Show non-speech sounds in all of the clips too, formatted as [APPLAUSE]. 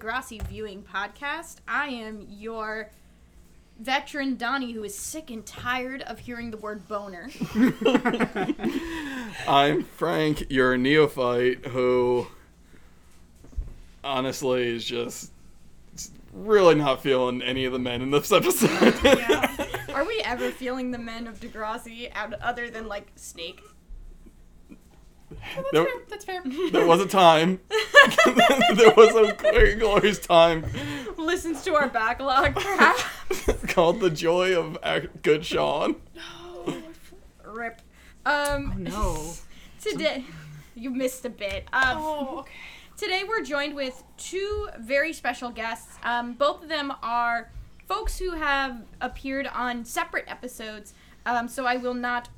Degrassi Viewing podcast. I am your veteran Donnie who is sick and tired of hearing the word boner. [LAUGHS] I'm Frank, your neophyte who honestly is just really not feeling any of the men in this episode. Yeah. [LAUGHS] Are we ever feeling the men of Degrassi out other than like Snake? There, That's fair. there was a time. [LAUGHS] there was a very glorious time Listens to our backlog, perhaps. [LAUGHS] called The Joy of Good Sean. No, Rip. Um, No. [LAUGHS] today you missed a bit. Um, Oh, okay. Today we're joined with two very special guests. Um, both of them are folks who have appeared on separate episodes, um, so I will not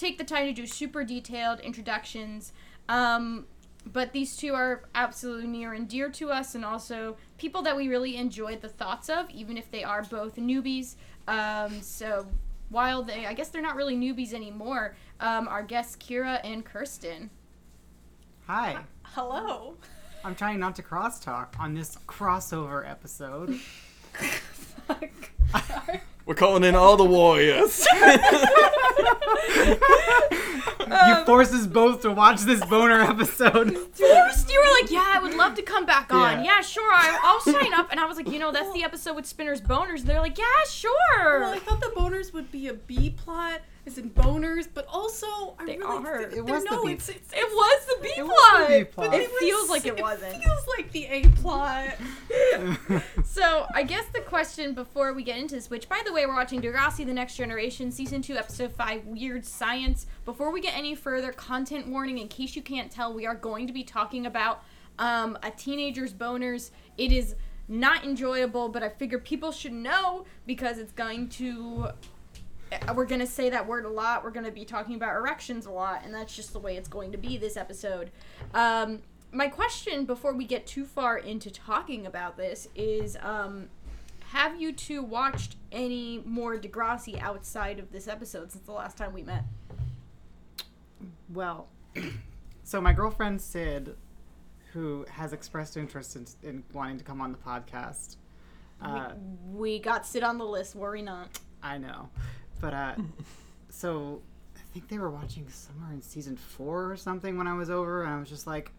take the time to do super detailed introductions. Um, but these two are absolutely near and dear to us, and also people that we really enjoyed the thoughts of, even if they are both newbies. Um, so while they, I guess they're not really newbies anymore, um, our guests Kira and Kirsten. Hi. Hello. I'm trying not to crosstalk on this crossover episode. [LAUGHS] [LAUGHS] We're calling in all the warriors. [LAUGHS] you forced us both to watch this boner episode. [LAUGHS] First, you were like, "Yeah, I would love to come back on. Yeah. Yeah, sure, I, I'll sign up." And I was like, "You know, that's the episode with Spinner's boners." And they're like, "Yeah, sure." Well, I thought the boners would be a B plot, as in boners, but also I They really are. th- It was the no, B- it's, it's, it was the B It plot. was the B plot. It feels like it It wasn't. It feels like the A plot. [LAUGHS] So I guess the question before we get into this, which by the way, we're watching Degrassi: The Next Generation, season two, episode five, Weird Science. Before we get any further, content warning: in case you can't tell, we are going to be talking about um, a teenager's boners. It is not enjoyable, but I figure people should know because it's going to. Uh, We're gonna say that word a lot. We're gonna be talking about erections a lot, and that's just the way it's going to be this episode. Um, my question before we get too far into talking about this is um, have you two watched any more Degrassi outside of this episode since the last time we met? well, [CLEARS THROAT] so my girlfriend Sid, who has expressed interest in, in wanting to come on the podcast, uh, we got Sid on the list, worry not. I know, but uh, [LAUGHS] so I think they were watching somewhere in season four or something when I was over, and I was just like,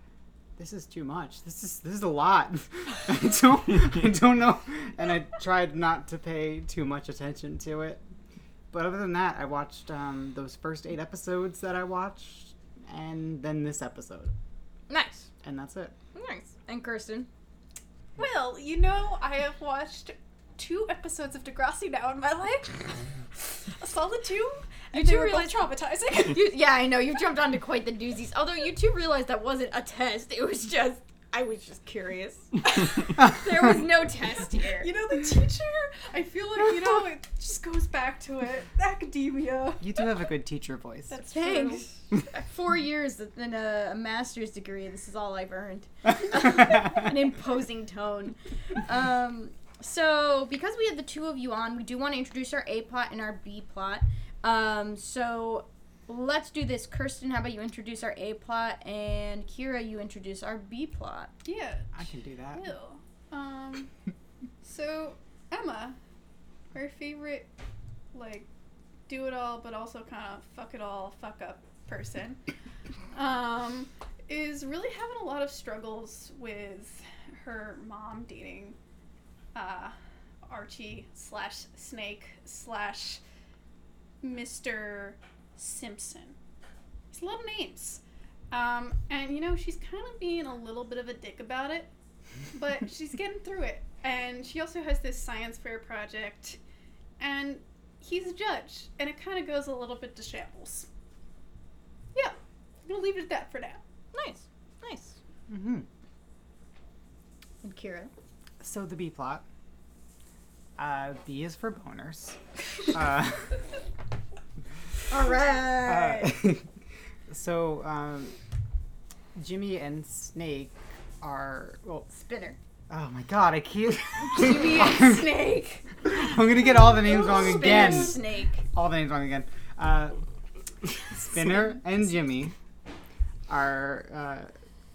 "This is too much. This is this is a lot. [LAUGHS] I don't I don't know." And I tried not to pay too much attention to it. But other than that, I watched um, those first eight episodes that I watched, and then this episode, Nice. and that's it. Nice. And Kirsten? Well, you know, I have watched two episodes of Degrassi now in my life. a solid two. You do they realize- both traumatizing. [LAUGHS] You, yeah, I know. You've jumped onto quite the doozies. Although you two realized that wasn't a test. It was just, I was just curious. [LAUGHS] there was no test here. you know, the teacher, I feel like, you know, it just goes back to it. Academia. You do have a good teacher voice. That's true. Four years and a, a master's degree. This is all I've earned. [LAUGHS] An imposing tone. Um, so, because we have the two of you on, we do want to introduce our A plot and our B plot. Um, so, let's do this. Kirsten, how about you introduce our A plot, and Kira, you introduce our B plot. Yeah. I can do that. Ew. Um, so Emma, her favorite, like, do it all, but also kind of fuck it all, fuck up person, um, is really having a lot of struggles with her mom dating, uh, Archie slash Snake slash Mr. Simpson. It's a lot of names. Um, and you know, she's kind of being a little bit of a dick about it but [LAUGHS] she's getting through it. And she also has this science fair project, and he's a judge, and it kind of goes a little bit to shambles. Yeah, I'm gonna leave it at that for now. Nice. Nice. Mm-hmm. And Kira. So the B plot. Uh, B is for boners. [LAUGHS] Uh, All right. uh, [LAUGHS] so um, Jimmy and Snake are well. Spinner. Oh my god, I keep. Jimmy and [LAUGHS] Snake. I'm gonna get all the names wrong Spinner again. Snake. All the names wrong again. Uh, Spinner and Jimmy are uh,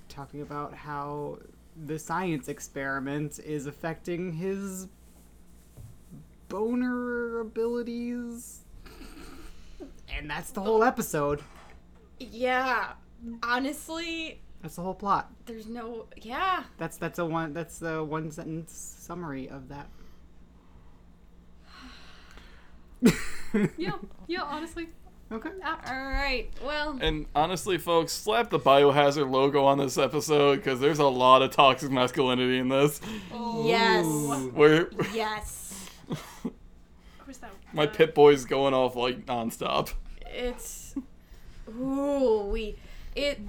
talking about how the science experiment is affecting his boner abilities. And that's the whole episode. Yeah. Honestly, That's the whole plot. there's no. Yeah. That's that's a one that's the one sentence summary of that. [SIGHS] Yeah, yeah, honestly. Okay. Apt. All right. Well. And honestly, folks, slap the biohazard logo on this episode because there's a lot of toxic masculinity in this. Yes. Where Yes. [LAUGHS] Who's that? my Uh, pit boy's going off like nonstop. It's. Ooh, we. It.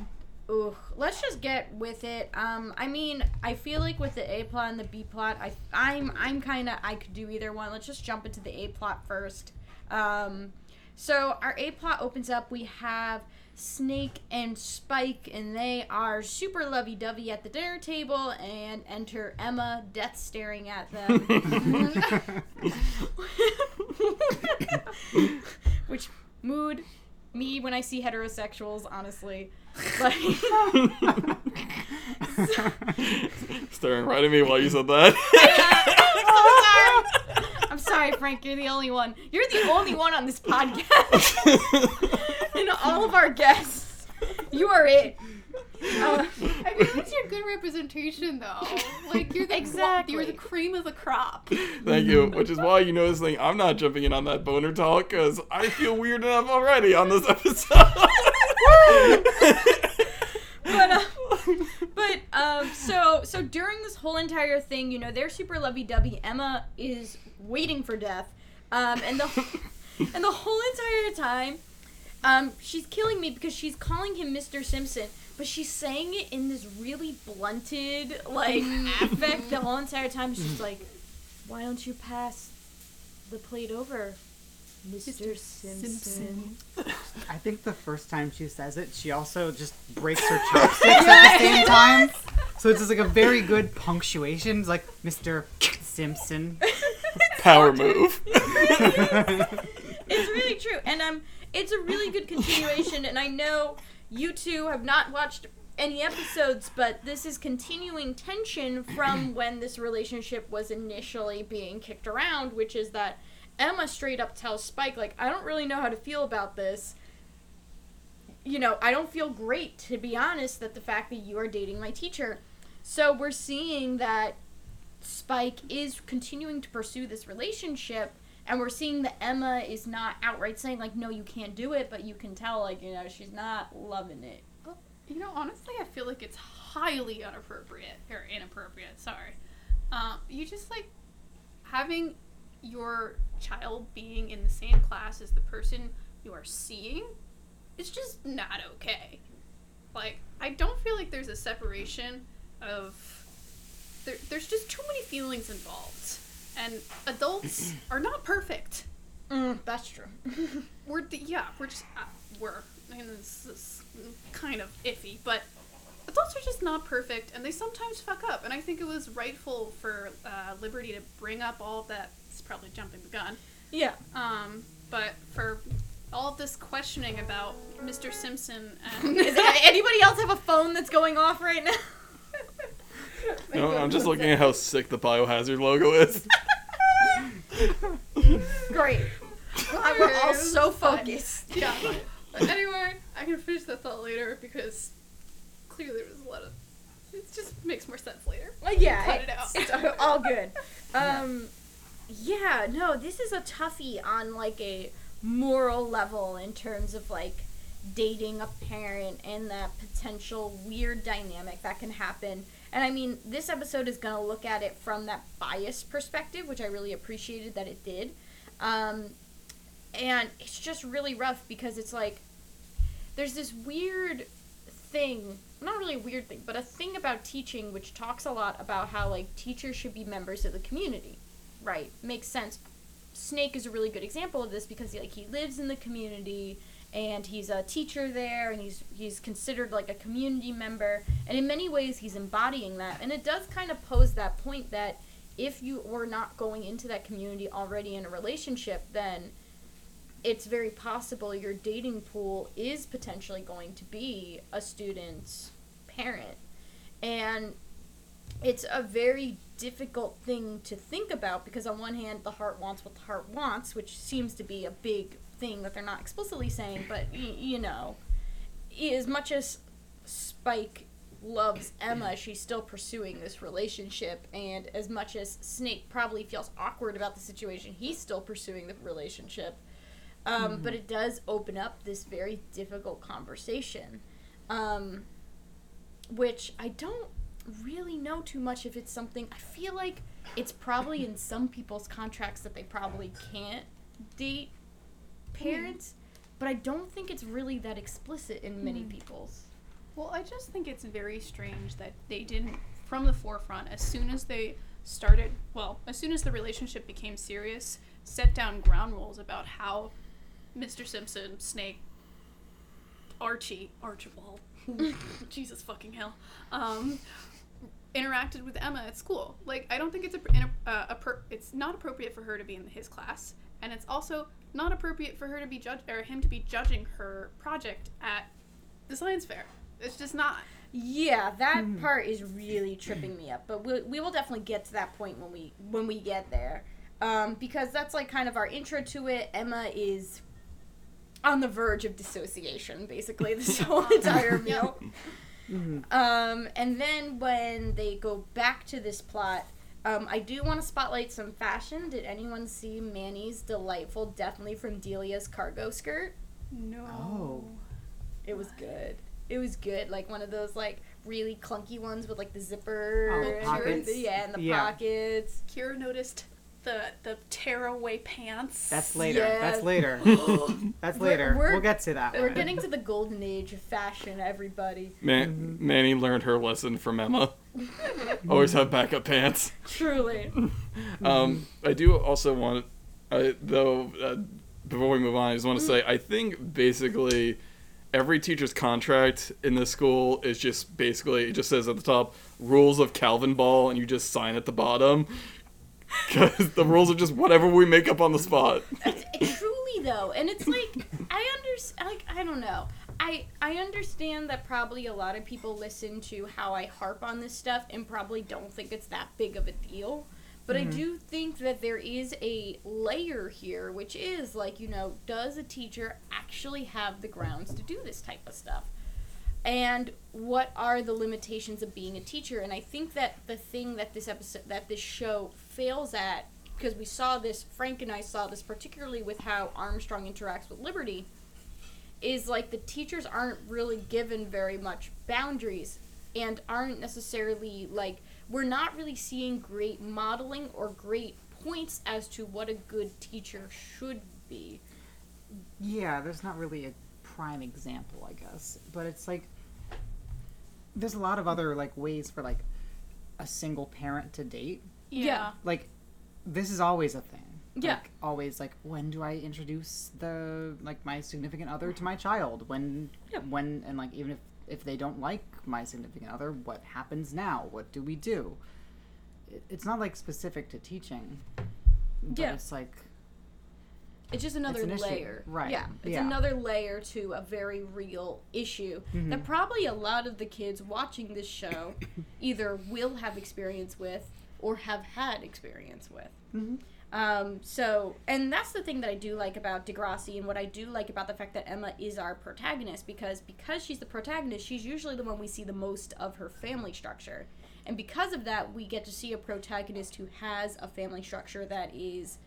Ooh, let's just get with it. Um, I mean, I feel like with the A plot and the B plot, I, I'm, I'm kind of, I could do either one. Let's just jump into the A plot first. Um, so our A plot opens up. We have Snake and Spike, and they are super lovey-dovey at the dinner table, and enter Emma, death staring at them. [LAUGHS] Which mood me when I see heterosexuals, honestly. Like [LAUGHS] Staring right at me while you said that. [LAUGHS] I'm sorry. Frank, you're the only one. You're the only one on this podcast. [LAUGHS] and all of our guests. You are it. Uh, I mean, that's your good representation, though. Like you're the Exactly. you're the cream of the crop. Thank you. Which is why you know this thing. I'm not jumping in on that boner talk because I feel weird enough already on this episode. [LAUGHS] [LAUGHS] but uh, but um so so during this whole entire thing you know they're super lovey-dovey. Emma is waiting for death. Um and the [LAUGHS] and the whole entire time um she's killing me because she's calling him mr simpson but she's saying it in this really blunted like affect the whole entire time. She's like why don't you pass the plate over mr, simpson. Simpson. I think the first time she says it, she also just breaks her [LAUGHS] chopsticks at the same time. So it's just like a very good punctuation. It's like Mr. Simpson. [LAUGHS] Power move. [LAUGHS] it's really true and um it's a really good continuation and i know you two have not watched any episodes but this is continuing tension from when this relationship was initially being kicked around which is that emma straight up tells spike like i don't really know how to feel about this you know i don't feel great to be honest that the fact that you are dating my teacher so we're seeing that spike is continuing to pursue this relationship and we're seeing that Emma is not outright saying like no you can't do it but you can tell like you know she's not loving it You know, honestly, I feel like it's highly inappropriate or inappropriate. Sorry. Um, you just like having your child being in the same class as the person you are seeing. It's just not okay. Like, I don't feel like there's a separation of. There, there's just too many feelings involved, and adults [CLEARS THROAT] are not perfect. mm, that's true [LAUGHS] We're the, yeah, we're just uh, we're and this is kind of iffy, but adults are just not perfect, and they sometimes fuck up. And I think it was rightful for uh, Liberty to bring up all of that. It's probably jumping the gun, yeah um, but for all this questioning about Mr. Simpson and [LAUGHS] Is anybody else have a phone that's going off right now [LAUGHS] You know, I'm just looking at how sick the biohazard logo is. [LAUGHS] great I, we're all so focused yeah. But anyway, I can finish that thought later because clearly there was a lot of. It just makes more sense later. well, yeah Cut it it's, out. it's all good um yeah no this is a toughie on like a moral level in terms of like dating a parent and that potential weird dynamic that can happen. And I mean, this episode is going to look at it from that bias perspective, which I really appreciated that it did. Um, and it's just really rough because it's like there's this weird thing not really a weird thing but a thing about teaching which talks a lot about how like teachers should be members of the community right makes sense. Snake is a really good example of this because like he lives in the community and he's a teacher there and he's he's considered like a community member. And in many ways he's embodying that. And it does kind of pose that point that if you were not going into that community already in a relationship then it's very possible your dating pool is potentially going to be a student's parent. And it's a very difficult thing to think about because on one hand the heart wants what the heart wants which seems to be a big thing that they're not explicitly saying but y- you know as much as spike loves emma she's still pursuing this relationship and as much as snake probably feels awkward about the situation he's still pursuing the relationship. Um, but it does open up this very difficult conversation um, which i don't really know too much if it's something I feel like it's probably in some people's contracts that they probably can't date parents, but I don't think it's really that explicit in many people's. Well, I just think it's very strange that they didn't, from the forefront, as soon as they started, well, as soon as the relationship became serious, set down ground rules about how Mr. Simpson, Snake, Archie, Archibald, [LAUGHS] Jesus fucking hell, um, interacted with Emma at school. Like, I don't think it's a, in a, uh, appro- it's not appropriate for her to be in his class, and it's also not appropriate for her to be judge or him to be judging her project at the science fair. It's just not. Yeah, that part is really tripping me up, but we we will definitely get to that point when we when we get there, um, because that's like kind of our intro to it. Emma is on the verge of dissociation, basically this [LAUGHS] whole entire meal. [LAUGHS] Um, and then when they go back to this plot, um, I do want to spotlight some fashion. Did anyone see Manny's delightful, definitely from Delia's cargo skirt? No. Oh. It was good. It was good, like one of those like really clunky ones with like the zipper, Oh, and pockets. the- yeah, and the Yeah. pockets. Kira noticed the the tearaway pants. That's later. Yes. That's later. [GASPS] That's We're- later. we're- we'll get to that. We're one. getting to the golden age of fashion, everybody. Man- Manny learned her lesson from Emma. [LAUGHS] Always have backup pants. Truly. [LAUGHS] Um, I do also want, I, though, uh, before we move on, I just want to say I think basically every teacher's contract in this school is just basically it just says at the top rules of Calvin Ball, and you just sign at the bottom [LAUGHS] because the rules are just whatever we make up on the spot. [LAUGHS] Eh, truly though and it's like i understand like i don't know. I i understand that probably a lot of people listen to how i harp on this stuff and probably don't think it's that big of a deal but i mm-hmm. do think that there is a layer here which is like you know does a teacher actually have the grounds to do this type of stuff? And what are the limitations of being a teacher? And i think that the thing that this episode that this show fails at because we saw this frank and i saw this particularly with how armstrong interacts with liberty is like the teachers aren't really given very much boundaries and aren't necessarily like we're not really seeing great modeling or great points as to what a good teacher should be Yeah, there's not really a prime example, I guess, but it's like there's a lot of other like ways for like a single parent to date. Yeah. Like this is always a thing. Yeah. Like, always like when do I introduce the like my significant other to my child? When Yeah. when and like even if if they don't like my significant other, what happens now? What do we do? It, it's not like specific to teaching. But Yeah. it's like It's just another an issue. layer. Right. Yeah. It's Yeah. another layer to a very real issue Mm-hmm. that probably a lot of the kids watching this show [COUGHS] either will have experience with or have had experience with. Mhm. Um, so, and that's the thing that I do like about Degrassi, and what I do like about the fact that Emma is our protagonist because because she's the protagonist, she's usually the one we see the most of her family structure, and because of that, we get to see a protagonist who has a family structure that is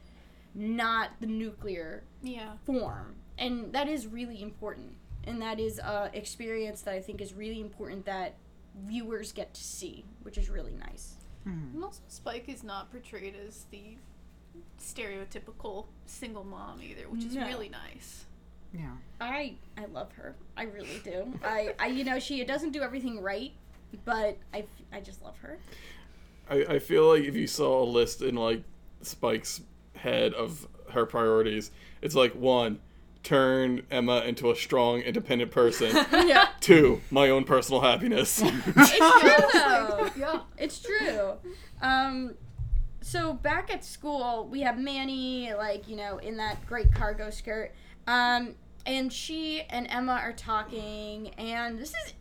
not the nuclear Yeah. form and that is really important and that is a experience that i think is really important that viewers get to see which is really nice Mm-hmm. And also, Spike is not portrayed as the stereotypical single mom either, which is No. really nice. yeah. i i love her i really do i i you know she doesn't do everything right but i i just love her I, I feel like if you saw a list in like Spike's head of her priorities, it's like one, turn Emma into a strong, independent person. [LAUGHS] yeah Two, my own personal happiness. it's [LAUGHS] true though [LAUGHS] Yeah. It's true. Um, so back at school, we have Manny, like you know, in that great cargo skirt. Um, and she and Emma are talking, and this is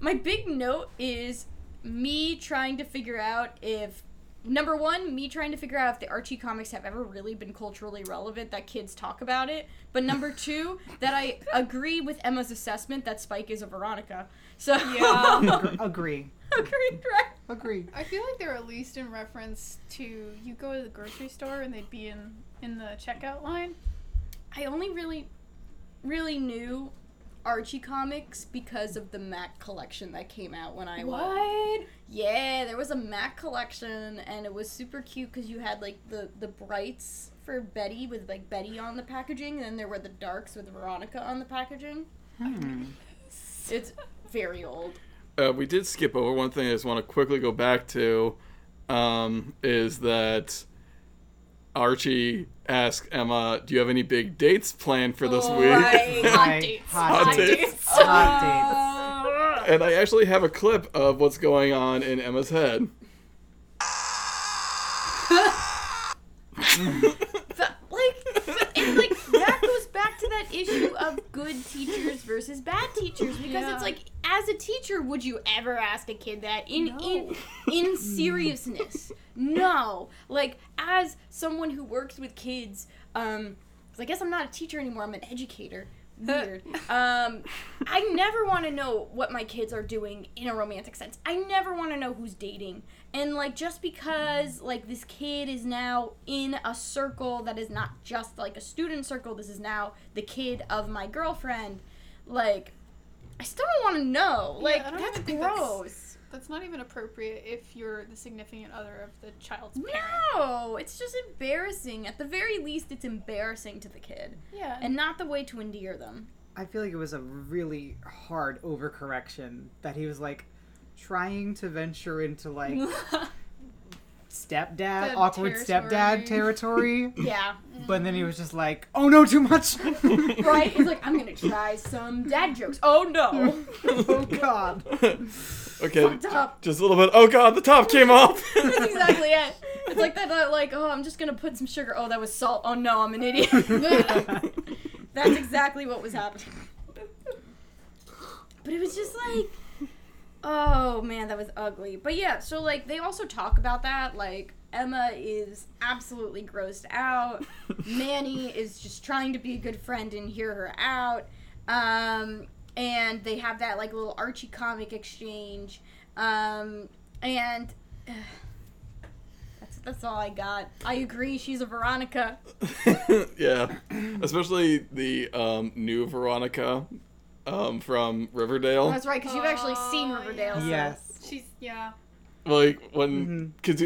my big note is me trying to figure out if number one, me trying to figure out if the Archie comics have ever really been culturally relevant that kids talk about it. But number [LAUGHS] two, that I agree with Emma's assessment that Spike is a Veronica. So Yeah. [LAUGHS] Agree. agree, right? Agree. I feel like they're at least in reference to you go to the grocery store and they'd be in in the checkout line. I only really, really knew Archie comics because of the Mac collection that came out when I was. Yeah, there was a Mac collection, and it was super cute because you had like the the brights for Betty with like Betty on the packaging, and then there were the darks with Veronica on the packaging. Hmm. It's very old. Uh, we did skip over one thing I just want to quickly go back to um, is that Archie asked Emma, Do you have any big dates planned for this Oh, week? right. [LAUGHS] Hot dates. Hot Hot dates. dates. Hot [LAUGHS] and I actually have a clip of what's going on in Emma's head. [LAUGHS] That- like, and like that goes back to that issue of good teachers versus bad teachers because Yeah. it's like as a teacher would you ever ask a kid that in in No. in [LAUGHS] seriousness? No. Like as someone who works with kids um i guess i'm not a teacher anymore i'm an educator. Weird. Um i never want to know what my kids are doing in a romantic sense. I never want to know who's dating and like just because like this kid is now in a circle that is not just like a student circle this is now the kid of my girlfriend like i still don't want to know like I don't that's even think that's- gross. That's not even appropriate if you're the significant other of the child's parent. no it's just embarrassing. At the very least it's embarrassing to the kid. Yeah. and not the way to endear them. I feel like it was a really hard overcorrection that he was like trying to venture into like [LAUGHS] stepdad, Dad awkward stepdad territory. [LAUGHS] yeah but then he was just like, "Oh no, too much!" [LAUGHS] right he's like i'm gonna try some dad jokes oh no oh god. okay, Fucked up. just a little bit. Oh god, the top came off. That's exactly it. It's like that, uh, like, oh, I'm just gonna put some sugar. Oh, that was salt. Oh no, I'm an idiot. That's exactly what was happening. But it was just like, oh man, that was ugly. But yeah, so like they also talk about that. Like Emma is absolutely grossed out. [LAUGHS] Manny is just trying to be a good friend and hear her out. Um, and they have that like little Archie comic exchange. Um, and [SIGHS] that's that's all I got. I agree. She's a Veronica. [LAUGHS] yeah, especially the um, new Veronica um, from Riverdale. That's right, because you've actually seen Riverdale. so- yes. she's yeah, Like when, because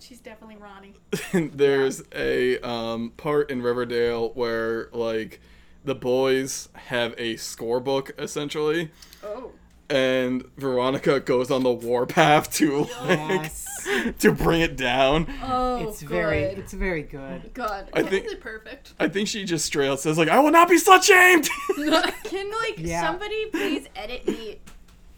she's definitely Ronnie. [LAUGHS] there's a um, part in Riverdale where like the boys have a scorebook essentially, Oh. And Veronica goes on the warpath to like Yes. [LAUGHS] to bring it down. Oh. It's very, it's very good. Oh, God. I think Totally perfect. I think she just straight out says like, "I will not be slut shamed." [LAUGHS] [LAUGHS] Can like Yeah. somebody please edit me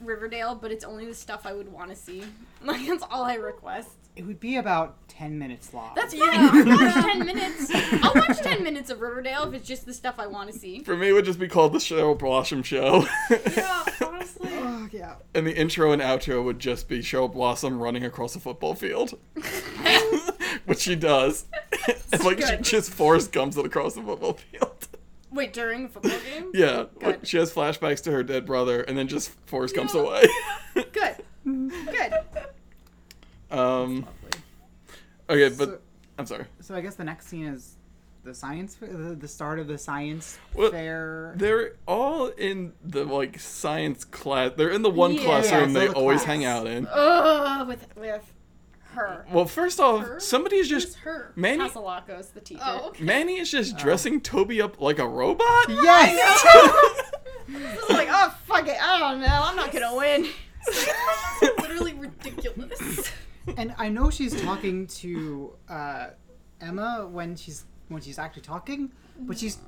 Riverdale, but it's only the stuff I would want to see. Like that's all I request. It would be about ten minutes long. That's fine. I'll [LAUGHS] watch ten minutes. I'll watch ten minutes of Riverdale if it's just the stuff I want to see. For me, it would just be called the Cheryl Blossom Show. [LAUGHS] Yeah, honestly. Oh yeah. And the intro and outro would just be Cheryl Blossom running across a football field. [LAUGHS] Which she does. and like she just Forrest Gumps it across the football field. Wait, during a football game? Yeah. Like Good. she has flashbacks to her dead brother and then just Forrest Gumps Yeah. away. Good. Good. Um Okay, but So- I'm sorry. So I guess the next scene is the science, the, the start of the science Well, fair. They're all in the like science class. They're in the one Yeah. classroom Yeah, they the always class. hang out in. Ugh, with with her. Well, first off, Her? somebody's Who's just her? Manny. Hatzilakos, the teacher. Oh, okay. Manny is just dressing Toby up like a robot. yes. It's [LAUGHS] like, oh fuck it, I don't know, I'm not gonna win. [LAUGHS] literally ridiculous. And I know she's talking to uh, Emma when she's when she's actually talking, but she's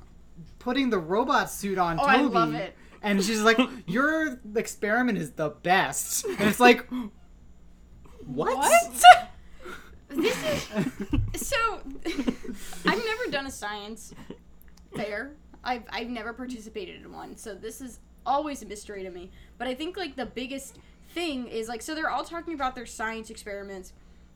putting the robot suit on Oh, Toby. I love it. And she's like, "Your experiment is the best." And it's like, what? [LAUGHS] This is so. I've never done a science fair. I've I've never participated in one, so this is always a mystery to me. But I think like the biggest thing is like so they're all talking about their science experiments.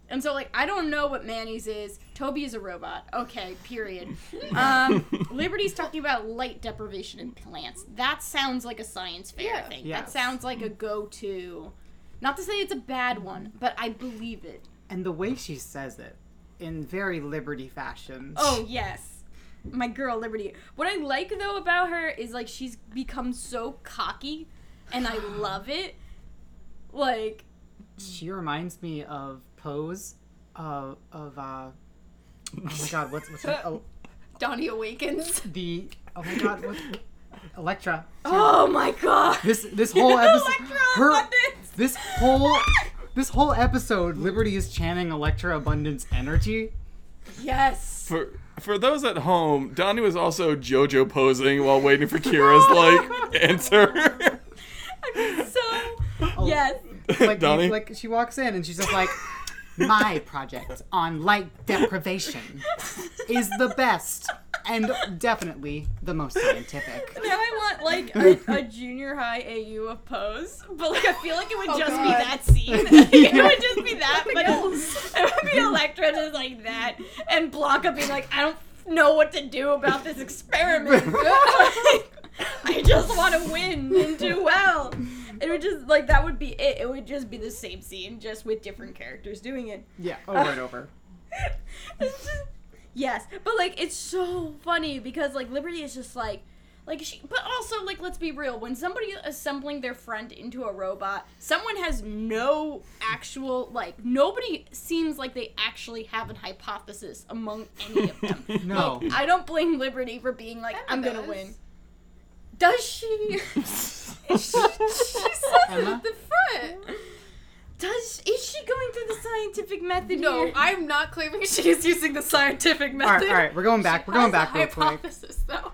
And so like I don't know what Manny's is. Toby is a robot. Okay, period. [LAUGHS] Um, Liberty's talking about light deprivation in plants. That sounds like a science fair Yeah. thing. That sounds like a go-to. Not to say it's a bad one, but I believe it. And the way she says it, in very Liberty fashion. Oh yes. My girl Liberty. What I like though about her is like she's become so cocky and I love it. Like She reminds me of Pose, uh, of uh, oh my god, what's what's her, oh, [LAUGHS] Donnie Awakens. the oh my god, what, Elektra. Oh my god. This this whole episode, [LAUGHS] her Abundance. this whole [LAUGHS] this whole episode, Liberty is chanting Elektra Abundance energy. Yes. For for those at home, Donnie was also JoJo posing while waiting for Kira's like answer. So yes. Like Donnie, like she walks in and she's just like, my project on light deprivation is the best and definitely the most scientific. Now I want like a, a junior high AU of pose, but like I feel like it would Oh, just be that scene. [LAUGHS] it would just be that, but it would be Elektra just like that, and Blanca being like, I don't know what to do about this experiment. [LAUGHS] [LAUGHS] I just want to win and do well. It would just like that would be it. It would just be the same scene, just with different characters doing it. Yeah, [LAUGHS] oh, over and over. It's just- yes, but like it's so funny because like Liberty is just like like she but also like let's be real when somebody assembling their friend into a robot someone has no actual like nobody seems like they actually have an hypothesis among any of them [LAUGHS] No. Like, i don't blame liberty for being like Emma i'm gonna does. win does she [LAUGHS] she says Emma? at the front. does is she going through the scientific method No, here? I'm not claiming [LAUGHS] she is using the scientific method. right, all right, we're going back. We're going has back a real quick. hypothesis, though.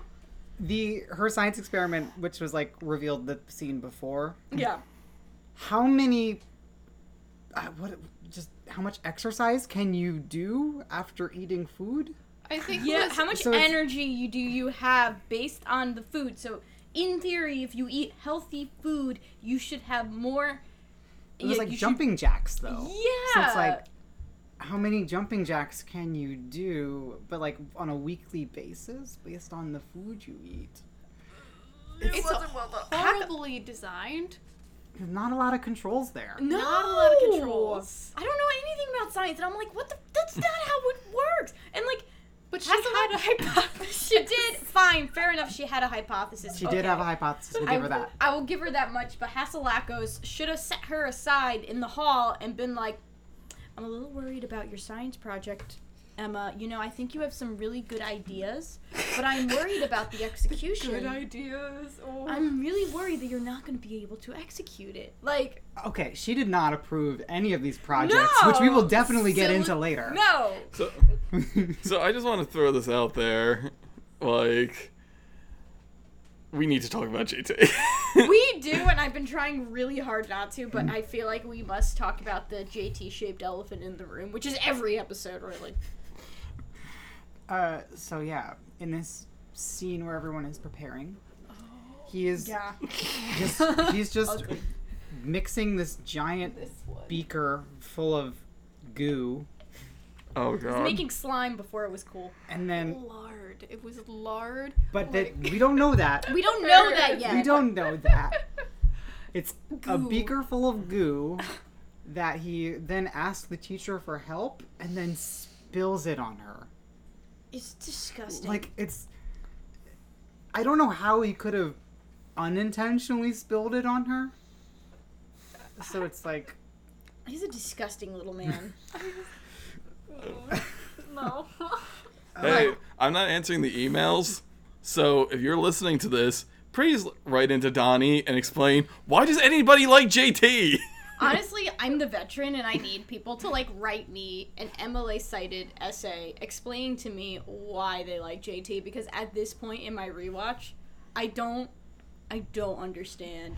The her science experiment, which was like revealed the scene before. yeah How many? Uh, what? Just how much exercise can you do after eating food? I think. Yeah, was- how much so energy you do you have based on the food? So in theory, if you eat healthy food, you should have more. It was yeah, like you should- jumping jacks though. Yeah. So it's like, how many jumping jacks can you do? But like on a weekly basis, based on the food you eat. It it's wasn't well done. horribly designed. There's not a lot of controls there. no. Not a lot of controls. I don't know anything about science, and I'm like, what the? That's not how it works. And like, But she had a [LAUGHS] hypothesis. she did fine, fair enough. She had a hypothesis. She okay. did have a hypothesis. We'll I, give her that. I will give her that much, but Hatzilakos should have set her aside in the hall and been like, I'm a little worried about your science project, Emma. You know, I think you have some really good ideas, but I'm worried about the [LAUGHS] execution. Good ideas. Oh. I'm really worried that you're not going to be able to execute it. Like, Okay, she did not approve any of these projects, which we will No! definitely get Silly- into later. no. so, [LAUGHS] so I just want to throw this out there, like, we need to talk about JT. [LAUGHS] we do, and I've been trying really hard not to, but I feel like we must talk about the JT shaped elephant in the room, which is every episode, really. Uh, so yeah, in this scene where everyone is preparing, he oh, is Yeah. [LAUGHS] just he's [LAUGHS] just Ugly. mixing this giant this beaker full of goo, oh god. He's making slime before it was cool. and then lard. It was lard. but that we don't know that. [LAUGHS] We don't know that yet. We don't know that. It's a beaker full of goo that he then asks the teacher for help and then spills it on her. It's disgusting. Like it's I don't know how he could have unintentionally spilled it on her. So it's like he's a disgusting little man. [LAUGHS] [LAUGHS] no. Hey, I'm not answering the emails, so if you're listening to this, please write into Donnie and explain why does anybody like JT? [LAUGHS] Honestly, I'm the veteran and I need people to like write me an MLA cited essay explaining to me why they like JT because at this point in my rewatch, I don't I don't understand.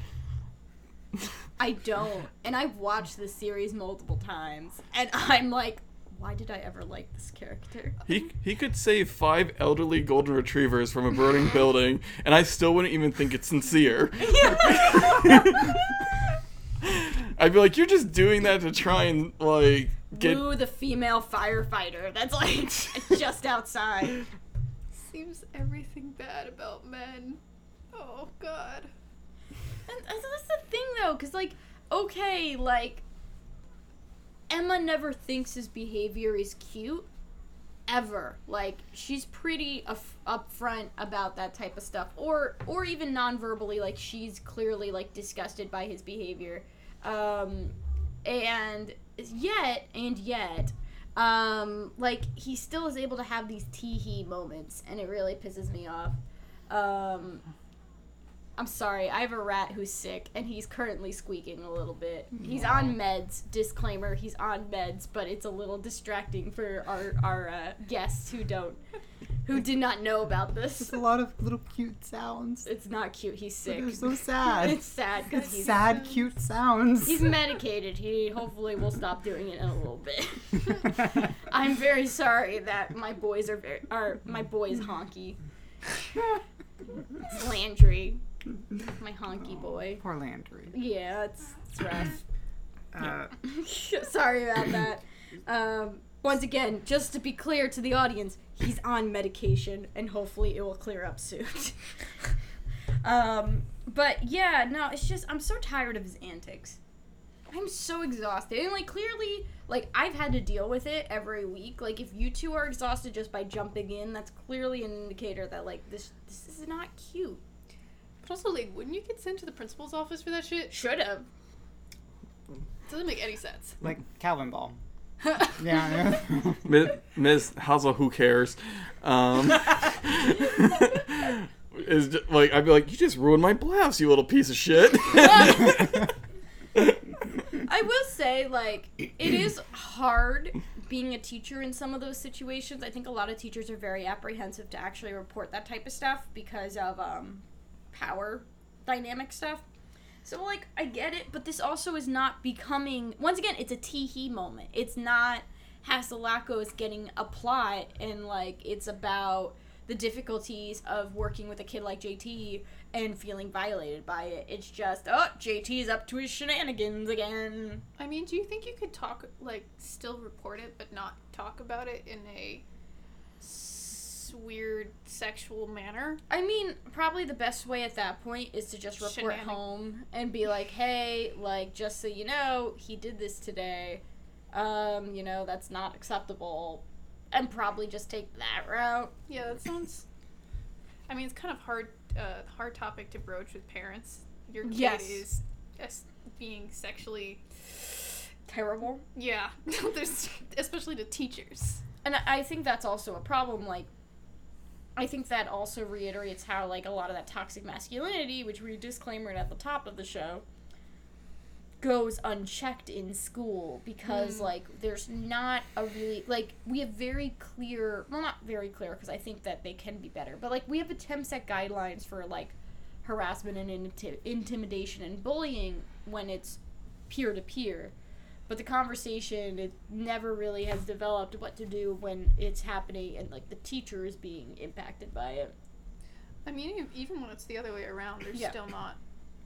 I don't. And I've watched this series multiple times and I'm like why did I ever like this character? He he could save five elderly golden retrievers from a burning [LAUGHS] building, and I still wouldn't even think it's sincere. [LAUGHS] [LAUGHS] I I'd be like, you're just doing that to try and like get. Woo the female firefighter. That's like [LAUGHS] just outside. Seems everything bad about men. Oh God. And and that's the thing though, because like, okay, like Emma never thinks his behavior is cute. Ever. Like she's pretty up upfront about that type of stuff, or or even non-verbally. Like she's clearly like disgusted by his behavior, um, and yet and yet, um, like he still is able to have these tee hee moments, and it really pisses me off. Um, I'm sorry, I have a rat who's sick and he's currently squeaking a little bit. He's on meds. Disclaimer, he's on meds, but it's a little distracting for our our uh, guests who don't who did not know about Just this. a lot of little cute sounds. It's not cute. He's sick. They're so [LAUGHS] sad. It's sad because he's sad, cute sounds. he's medicated. He hopefully will stop doing it in a little bit. [LAUGHS] I'm very sorry that my boys are very are my boys honky. It's [LAUGHS] Landry, my honky boy. Poor Landry. Yeah, it's it's rough. [COUGHS] Uh, [LAUGHS] Sorry about that. Um, once again, just to be clear to the audience, he's on medication, and hopefully it will clear up soon. [LAUGHS] um, but yeah, no, it's just I'm so tired of his antics. I'm so exhausted, and like clearly, like I've had to deal with it every week. Like if you two are exhausted just by jumping in, that's clearly an indicator that like this this is not cute. But also, like, wouldn't you get sent to the principal's office for that shit? Should have. Doesn't make any sense. like Calvin Ball. [LAUGHS] Yeah. yeah. [LAUGHS] [LAUGHS] Mi- Miss Hazel, who cares? Um, is ju- like I'd be like, you just ruined my blouse, you little piece of shit. I will say, like, it is hard being a teacher in some of those situations. I think a lot of teachers are very apprehensive to actually report that type of stuff because of um, power dynamic stuff. So, like, I get it, but this also is not becoming. Once again, it's a tee hee moment. It's not Hatzilakos getting a plot and, like, it's about the difficulties of working with a kid like JT and feeling violated by it. It's just, oh, JT's up to his shenanigans again. I mean, do you think you could talk, like, still report it, but not talk about it in a weird sexual manner? I mean, probably the best way at that point is to just report Shenanig- home and be like, hey, like, just so you know, he did this today. Um, you know, that's not acceptable. And probably just take that route. Yeah, that sounds. I mean, it's kind of hard, uh, hard topic to broach with parents. Your kid Yes. is es- being sexually. Terrible. Yeah, [LAUGHS] there's especially to teachers. And I think that's also a problem. Like, I think that also reiterates how, like, a lot of that toxic masculinity, which we disclaimed at the top of the show, goes unchecked in school because, Mm. like, there's not a really, like, we have very clear, well, not very clear because I think that they can be better, but, like, we have attempts at guidelines for, like, harassment and inti- intimidation and bullying when it's peer to peer but the conversation it never really has developed what to do when it's happening and like the teacher is being impacted by it I mean, even when it's the other way around, there's Yeah. still not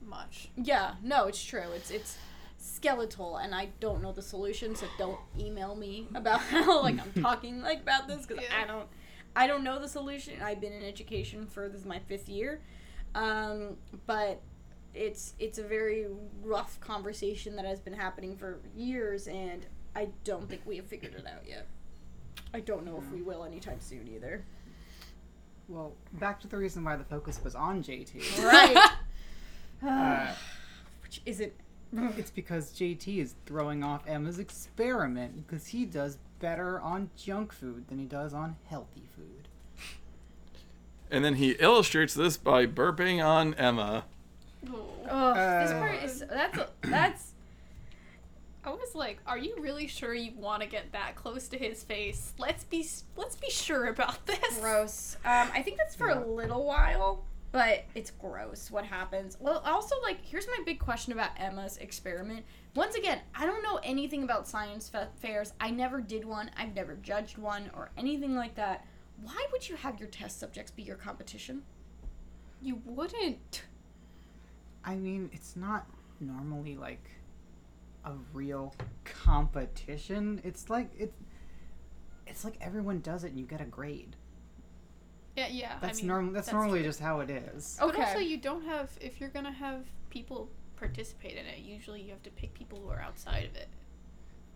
much. yeah no it's true it's it's skeletal and i don't know the solution so don't email me [LAUGHS] about how like i'm [LAUGHS] talking like about this because Yeah. i don't i don't know the solution i've been in education for this is my fifth year um, but it's it's a very rough conversation that has been happening for years and i don't think we have figured it out yet i don't know if we will anytime soon either well, back to the reason why the focus was on JT. right Uh, [LAUGHS] [SIGHS] which isn't [LAUGHS] it's because JT is throwing off Emma's experiment because he does better on junk food than he does on healthy food. and then he illustrates this by burping on Emma. Oh this Uh, part is that's that's I was like, "Are you really sure you want to get that close to his face? Let's be let's be sure about [LAUGHS] this." gross. Um, I think that's for Yeah. a little while, but it's gross what happens. Well, also, like, here's my big question about Emma's experiment. Once again, I don't know anything about science fa- fairs. I never did one. I've never judged one or anything like that. Why would you have your test subjects be your competition? You wouldn't. I mean, it's not normally like a real competition. It's like it's it's like everyone does it and you get a grade. Yeah, yeah. That's I mean, normal. That's, that's normally true. just how it is. But Okay. also, you don't have if you're gonna have people participate in it. Usually, you have to pick people who are outside of it.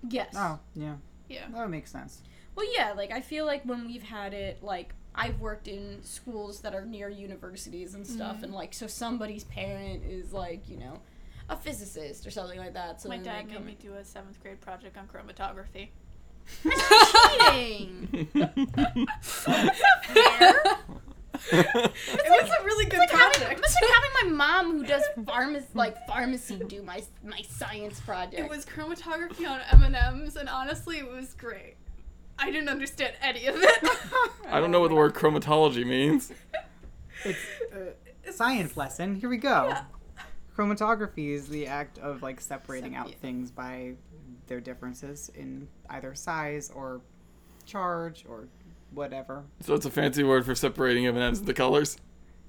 Yes. Oh, yeah. Yeah. That would make sense. Well, yeah, like I feel like when we've had it, like I've worked in schools that are near universities and stuff, Mhm. and like so somebody's parent is like you know a physicist or something like that. So My dad made me do a seventh grade project on chromatography. cheating. fair. It was a really good It's like, having, it's like having my mom who does pharmacy, like pharmacy, do my my science project. It was chromatography on M and M's, and honestly, it was great. I didn't understand any of it. [LAUGHS] I don't know what the word chromatology means. [LAUGHS] It's uh, a science lesson. Here we go. Yeah. Chromatography is the act of like separating out things by their differences in either size or charge or whatever. So it's a fancy word for separating M&Ms into colors.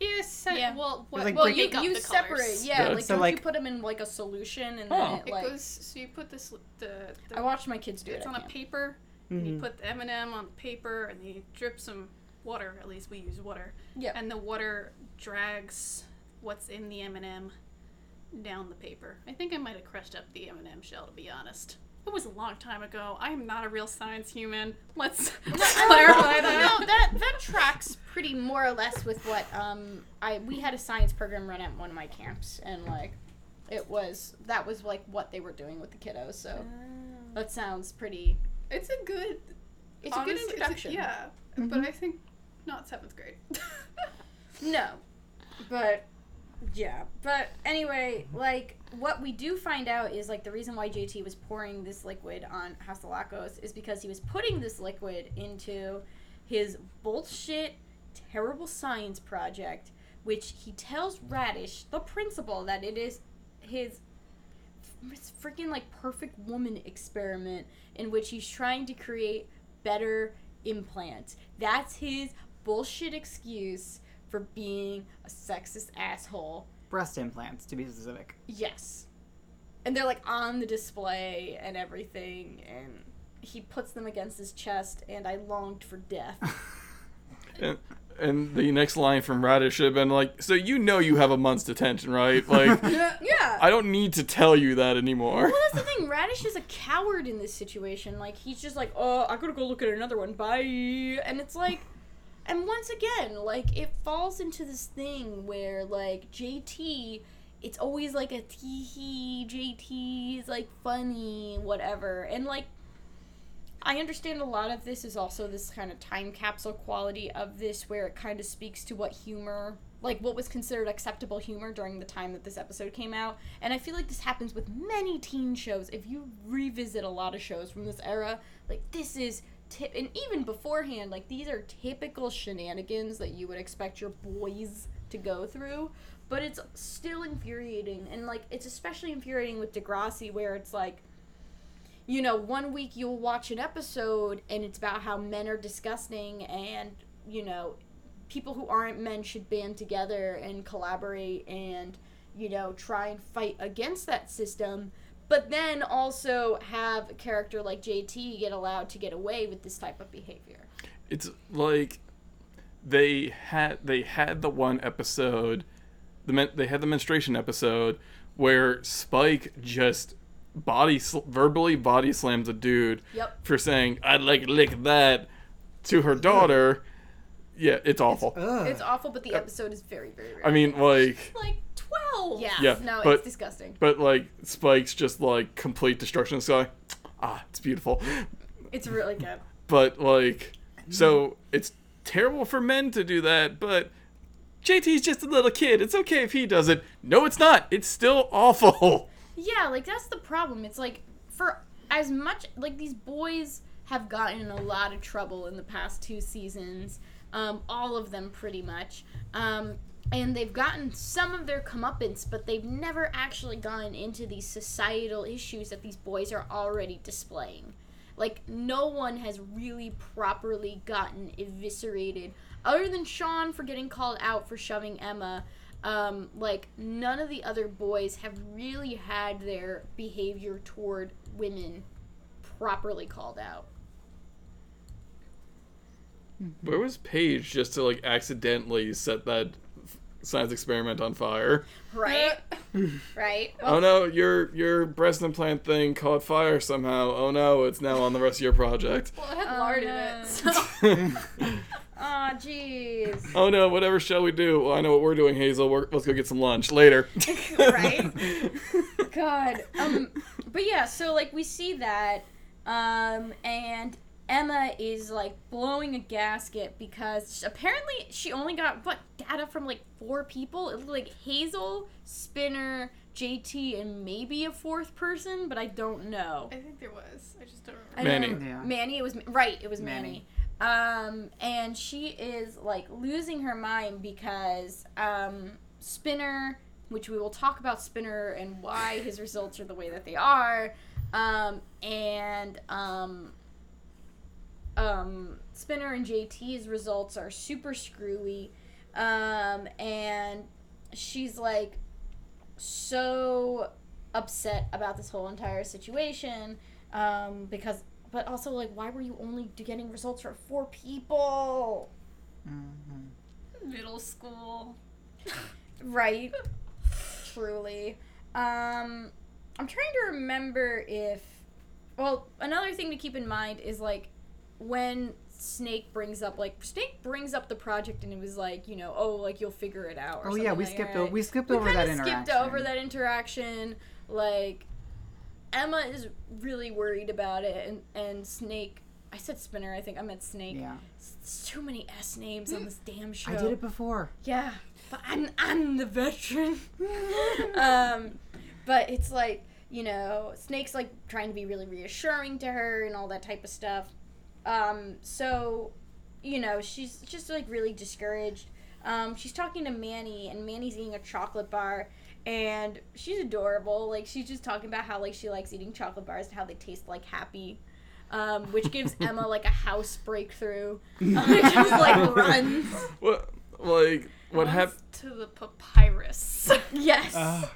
yes. yeah. Well, what, like well, you, you the separate, colors. yeah. Yeah. Like, So, like- you put them in like a solution and Oh. then it It like. goes. So you put this the. the I watched my kids do it. it's on a can't. paper. And you Mhm. put the M and m on the paper, and you drip some water. At least we use water. Yeah. And the water drags what's in the M and m down the paper. I think I might have crushed up the M and m shell. To be honest, it was a long time ago. I am not a real science human. Let's [LAUGHS] clarify that. no, that that tracks pretty more or less with what um I we had a science program run at one of my camps and like it was that was like what they were doing with the kiddos. So that sounds pretty. It's a good. It's honest- a good introduction. yeah, mm-hmm. but I think not seventh grade. [LAUGHS] No, but yeah, but anyway, like what we do find out is like the reason why JT was pouring this liquid on Hatzilakos is because he was putting this liquid into his bullshit, terrible science project, which he tells Raditch, the principal, that it is his freaking like perfect woman experiment in which he's trying to create better implants. That's his bullshit excuse for being a sexist asshole. Breast implants, to be specific. Yes. And they're like on the display and everything and he puts them against his chest and I longed for death. [LAUGHS] And, and the next line from Raditch should have been like, "So you know you have a month's detention, right? Like, [LAUGHS] yeah. I don't need to tell you that anymore." Well, that's the thing. [LAUGHS] Raditch is a coward in this situation. Like, he's just like, oh, I gotta go look at another one. Bye. And it's like, and once again, like, it falls into this thing where, like, JT, it's always like a tee hee, JT is like funny, whatever. And, like, I understand a lot of this is also this kind of time capsule quality of this where it kind of speaks to what humor like what was considered acceptable humor during the time that this episode came out. And i feel like this happens with many teen shows. If you revisit a lot of shows from this era like this is Tip, and even beforehand like these are typical shenanigans that you would expect your boys to go through. But it's still infuriating and like it's especially infuriating with degrassi where it's like you know, one week you'll watch an episode and it's about how men are disgusting and, you know, people who aren't men should band together and collaborate and, you know, try and fight against that system. But then also have a character like JT get allowed to get away with this type of behavior. it's like they had they had the one episode the men, they had the menstruation episode where Spike just body sl- verbally body slams a dude Yep. for saying I'd like lick that to her daughter. [LAUGHS] Yeah, it's awful. Ugh. It's awful, but the episode is very, very, very I mean, like, like twelve. yeah, Yeah, no, but- it's disgusting. but like Spike's just like complete destruction of the sky. Ah, it's beautiful. It's really good. [LAUGHS] But like, so it's terrible for men to do that, but JT's just a little kid. It's okay if he does it. No, it's not. It's still awful. [LAUGHS] Yeah, like that's the problem. It's like for as much like these boys have gotten in a lot of trouble in the past two seasons. Um, all of them pretty much. Um, and they've gotten some of their comeuppance, but they've never actually gone into these societal issues that these boys are already displaying. Like no one has really properly gotten eviscerated, other than Sean for getting called out for shoving Emma. Um, like none of the other boys have really had their behavior toward women properly called out. Where was Paige just to like accidentally set that science experiment on fire? Right? [LAUGHS] right? Oh no, your your breast implant thing caught fire somehow. Oh no, it's now on the rest of your project. Well, it had Oh, lard in it. So. [LAUGHS] Aw, jeez. oh no, whatever shall we do? Well, I know what we're doing, Hazel. We're, let's go get some lunch later. [LAUGHS] Right? God. Um but yeah, so like we see that um and Emma is like blowing a gasket because apparently she only got what data from like four people. It looked like Hazel, Spinner, JT, and maybe a fourth person, but I don't know. I think there was. I just don't remember. Manny. know- Yeah. Manny. It was right. It was Manny. Manny. Um, and she is like losing her mind because um, Spinner, which we will talk about Spinner and why his results are the way that they are, um, and um, um, Spinner and JT's results are super screwy, um, and she's like so upset about this whole entire situation um, because but also like why were you only getting results for four people Mhm. Middle school. right [LAUGHS] truly um i'm trying to remember if well another thing to keep in mind is like when snake brings up like snake brings up the project and it was like you know oh like you'll figure it out or Oh yeah, we like skipped that. over we skipped we over that interaction. skipped over that interaction like emma is really worried about it and and snake i said spinner i think i meant snake Yeah, it's too many s names on this damn show I did it before. yeah but i'm i'm the veteran [LAUGHS] um but it's like you know snake's like trying to be really reassuring to her and all that type of stuff um so you know she's just like really discouraged um she's talking to manny and manny's eating a chocolate bar and she's adorable like she's just talking about how like she likes eating chocolate bars and how they taste like happy um, which gives [LAUGHS] Emma like a house breakthrough. Um, it just like runs. what like what happened? to the papyrus. [LAUGHS] Yes. Uh,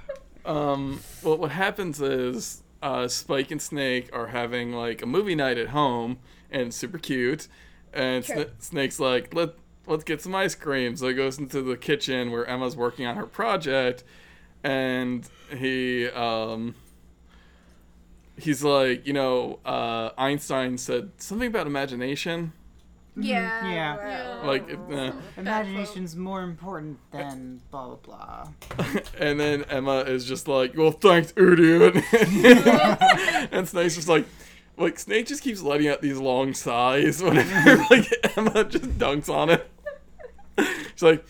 Um, well, what happens is uh, Spike and Snake are having like a movie night at home, and super cute. And Sna- Snake's like, "Let let's get some ice cream." So he goes into the kitchen where Emma's working on her project, and he um. He's like, you know, uh, Einstein said something about imagination. yeah. yeah. well, Like, uh, Imagination's more important than blah blah blah. [LAUGHS] and then Emma is just like, "Well, thanks, idiot." [LAUGHS] [LAUGHS] and Snake's just like, like Snake just keeps letting out these long sighs whenever [LAUGHS] like Emma just dunks on it. She's like,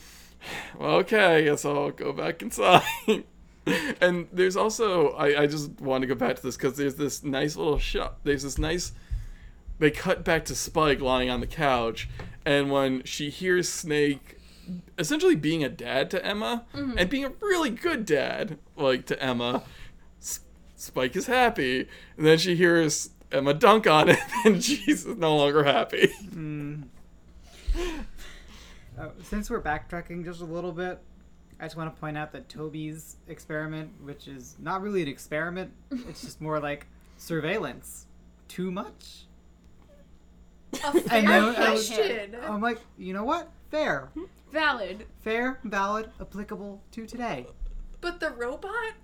"Well, okay, I guess I'll go back inside." [LAUGHS] and there's also, I, I just want to go back to this because there's this nice little shot. There's this nice. They cut back to Spike lying on the couch, and when she hears Snake essentially being a dad to Emma mm-hmm. and being a really good dad, like to Emma, S- Spike is happy. And then she hears Emma dunk on it, [LAUGHS] and she's no longer happy. Mm. Uh, since we're backtracking just a little bit, I just want to point out that Toby's experiment, which is not really an experiment, [LAUGHS] it's just more like surveillance. Too much? A [LAUGHS] fair know, I was- question. I'm like, you know what? Fair. Valid. Fair, valid, applicable to today. But the robot?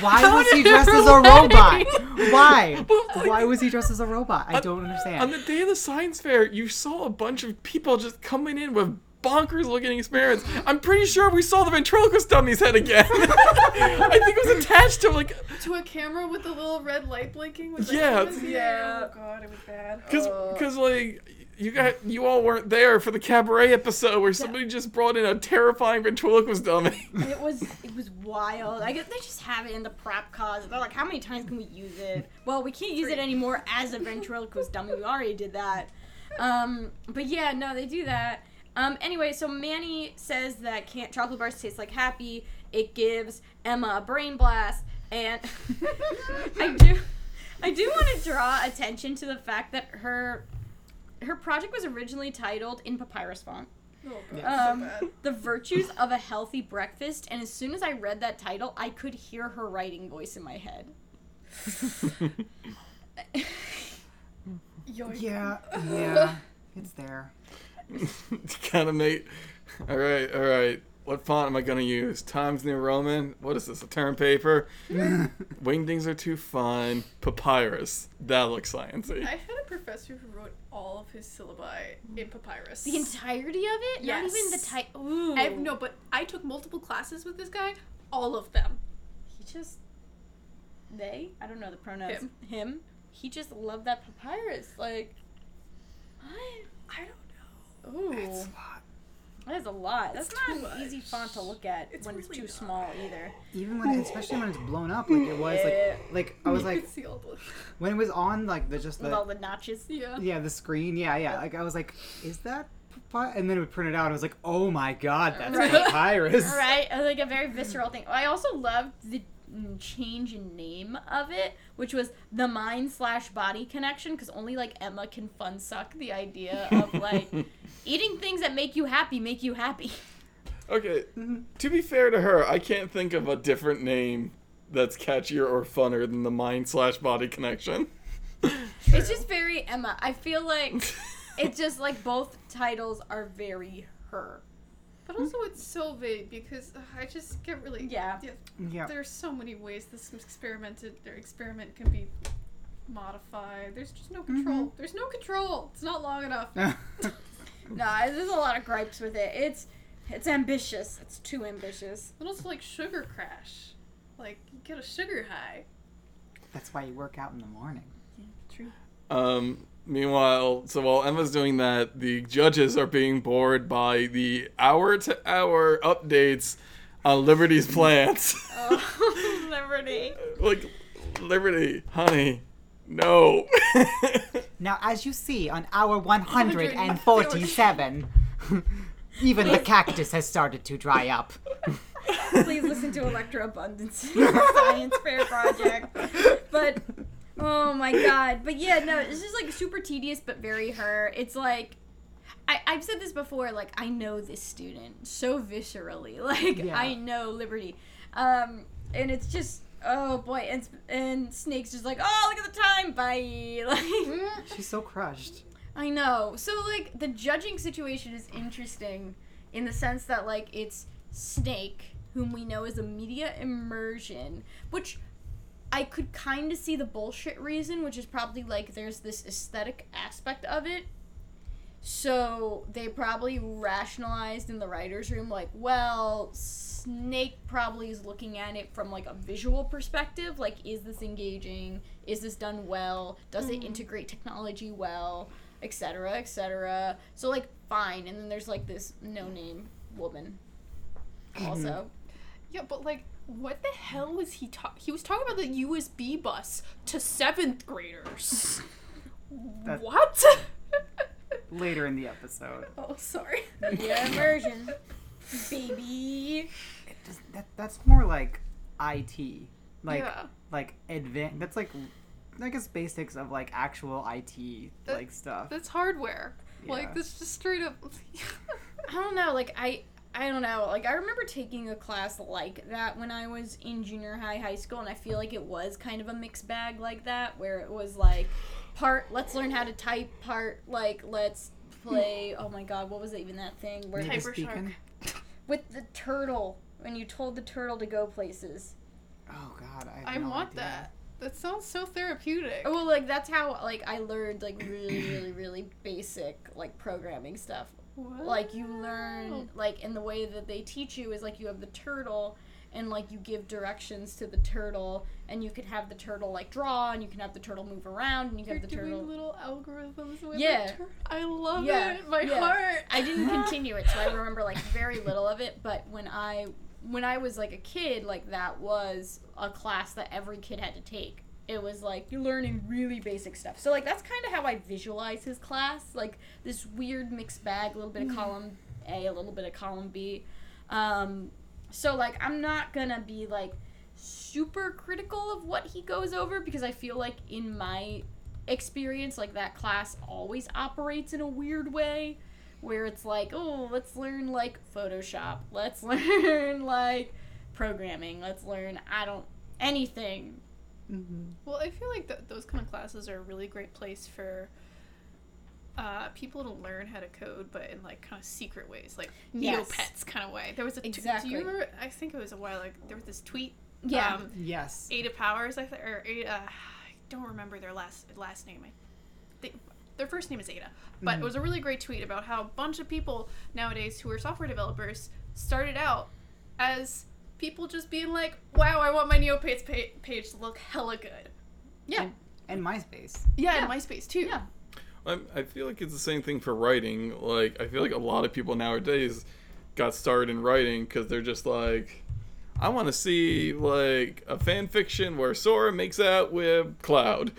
Why [LAUGHS] How was he dressed as a robot? Why? [LAUGHS] Like, Why was he dressed as a robot? I on- don't understand. On the day of the science fair, you saw a bunch of people just coming in with bonkers looking experiments. I'm pretty sure we saw the ventriloquist dummy's head again. [LAUGHS] I think it was attached to like To a camera with a little red light blinking? With the Yeah. hands in? Yeah. Oh god, it was bad. Cause, Uh. cause like you got you all weren't there for the cabaret episode where somebody just brought in a terrifying ventriloquist dummy. It was it was wild. I guess they just have it in the prop cause. They're like, how many times can we use it? Well, we can't use it anymore as a ventriloquist dummy. We already did that. Um, but yeah, no, they do that. Um, anyway, so Manny says that can't chocolate bars taste like happy. It gives Emma a brain blast, and [LAUGHS] I do, I do want to draw attention to the fact that her, her project was originally titled in papyrus font. Oh god, Yeah. Um, so bad. The Virtues of a Healthy Breakfast, and as soon as I read that title, I could hear her writing voice in my head. [LAUGHS] Yeah, yeah, [LAUGHS] it's there. kind of make. All right, all right. What font am I gonna use? Times New Roman. What is this? A term paper? [LAUGHS] Wingdings are too fine. Papyrus. That looks sciencey. I had a professor who wrote all of his syllabi in papyrus. The entirety of it? Not even the Yes. type. Ooh. I have, no, but I took multiple classes with this guy. All of them. He just. They? I don't know the pronouns. Him. Him? He just loved that papyrus. Like. What? I don't know. Ooh. It's a lot. That is a lot. That's It's not too an easy font to look at It's when it's too not. small either. Even when, especially when it's blown up, like it was, Yeah. like, like I was like, could see all the. [LAUGHS] when it was on, like the just With the all the notches. Yeah. yeah the screen, yeah, yeah. Like I was like, is that? And then it would print it out. I was like, oh my god, that's Right. papyrus. [LAUGHS] right? Like a very visceral thing. I also loved the change in name of it, which was the mind slash body connection, because only like Emma can fun suck the idea of like [LAUGHS] eating things that make you happy make you happy. Okay, [LAUGHS] to be fair to her, I can't think of a different name that's catchier or funner than the mind slash body connection. It's just very Emma. I feel like [LAUGHS] it's just like both titles are very her. But also, it's so vague because uh, I just get really. Yeah. Yeah. There's so many ways this experimented or experiment can be modified. There's just no control. There's no control. It's not long enough. [LAUGHS] Nah, there's a lot of gripes with it. It's it's ambitious. It's too ambitious. And also like sugar crash. Like you get a sugar high. That's why you work out in the morning. True. Um, meanwhile, so while Emma's doing that, the judges are being bored by the hour to hour updates on Liberty's plans. Oh, [LAUGHS] Liberty. [LAUGHS] like, Liberty, honey, no. [LAUGHS] Now, as you see on hour 147, [LAUGHS] even the cactus has started to dry up. [LAUGHS] Please listen to Electro Abundance Science Fair Project. But oh my god. But yeah, no, this is like super tedious but very her. It's like I, I've said this before, like I know this student so viscerally. Like Yeah. I know Liberty. Um and it's just oh boy, and and Snake's just like, oh look at the time, bye. [LAUGHS] Like She's so crushed. I know. So like the judging situation is interesting in the sense that like it's Snake, whom we know is a media immersion, which I could kind of see the bullshit reason, which is probably like there's this aesthetic aspect of it. So they probably rationalized in the writers' room, like, well, Snake probably is looking at it from like a visual perspective, like, is this engaging? Is this done well? Does it mm-hmm. integrate technology well? Etc. Etc. So like, fine. And then there's like this no-name woman, mm-hmm. also. Yeah, but like, what the hell was he talking? He was talking about the USB bus to seventh graders. [LAUGHS] What? [LAUGHS] Later in the episode. [LAUGHS] oh, sorry. Media [LAUGHS] immersion, baby. It does, that, that's more like IT. Like, yeah. like advanced. That's like, I guess basics of like actual IT That- like stuff. That's hardware. Yeah. Like, that's just straight up. [LAUGHS] I don't know, like I I don't know. Like I remember taking a class like that when I was in junior high, high school, and I feel like it was kind of a mixed bag like that, where it was like part let's learn how to type, part like let's play. [LAUGHS] Oh my god, what was it even that thing where Native Hyper Shark. with the turtle when you told the turtle to go places. Oh God, I. Have I no want idea. that. That sounds so therapeutic. Oh, well, like that's how like I learned like really, really, [CLEARS THROAT] really basic like programming stuff. like you learn like in the way that they teach you is like you have the turtle and like you give directions to the turtle and you could have the turtle like draw and you can have the turtle move around and you can You're have the doing turtle little algorithms with Yeah. tur- I love Yeah, it. My yeah. heart. I didn't [LAUGHS] continue it so I remember like very little of it but when I when I was like a kid like that was a class that every kid had to take it was like you're learning really basic stuff so like that's kind of how I visualize his class like this weird mixed bag a little bit of column A a little bit of column B um so like I'm not gonna be like super critical of what he goes over because I feel like in my experience like that class always operates in a weird way where it's like, oh, let's learn like Photoshop, let's [LAUGHS] learn like programming, let's learn I don't anything. Mm-hmm. Well, I feel like th- those kind of classes are a really great place for uh, people to learn how to code, but in like kind of secret ways, like Yes. Neopets kind of way. There was a t- Exactly. Do you remember? I think it was a while. Like there was this tweet. Yeah. Um, Yes. Ada Powers, I think, or Ada. I don't remember their last last name. I think their first name is Ada, but it was a really great tweet about how a bunch of people nowadays who are software developers started out as people just being like, "Wow, I want my Neopets pa- page to look hella good." Yeah. And, and MySpace. Yeah, Yeah. and MySpace too. Yeah. I, I feel like it's the same thing for writing. Like, I feel like a lot of people nowadays got started in writing because they're just like, I want to see like a fan fiction where Sora makes out with Cloud.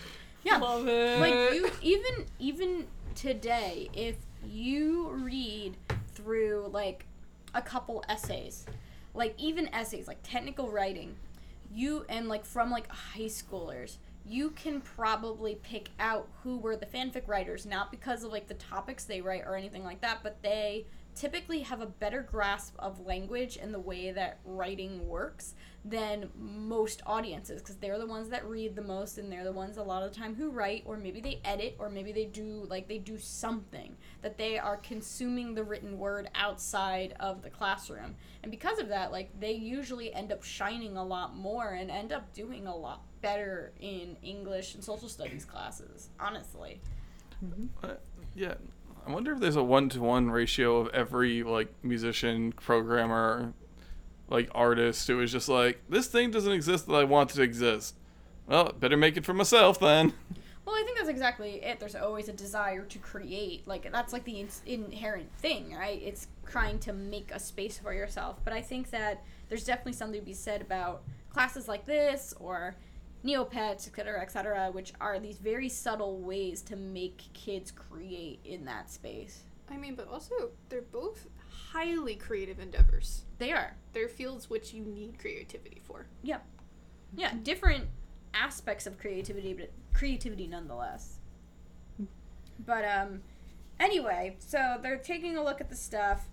Yeah. Love it. like you even even today if you read through like a couple essays like even essays like technical writing you and like from like high schoolers you can probably pick out who were the fanfic writers not because of like the topics they write or anything like that but they typically have a better grasp of language and the way that writing works than most audiences because they're the ones that read the most and they're the ones a lot of the time who write or maybe they edit or maybe they do like they do something that they are consuming the written word outside of the classroom. And because of that like they usually end up shining a lot more and end up doing a lot better in english and social studies classes honestly. Uh, yeah, I wonder if there's a one to one ratio of every like musician, programmer, like artist who is just like, this thing doesn't exist that I want to exist. Well, better make it for myself then. Well, I think that's exactly it. There's always a desire to create. Like that's like the in- inherent thing, right? It's trying to make a space for yourself. But I think that there's definitely something to be said about classes like this or Neopets, et cetera, et cetera, which are these very subtle ways to make kids create in that space. I mean, but also they're both highly creative endeavors. They are. They're fields which you need creativity for. Yep. Yeah, different aspects of creativity, but creativity nonetheless. But um, anyway, so they're taking a look at the stuff,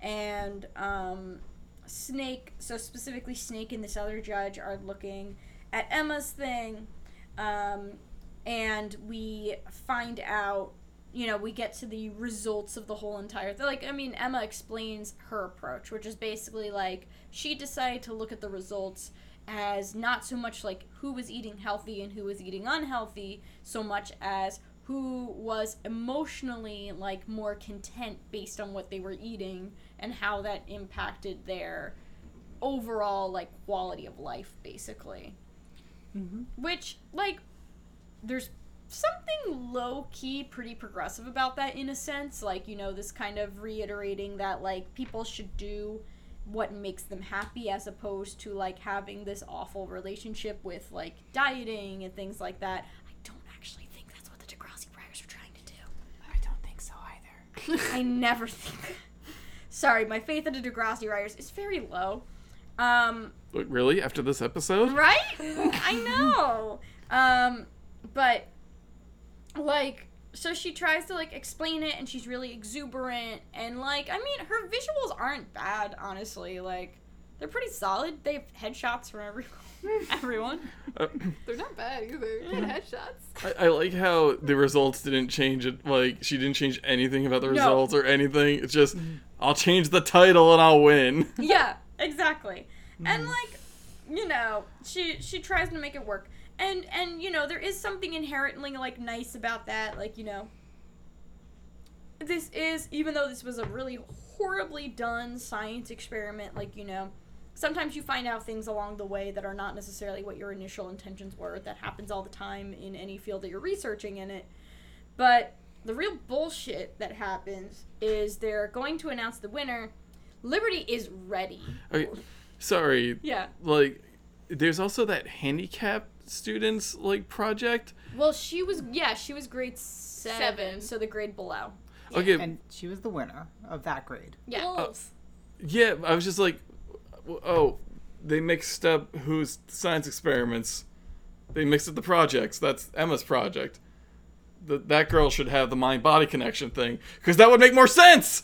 and um, Snake, so specifically Snake and this other judge are looking at Emma's thing, um, and we find out. You know, we get to the results of the whole entire thing. Like, I mean, Emma explains her approach, which is basically like she decided to look at the results as not so much like who was eating healthy and who was eating unhealthy, so much as who was emotionally like more content based on what they were eating and how that impacted their overall like quality of life basically. Mm-hmm. Which like there's something low key pretty progressive about that in a sense, like you know this kind of reiterating that like people should do what makes them happy as opposed to like having this awful relationship with like dieting and things like that. I don't actually think that's what the Degrassi writers are trying to do. I don't think so either. [LAUGHS] I never think. Sorry, my faith in the Degrassi writers is very low. Um, Like, really? After this episode? right? [LAUGHS] I know. Um, but like so she tries to like explain it and she's really exuberant and like I mean her visuals aren't bad honestly like they're pretty solid. They have headshots from everyone. [LAUGHS] everyone. Uh, They're not bad either. Good headshots. I, I like how the results didn't change it. Like, she didn't change anything about the No. results or anything. It's just, I'll change the title and I'll win. yeah, [LAUGHS] exactly. And mm-hmm. like, you know, she she tries to make it work. And and you know, there is something inherently like nice about that, like, you know, this is even though this was a really horribly done science experiment, like, you know, sometimes you find out things along the way that are not necessarily what your initial intentions were. That happens all the time in any field that you're researching in it. But the real bullshit that happens is they're going to announce the winner. Liberty is ready. Okay, sorry. Yeah. Like, there's also that handicap students, like, project. Well, she was yeah, she was grade seven, Seven. so the grade below. Okay, And she was the winner of that grade. Yeah. Wolves. Uh, yeah, I was just like, oh, they mixed up whose science experiments. They mixed up the projects. That's Emma's project. th- that girl should have the mind body connection thing because that would make more sense.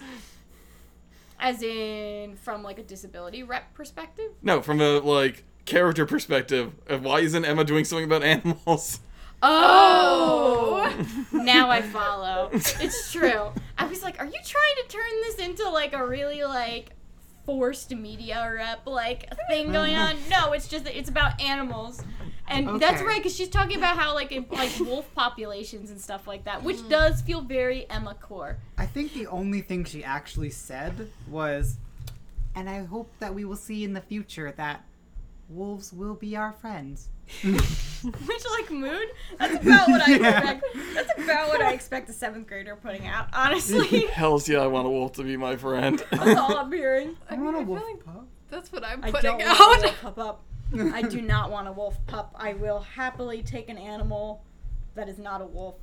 As in, from like a disability rep perspective. No, from a like character perspective of why isn't Emma doing something about animals? Oh, [LAUGHS] now I follow. It's true. I was like, are you trying to turn this into like a really like forced media rep like thing going on? No, it's just that it's about animals. And that's right, because she's talking about how like in, like wolf populations and stuff like that, which mm. does feel very Emma core. I think the only thing she actually said was, and I hope that we will see in the future that wolves will be our friends. [LAUGHS] Which like mood? That's [LAUGHS] about what I Yeah. expect. That's about what I [LAUGHS] expect a seventh grader putting out. Honestly, Hell's yeah, I want a wolf to be my friend. that's all I'm hearing. I I mean, want a I wolf like pup. that's what I'm putting I putting don't out. want a wolf pup up. I do not want a wolf pup. I will happily take an animal that is not a wolf,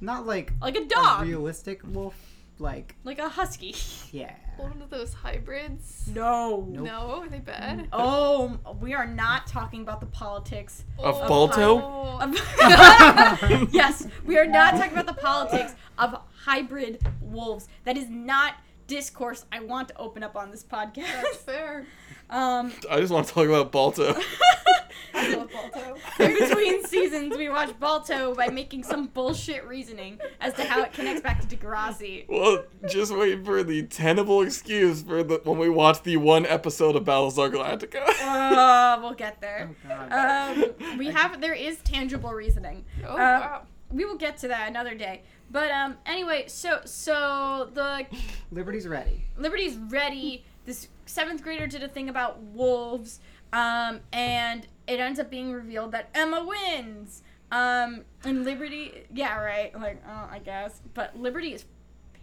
Not like like a a dog, realistic wolf. Like like a husky. yeah. One of those hybrids. No. Nope. No, are they bad? Oh, we are not talking about the politics Of Oh, Balto? of. [LAUGHS] [LAUGHS] yes, we are not talking about the politics of hybrid wolves. That is not discourse I want to open up on this That's podcast. fair. [LAUGHS] Um, I just want to talk about Balto. [LAUGHS] I love Balto. in between seasons, we watch Balto by making some bullshit reasoning as to how it connects back to Degrassi. well, just wait for the tenable excuse for the when we watch the one episode of Battlestar Galactica. Uh, we'll get there. Oh god. Um, we have there is tangible reasoning. Oh Uh, wow. We will get to that another day. But um, anyway, so so the [LAUGHS] Liberty's ready. Liberty's ready. This seventh grader did a thing about wolves, um, and it ends up being revealed that Emma wins. Um, and Liberty, yeah, right, like, uh, I guess, but Liberty is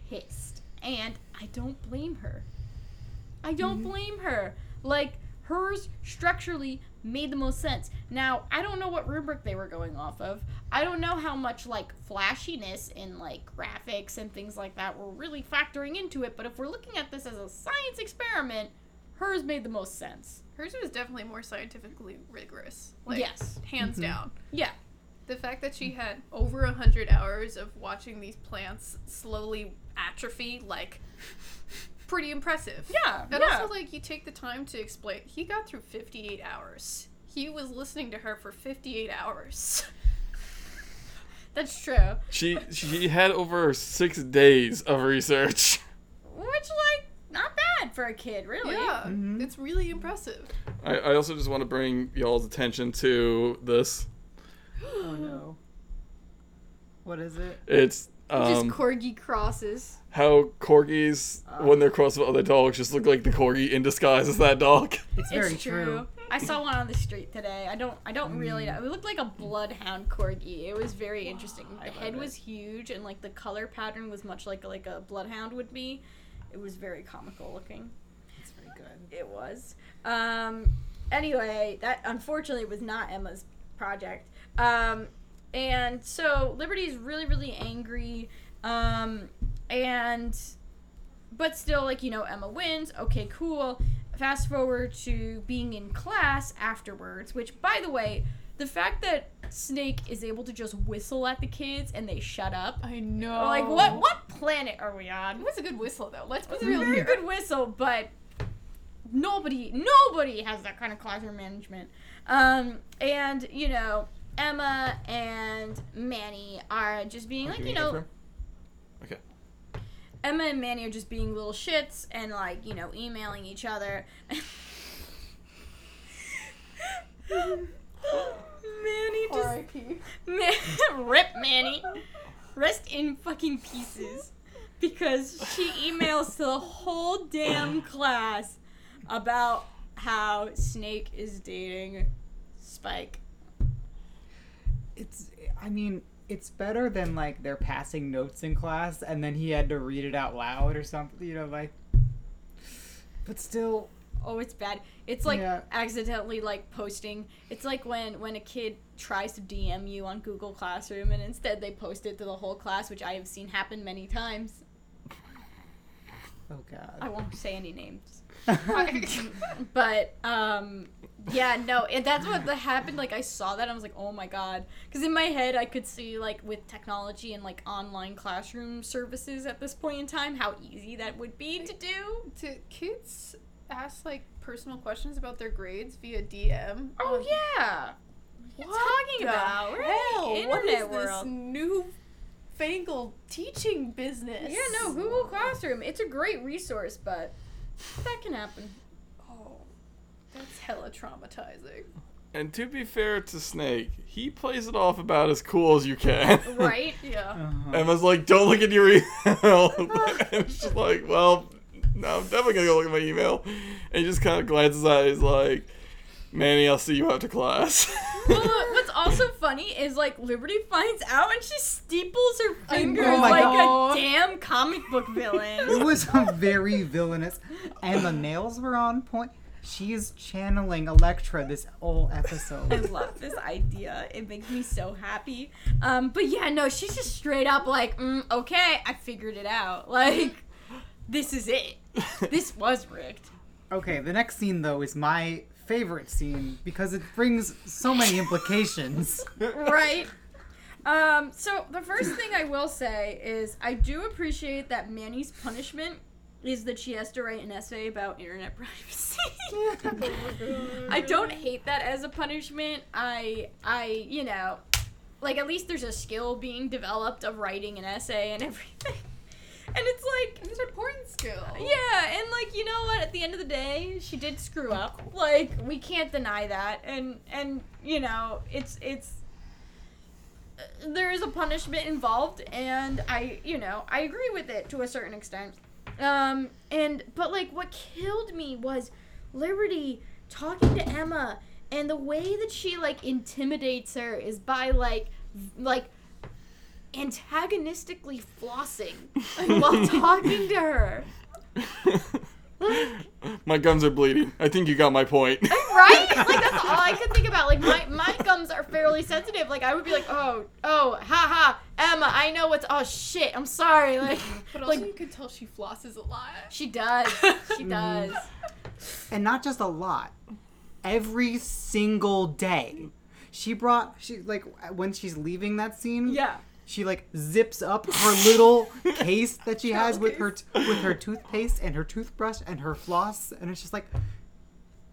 pissed, and I don't blame her. I don't blame her. Like, hers structurally made the most sense. Now, I don't know what rubric they were going off of. I don't know how much, like, flashiness and, like, graphics and things like that were really factoring into it, but if we're looking at this as a science experiment, hers made the most sense. Hers was definitely more scientifically rigorous. Like, yes. hands Mhm. down. Yeah. The fact that she had over a hundred hours of watching these plants slowly atrophy, like, pretty impressive. Yeah. And yeah. also, like, you take the time to explain. He got through 58 hours. He was listening to her for 58 hours. [LAUGHS] That's true. She she had over six days of research. Which, like, not bad for a kid, really. Yeah, Mhm. it's really impressive. I, I also just want to bring y'all's attention to this. Oh no. What is it? It's Just um, corgi crosses. How corgis, when they're crossed with other dogs, just look like the corgi in disguise as that dog. [LAUGHS] It's very it's true. true. I saw one on the street today. I don't. I don't really know. It looked like a bloodhound corgi. It was very interesting. I The head it. was huge, and like the color pattern was much like like a bloodhound would be. It was very comical looking. It's very good. It was. Um. Anyway, that unfortunately was not Emma's project. Um. And so Liberty's really really angry. Um. And. But still, like you know, Emma wins. Okay, cool. Fast forward to being in class afterwards, which, by the way, the fact that Snake is able to just whistle at the kids and they shut up. I know. Like, what what planet are we on? It was a good whistle, though. Let's be It's a real very here. good whistle, but nobody nobody has that kind of classroom management. Um, and you know, Emma and Manny are just being like, you know, Okay. Emma and Manny are just being little shits and like, you know, emailing each other. Manny just R.I.P. Man, [LAUGHS] rip Manny. Rest in fucking pieces. Because she emails to the whole damn class about how Snake is dating Spike. It's I mean, it's better than like they're passing notes in class and then he had to read it out loud or something, you know, like but still Oh, it's bad. It's like Yeah. accidentally like posting. It's like when when a kid tries to DM you on Google Classroom and instead they post it to the whole class, which I have seen happen many times. Oh God. I won't say any names. [LAUGHS] but um yeah no and that's what that happened like i saw that and i was like oh my god because in my head i could see like with technology and like online classroom services at this point in time how easy that would be to do To kids ask like personal questions about their grades via DM? oh on- yeah What talking the about? We're in the hell? what is world. this new fangled teaching business? yeah no google classroom it's a great resource but that can happen Oh, that's hella traumatizing. And to be fair to Snake, he plays it off about as cool as you can. [LAUGHS] right Yeah. Uh-huh. Emma's like, don't look at your email. [LAUGHS] and it's just like, well, no, I'm definitely gonna go look at my email. And he just kind of glances at it. He's like, Manny, I'll see you after class. [LAUGHS] well, what's also funny is like Liberty finds out and she steeples her fingers know. like Oh my a damn comic book villain. It was very villainous, and the nails were on point. She is channeling Elektra this whole episode. I love this idea. It makes me so happy. Um, but yeah, no, she's just straight up like, mm, okay, I figured it out. [LAUGHS] Like, this is it. [LAUGHS] This was rigged. Okay, the next scene though is my favorite scene because it brings so many implications. [LAUGHS] right? Um, so the first thing I will say is I do appreciate that Manny's punishment is that she has to write an essay about internet [LAUGHS] privacy. [LAUGHS] I don't hate that as a punishment. I I you know, like at least there's a skill being developed of writing an essay and everything. And it's like It's an important skill. yeah, and like you know what? At the end of the day, she did screw up. Like we can't deny that, and and you know it's it's there is a punishment involved, and I you know I agree with it to a certain extent. Um, and but like what killed me was Liberty talking to Emma, and the way that she like intimidates her is by like v- like antagonistically flossing while [LAUGHS] talking to her. my gums are bleeding. I think you got my point. right? Like that's [LAUGHS] all I could think about. Like my my gums are fairly sensitive. Like I would be like, oh oh ha ha Emma, I know what's oh shit, I'm sorry. Like But also, like you could tell she flosses a lot. she does, she [LAUGHS] does. and not just a lot. Every single day. She brought she like when she's leaving that scene. Yeah. She like zips up her little [LAUGHS] case that she has with her t- with her toothpaste and her toothbrush and her floss, and it's just like,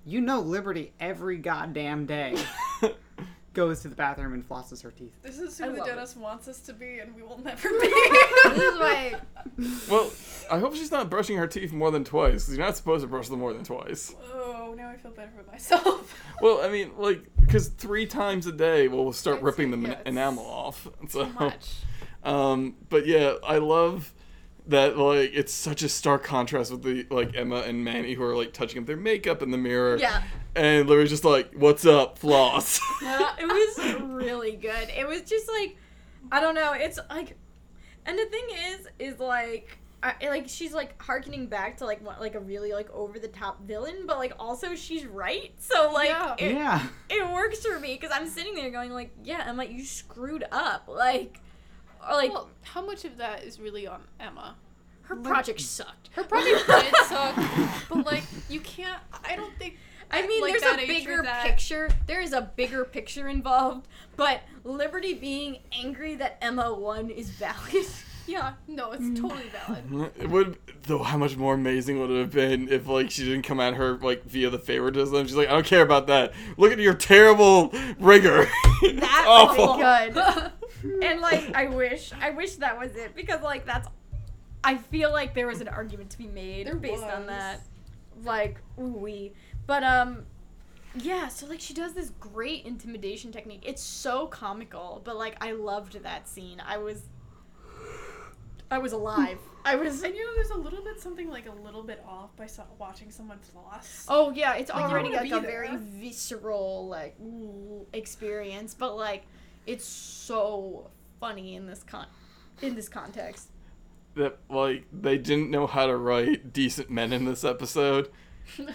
you know, Liberty every goddamn day [LAUGHS] goes to the bathroom and flosses her teeth. This is I who the love it. dentist wants us to be, and we will never [LAUGHS] be. This is why [LAUGHS] well, I hope she's not brushing her teeth more than twice, because you're not supposed to brush them more than twice. oh, now I feel better for myself. [LAUGHS] Well, I mean, like, because three times a day we'll start It's- ripping the yeah, enamel off. So, Too much. um, but yeah, I love that. Like, it's such a stark contrast with the like Emma and Manny who are like touching up their makeup in the mirror. Yeah. And Larry's just like, "What's up, floss?" [LAUGHS] yeah, it was really good. It was just like I don't know, it's like and the thing is is like I, like she's like harkening back to like what like a really like over the top villain, but like also she's right. So like Yeah. it, yeah. it works for me because I'm sitting there going like, yeah, I'm like you screwed up, like or like well, how much of that is really on Emma? her project sucked. Her project [LAUGHS] did suck, but like you can't. I don't think. I mean, like, there's a bigger that- picture. There is a bigger picture involved, but Liberty being angry that Emma won is valid. [LAUGHS] Yeah, no, it's mm. totally valid. [LAUGHS] it would though. How much more amazing would it have been if like she didn't come at her like via the favoritism? She's like, "I don't care about that. Look at your terrible rigor. it's That awful." would be good. And like, I wish, I wish that was it because like that's. I feel like there was an argument to be made There based on that. Like, ooh wee. But um, yeah. So like, she does this great intimidation technique. It's so comical, but like, I loved that scene. I was. I was alive. I was. And you know, there's a little bit something like a little bit off by so- watching someone floss. Oh yeah, it's Like, already like a very visceral like experience, but like it's so funny in this con in this context. that like they didn't know how to write decent men in this episode.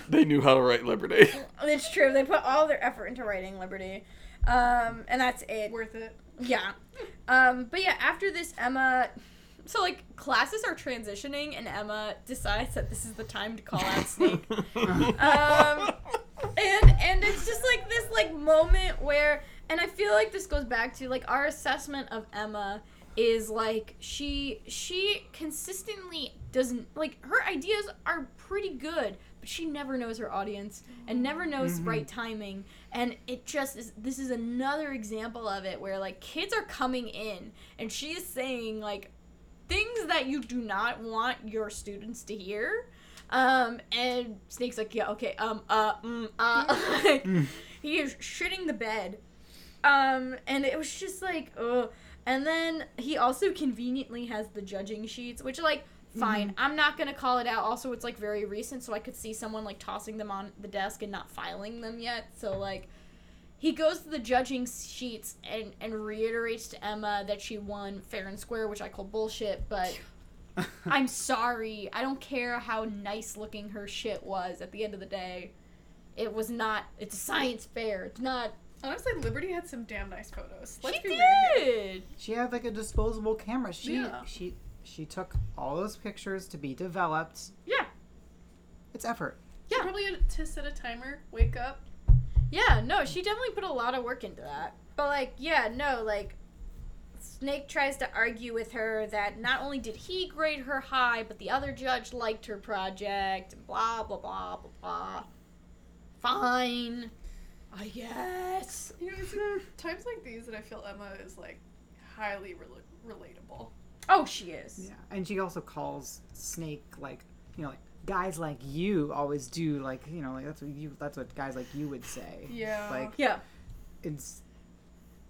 They knew how to write Liberty. [LAUGHS] It's true. They put all their effort into writing Liberty, um, and that's it. Worth it. Yeah. Um, but yeah, after this, Emma so like classes are transitioning and Emma decides that this is the time to call out Snake. [LAUGHS] um, and and it's just like this like moment where and I feel like this goes back to like our assessment of Emma is like she she consistently doesn't like her ideas are pretty good but she never knows her audience and never knows Mhm. right timing and it just is this is another example of it where like kids are coming in and she is saying like things that you do not want your students to hear um and snake's like yeah okay um uh mm, uh [LAUGHS] like, Mm. he is shitting the bed um and it was just like oh and then he also conveniently has the judging sheets which like fine. I'm not gonna call it out. Also it's like very recent so i could see someone like tossing them on the desk and not filing them yet. So like he goes to the judging sheets and and reiterates to emma that she won fair and square which i call bullshit but [LAUGHS] i'm sorry. I don't care how nice looking her shit was at the end of the day. It was not it's a science fair. It's not Honestly, Liberty had some damn nice photos. Let's she be real here. did She had like a disposable camera. She Yeah. she she took all those pictures to be developed. yeah It's effort. She Yeah. probably had to set a timer, wake up. Yeah, no, she definitely put a lot of work into that. But like, yeah, no, like Snake tries to argue with her that not only did he grade her high, but the other judge liked her project, and blah blah blah blah blah. Fine. I guess. You know, it's like times like these that I feel Emma is like highly rel- relatable. Oh, she is. Yeah, and she also calls Snake like you know like guys like you always do like you know like that's what you that's what guys like you would say. Yeah. Like Yeah. it's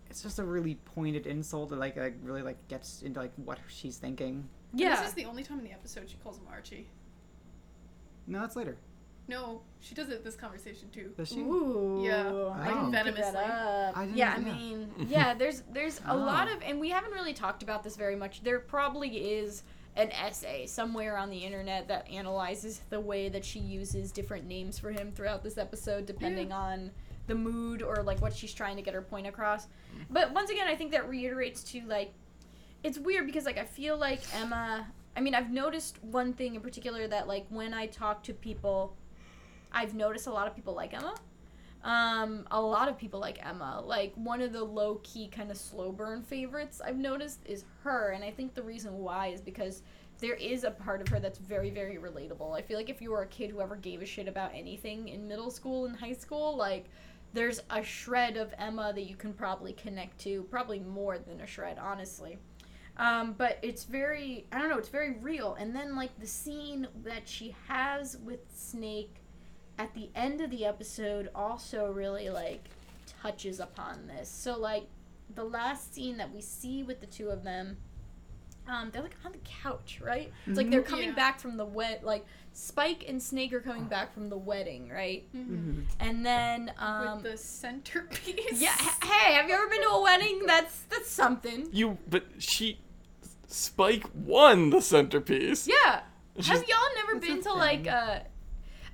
it's just a really pointed insult that like like really like gets into like what she's thinking. Yeah. This is the only time in the episode she calls him Archie. No, that's later. No, she does it this conversation too. Does she? Ooh. Yeah, I didn't that Venomously. up. I didn't- yeah, I mean, [LAUGHS] yeah. There's there's a Oh. lot of, and we haven't really talked about this very much. There probably is an essay somewhere on the internet that analyzes the way that she uses different names for him throughout this episode, depending on the mood or like what she's trying to get her point across. But once again, I think that reiterates to like, it's weird because like I feel like Emma. I mean, I've noticed one thing in particular that like when I talk to people, I've noticed a lot of people like Emma. Um, a lot of people like Emma. Like one of the low key kind of slow burn favorites I've noticed is her, and I think the reason why is because there is a part of her that's very very relatable. I feel like if you were a kid who ever gave a shit about anything in middle school and high school, like there's a shred of Emma that you can probably connect to, probably more than a shred, honestly. Um, but it's very, I don't know, it's very real. And then, like, the scene that she has with Snake at the end of the episode also really, like, touches upon this. So, like, the last scene that we see with the two of them, um, they're, like, on the couch, right? It's like they're Mhm. coming Yeah. back from the wet, like, Spike and Snake are coming back from the wedding, right? Mm-hmm. And then, um, With the centerpiece. yeah, h- hey, have you ever been to a wedding? That's that's something. You, but she, Spike won the centerpiece. Yeah. She's- Have y'all never been a to like thing.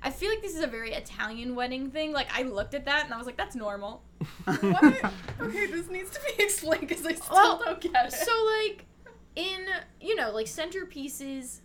I feel like this is a very Italian wedding thing. Like I looked at that and I was like, that's normal. [LAUGHS] What? Okay, this needs to be [LAUGHS] explained because I still Well, don't get it. So like in you know, like centerpieces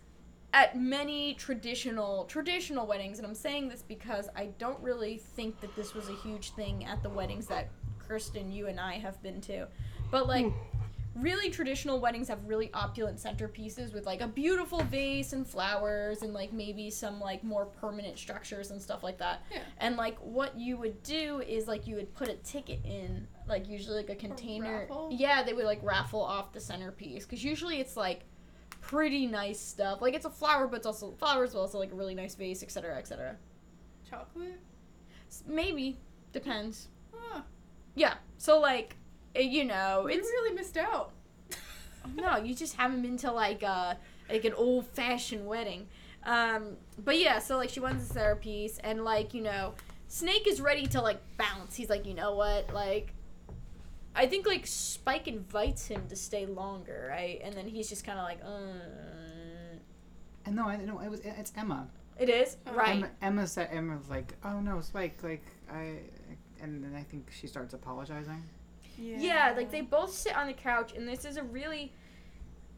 at many traditional traditional weddings, and I'm saying this because I don't really think that this was a huge thing at the weddings that Kirsten, you and I have been to. But like hmm. Really traditional weddings have really opulent centerpieces with like a beautiful vase and flowers and like maybe some like more permanent structures and stuff like that. Yeah. And like what you would do is like you would put a ticket in, like usually like a container. raffle? Yeah, they would like raffle off the centerpiece because usually it's like pretty nice stuff. Like it's a flower, but it's also flowers, but also like a really nice vase, etc., etc. Chocolate? Maybe depends. Huh. Yeah. So like, you know, We it's really missed out. [LAUGHS] no, you just haven't been to like uh like an old fashioned wedding. Um, but yeah, so like she wants the centerpiece, and like you know, Snake is ready to like bounce. He's like, you know what, like. I think like Spike invites him to stay longer, right? And then he's just kind of like, uh, And no, I know it was it's Emma. it is Oh. right. Emma, Emma said Emma was like, "Oh no, Spike!" Like I, and then I think she starts apologizing. Yeah, like they both sit on the couch, and this is a really.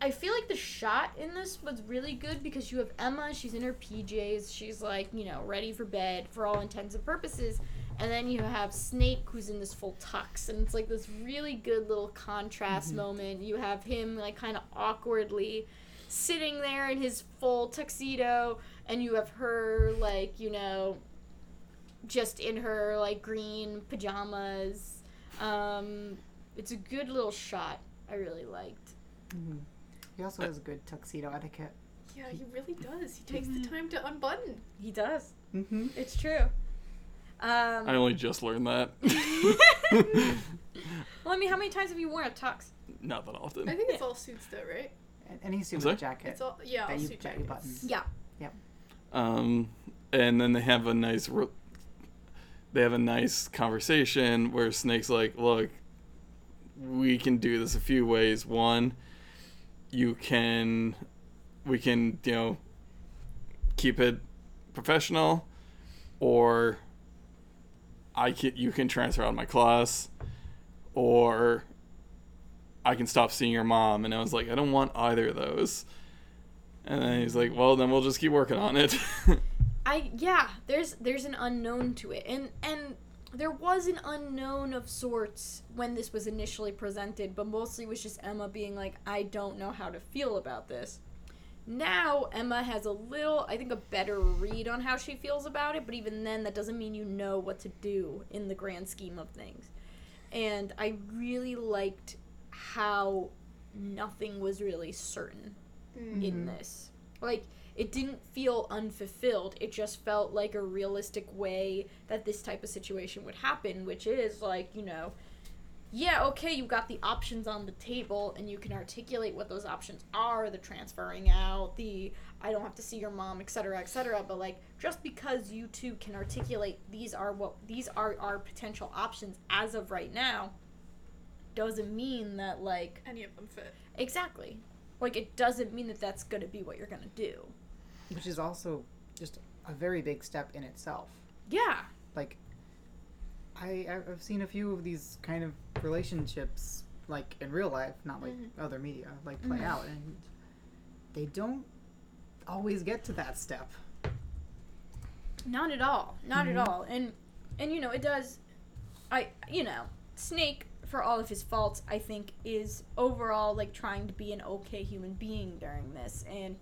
I feel like the shot in this was really good because you have Emma, she's in her PJs, she's like, you know, ready for bed for all intents and purposes. And then you have Snake who's in this full tux and it's like this really good little contrast mm-hmm. moment. You have him like kind of awkwardly sitting there in his full tuxedo and you have her like, you know, just in her like green pajamas. Um it's a good little shot. I really liked. Mhm. He also has good tuxedo etiquette. Yeah, he really does. He takes the time to unbutton. He does. Mm-hmm. It's true. Um, I only just learned that. [LAUGHS] [LAUGHS] well, I mean, how many times have you worn a tux? Not that often. I think it's all suits though, right? And, and he's Is with a jacket. It's all yeah, all you, suit that you jackets. button. Yeah. Um, and then they have a nice, re- they have a nice conversation where Snake's like, "Look, we can do this a few ways. One, you can, we can, you know, keep it professional, or I can, you can transfer out of my class, or I can stop seeing your mom." And I was like, "I don't want either of those." And then he's like, "Well, then we'll just keep working on it." [LAUGHS] I yeah. There's there's an unknown to it, and and there was an unknown of sorts when this was initially presented, but mostly was just Emma being like, I don't know how to feel about this. Now Emma has a little, I think, a better read on how she feels about it, but even then, that doesn't mean you know what to do in the grand scheme of things. And I really liked how nothing was really certain in mm-hmm. this. Like, it didn't feel unfulfilled. It just felt like a realistic way that this type of situation would happen, which is like, you know, yeah, okay, you've got the options on the table and you can articulate what those options are the transferring out, the I don't have to see your mom, etc., etc. But like, just because you two can articulate these are what these are our potential options as of right now, doesn't mean that like Any of them fit. exactly like it doesn't mean that that's gonna be what you're gonna do. Which is also just a very big step in itself. Yeah. Like, I I've seen a few of these kind of relationships, like in real life, not like other media, like play Mhm. out, and they don't always get to that step. Not at all. Not Mhm. at all. And and you know, it does I you know, Snake for all of his faults, I think is overall like trying to be an okay human being during this and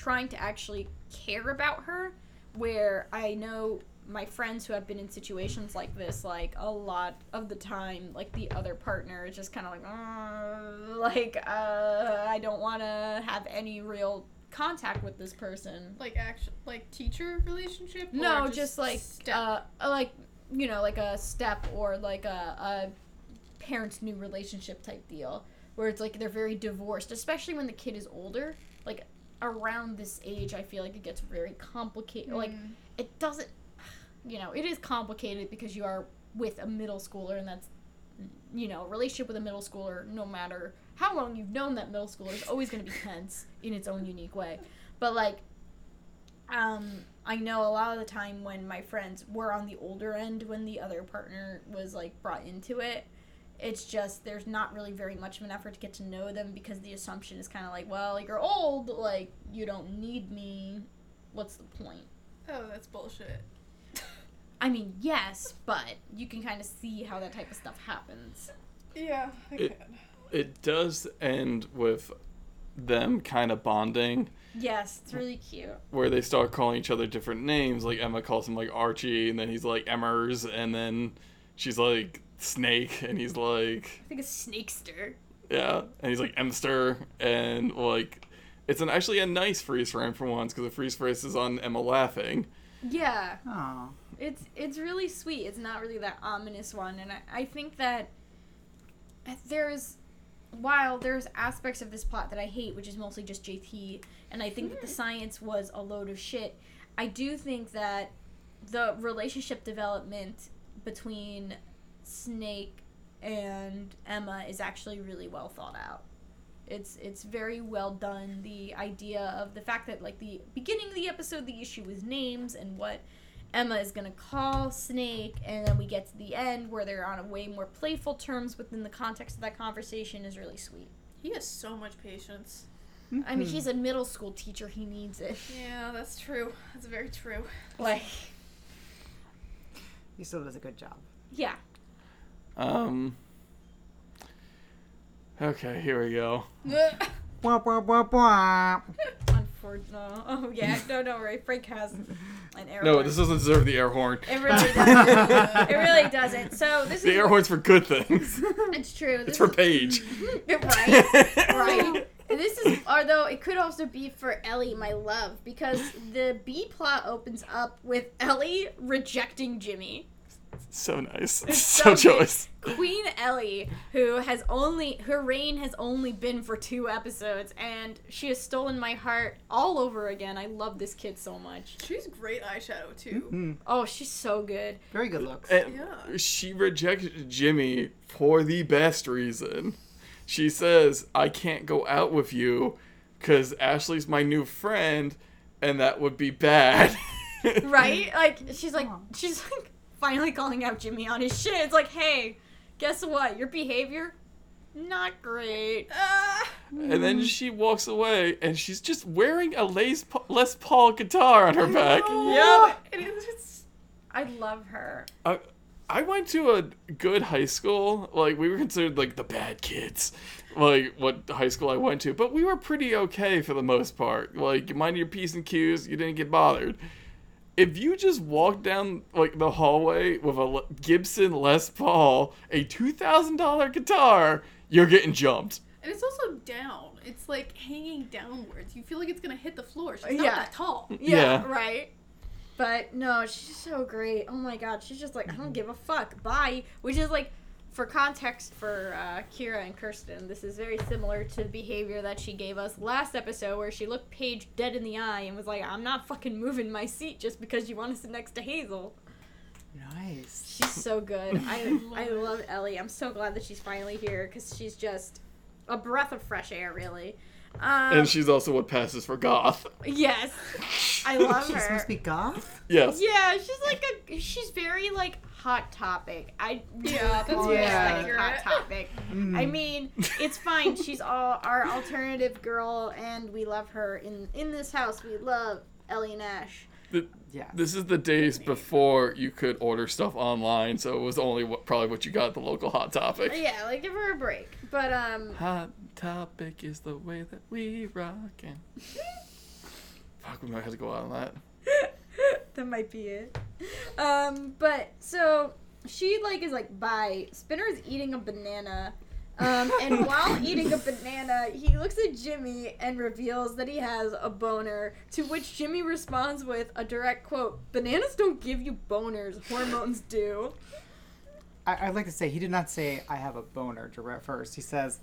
trying to actually care about her where I know my friends who have been in situations like this like a lot of the time like the other partner is just kind of like "Uh," like uh I don't want to have any real contact with this person Like action, like teacher relationship. no, or just, like step? uh, like you know, like a step or like a, a parents' new relationship type deal, where it's like they're very divorced, especially when the kid is older. Like around this age, I feel like it gets very complicated. Like Mm. it doesn't, you know, it is complicated because you are with a middle schooler, and that's you know, a relationship with a middle schooler, no matter how long you've known that middle schooler, is always going to be tense in its own unique way. But like, um, I know a lot of the time when my friends were on the older end when the other partner was like brought into it, it's just there's not really very much of an effort to get to know them because the assumption is kind of like, well, you're old, like you don't need me. What's the point? Oh, that's bullshit. I mean, yes, but you can kind of see how that type of stuff happens. Yeah, I It- can. it does end with them kind of bonding Yes, it's really cute. where they start calling each other different names like emma calls him like archie and then he's like emmers and then she's like snake and he's like I think it's Snakester. yeah and he's like emster and like it's an actually a nice freeze frame for once because the freeze frame is on emma laughing Yeah, Oh, it's it's really sweet. It's not really that ominous one, and I, I think that there's while there's aspects of this plot that I hate, which is mostly just JT, and I think that the hmm. science was a load of shit. I do think that the relationship development between Snake and Emma is actually really well thought out. It's it's very well done. The idea of the fact that like the beginning of the episode, the issue was names and what Emma is gonna call Snake, and then we get to the end where they're on a way more playful terms within the context of that conversation is really sweet. He has so much patience. Mm-hmm. I mean, he's a middle school teacher. He needs it. Yeah, that's true. That's very true. Like, He still does a good job. yeah. Um. Okay, here we go. [LAUGHS] Wah, wah, wah, wah. Unfortunately. Oh, yeah. No, don't worry. Frank has an air No, horn. this doesn't deserve the air horn. It really doesn't. it really doesn't. So this is The is. air horn's for good things. [LAUGHS] It's true. It's This for is- Paige. [LAUGHS] right. right. This is, although it could also be for Ellie, my love, because the B plot opens up with Ellie rejecting Jimmy. So nice. It's [LAUGHS] so so choice. Queen Ellie, who has only her reign has only been for two episodes, and she has stolen my heart all over again. I love this kid so much. She's great eyeshadow too. Mm, Oh, she's so good. very good looks. And Yeah. she rejects Jimmy for the best reason. She says, I can't go out with you because Ashley's my new friend, and that would be bad. [LAUGHS] Right? Like she's like she's like finally calling out Jimmy on his shit. It's like, hey, guess what? Your behavior, not great. Ah! And then she walks away, and she's just wearing a Les, Pa- Les Paul guitar on her back. Yep. And it's just I love her. I, I went to a good high school. Like we were considered like the bad kids, like what high school I went to. But we were pretty okay for the most part. Like you mind your p's and q's. You didn't get bothered. If you just walk down like the hallway with a Gibson Les Paul, a two thousand dollar guitar, you're getting jumped. and it's also down. It's like hanging downwards. You feel like it's gonna hit the floor. She's not Yeah. that tall. Yeah, Yeah. right. But no, she's so great. Oh my god, she's just like I don't give a fuck. Bye. Which is like, for context for uh, Kira and Kirsten, this is very similar to the behavior that she gave us last episode, where she looked Paige dead in the eye and was like, "I'm not fucking moving my seat just because you want to sit next to Hazel." Nice. She's so good. I [LAUGHS] I love Ellie. I'm so glad that she's finally here because she's just a breath of fresh air, really. Um, And she's also what passes for goth. yes, [LAUGHS] I love her. She's her. supposed to be goth? Yes. Yeah, she's like a she's very like hot topic. I Yeah, that's really Yeah. like hot topic. Mm. I mean, it's fine. She's all our alternative girl, and we love her in in this house. We love Ellie and Ash. The- yeah. This is the days before you could order stuff online, so it was only what, probably what you got at the local Hot Topic. Yeah, like give her a break. But um, Hot Topic is the way that we rock and. [LAUGHS] Fuck, we might have to go out on that. [LAUGHS] that might be it. Um, but so she like is like bye. Spinner's eating a banana. Um, and [LAUGHS] while eating a banana, he looks at Jimmy and reveals that he has a boner. To which Jimmy responds with a direct quote: "Bananas don't give you boners; hormones do." I, I'd like to say he did not say I have a boner direct first. He says,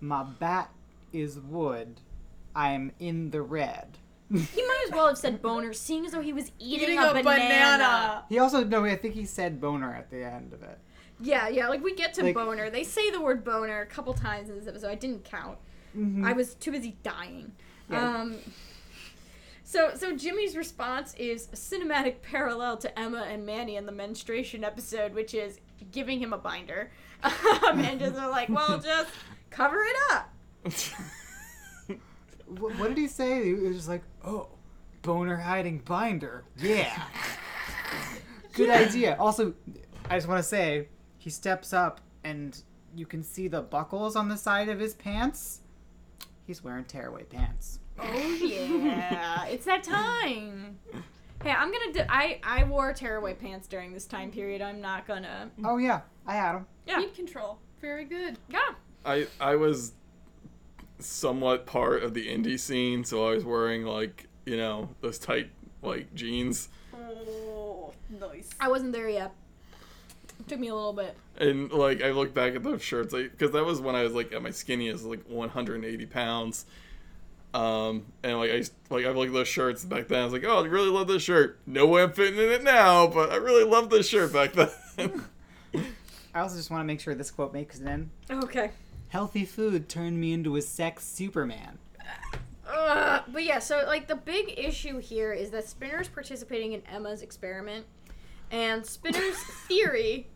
"My bat is wood. I'm in the red." [LAUGHS] He might as well have said boner, seeing as though he was eating, Eating a, a banana. banana. He also no, I think he said boner at the end of it. Yeah, yeah. Like we get to Like- boner. They say the word boner a couple times in this episode. I didn't count. Mhm. I was too busy dying. Yeah. Um, so, so Jimmy's response is a cinematic parallel to Emma and Manny in the menstruation episode, which is giving him a binder. [LAUGHS] Um, and just are like, well, [LAUGHS] just cover it up. [LAUGHS] Wh- what did he say? He was just like, "Oh, boner hiding binder. Yeah, [LAUGHS] good Yeah. idea." Also, I just want to say he steps up and you can see the buckles on the side of his pants. He's wearing tearaway pants. Oh yeah, it's that time. Hey, I'm gonna. Do, I I wore tearaway pants during this time period. I'm not gonna. Oh yeah, I had them. Yeah, Heat control. Very good. yeah. I I was somewhat part of the indie scene, so I was wearing like you know those tight like jeans, Oh, nice. I wasn't there yet. It took me a little bit. and like I look back at those shirts, like because that was when I was like at my skinniest, like 180 pounds. Um, and like I used- like I look at those shirts back then. I was like, oh, I really love this shirt. No way I'm fitting in it now, but I really love this shirt back then. [LAUGHS] [LAUGHS] I also just want to make sure this quote makes it in. Okay. Healthy food turned me into a sex Superman. Uh, but yeah, so like the big issue here is that Spinner's participating in Emma's experiment, and Spinner's [LAUGHS] theory,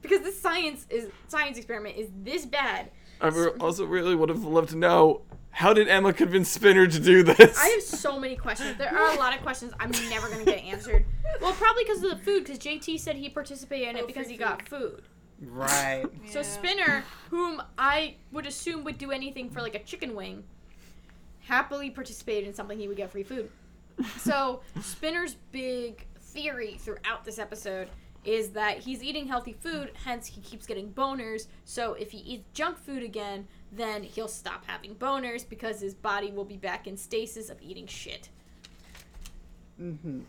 because this science is science experiment is this bad, I re- also really would have loved to know how did Emma convince Spinner to do this? I have so many questions. There are a lot of questions I'm never gonna get answered. Well, probably because of the food. Because JT said he participated in it Oh, because free he got food. Right. [LAUGHS] So Spinner, whom I would assume would do anything for like a chicken wing, happily participated in something he would get free food. So Spinner's big theory throughout this episode is that he's eating healthy food, hence he keeps getting boners. So if he eats junk food again, then he'll stop having boners because his body will be back in stasis of eating shit. hmm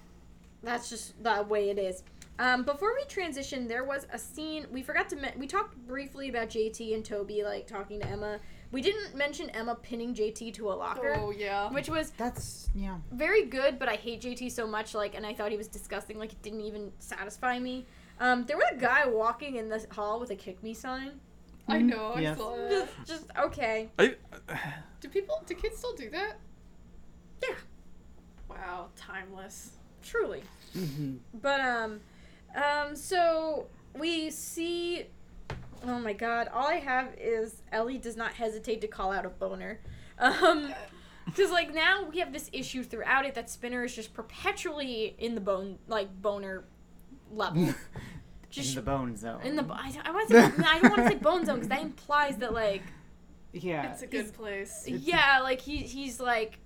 That's just the way it is. Um, before we transition, there was a scene we forgot to. Men- we talked briefly about JT and Toby like talking to Emma. We didn't mention Emma pinning JT to a locker, Oh yeah. which was That's yeah. very good. But I hate JT so much, like, and I thought he was disgusting. Like, it didn't even satisfy me. Um, there was a guy walking in the hall with a "kick me" sign. I know. I Yes. saw Just, just okay. I, Do people? Do kids still do that? Yeah, Wow. Timeless. truly. hmm But um, um, so we see. Oh my God! All I have is Ellie does not hesitate to call out a boner, um, [LAUGHS] because like now we have this issue throughout it that Spinner is just perpetually in the bone like boner level. Just [LAUGHS] in Just the bone zone. in the bo- I, I want to say [LAUGHS] I don't want to say bone zone because that implies that like yeah. It's a good place. Yeah like he he's like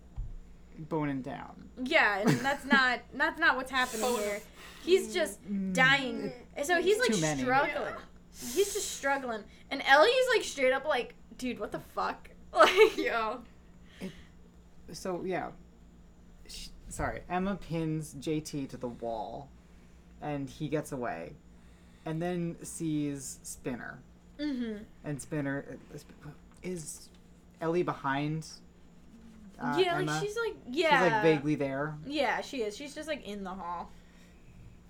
boning down. yeah and that's not that's not what's happening Boner. here. He's just dying. And so he's like struggling. He's just struggling. And Ellie is like straight up like, dude, what the fuck? [LAUGHS] Like Yeah. So yeah. Sh- Sorry, Emma pins JT to the wall, and he gets away, and then sees Spinner, Mm-hmm. and Spinner uh, is Ellie behind. Uh, yeah, Emma? like she's like She's yeah. like vaguely there. Yeah, she is. She's just like in the hall.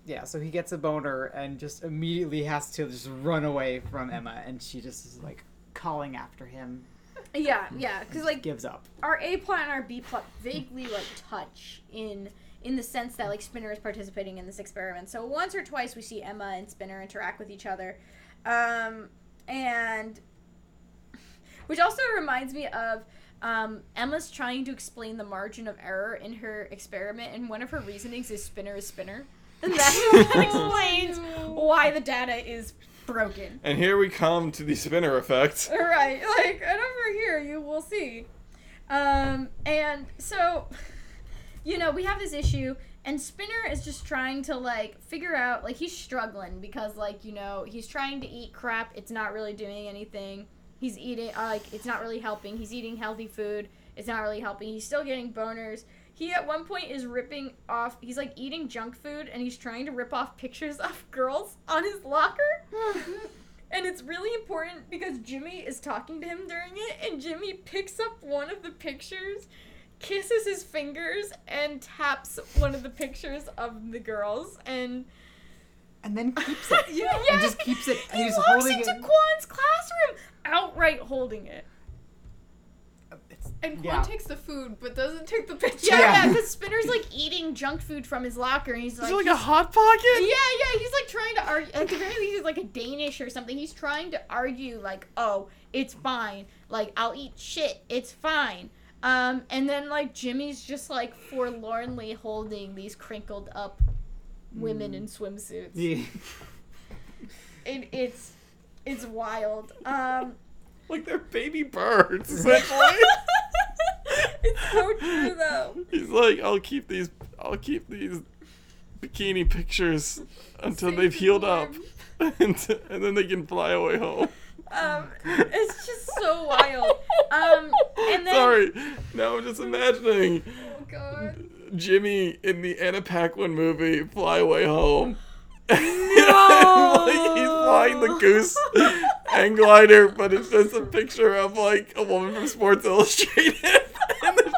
Yeah, so he gets a boner and just immediately has to just run away from Emma, and she just is like calling after him. Yeah, yeah, because like gives up. our A plot and our B plot vaguely like touch in in the sense that like Spinner is participating in this experiment. So once or twice we see Emma and Spinner interact with each other, um, and [LAUGHS] which also reminds me of um, Emma's trying to explain the margin of error in her experiment, and one of her reasonings is Spinner is Spinner, and that [LAUGHS] explains why the data is broken. and here we come to the Spinner effect. Right, like, and over here you will see. Um, and so, you know, we have this issue, and Spinner is just trying to, like, figure out, like, he's struggling because, like, you know, he's trying to eat crap, it's not really doing anything. He's eating, uh, like, it's not really helping. He's eating healthy food, it's not really helping. He's still getting boners. He at one point is ripping off, he's like eating junk food and he's trying to rip off [LAUGHS] pictures of girls on his locker. [SIGHS] And it's really important because Jimmy is talking to him during it, and Jimmy picks up one of the pictures, kisses his fingers, and taps one of the pictures of the girls. And And then keeps [LAUGHS] it. yeah, And just keeps it. He he's walks holding into it. Kwan's classroom, outright holding it. It's, And Kwan yeah. takes the food, but doesn't take the picture. Yeah, Yeah. yeah, because Spinner's like eating junk food from his locker, and he's Is like, it like he's- a hot pocket? Yeah, yeah, he's like trying to argue. At the very least, he's like a Danish or something. He's trying to argue, like, oh, it's fine. Like, I'll eat shit. It's fine. Um, and then like Jimmy's just like forlornly holding these crinkled up women in swimsuits. Yeah. It, it's it's wild. Um, [LAUGHS] Like they're baby birds, essentially. [LAUGHS] it's so true though. He's like, I'll keep these, I'll keep these bikini pictures until they've healed up, warm. [LAUGHS] and, and then they can fly away home. Um, it's just so wild. Um, and then Sorry, now I'm just imagining [LAUGHS] Oh god. Jimmy in the Anna Paquin movie Fly Away Home. [LAUGHS] No! like he's flying the goose and glider, but it's just a picture of like a woman from Sports Illustrated,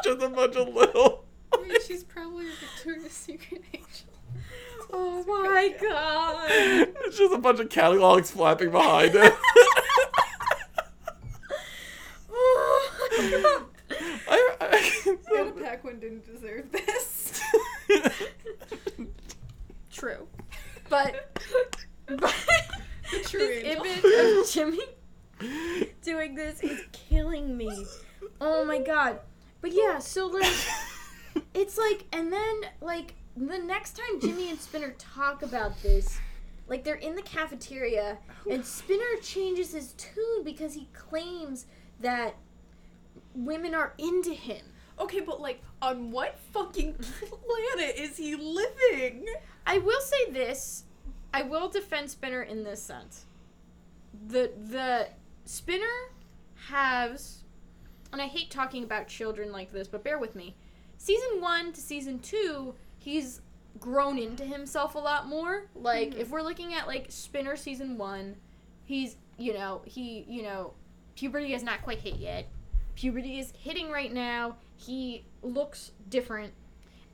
just a bunch of little. I mean, she's probably a Victoria's Secret angel. [LAUGHS] Oh my god. It's just a bunch of catalogs flapping behind it. [LAUGHS] [LAUGHS] I, Anna Paquin didn't deserve this. True. But, but The true this angel. image of Jimmy doing this is killing me. Oh my god. But yeah, so like it's like and then like the next time Jimmy and Spinner talk about this, like they're in the cafeteria and Spinner changes his tune because he claims that women are into him. Okay, but like, on what fucking [LAUGHS] planet is he living? I will say this. I will defend Spinner in this sense. The the Spinner has and I hate talking about children like this, but bear with me. Season 1 to season 2, he's grown into himself a lot more. Like mm-hmm. if we're looking at like Spinner season 1, he's, you know, he, you know, puberty has not quite hit yet. Puberty is hitting right now. He looks different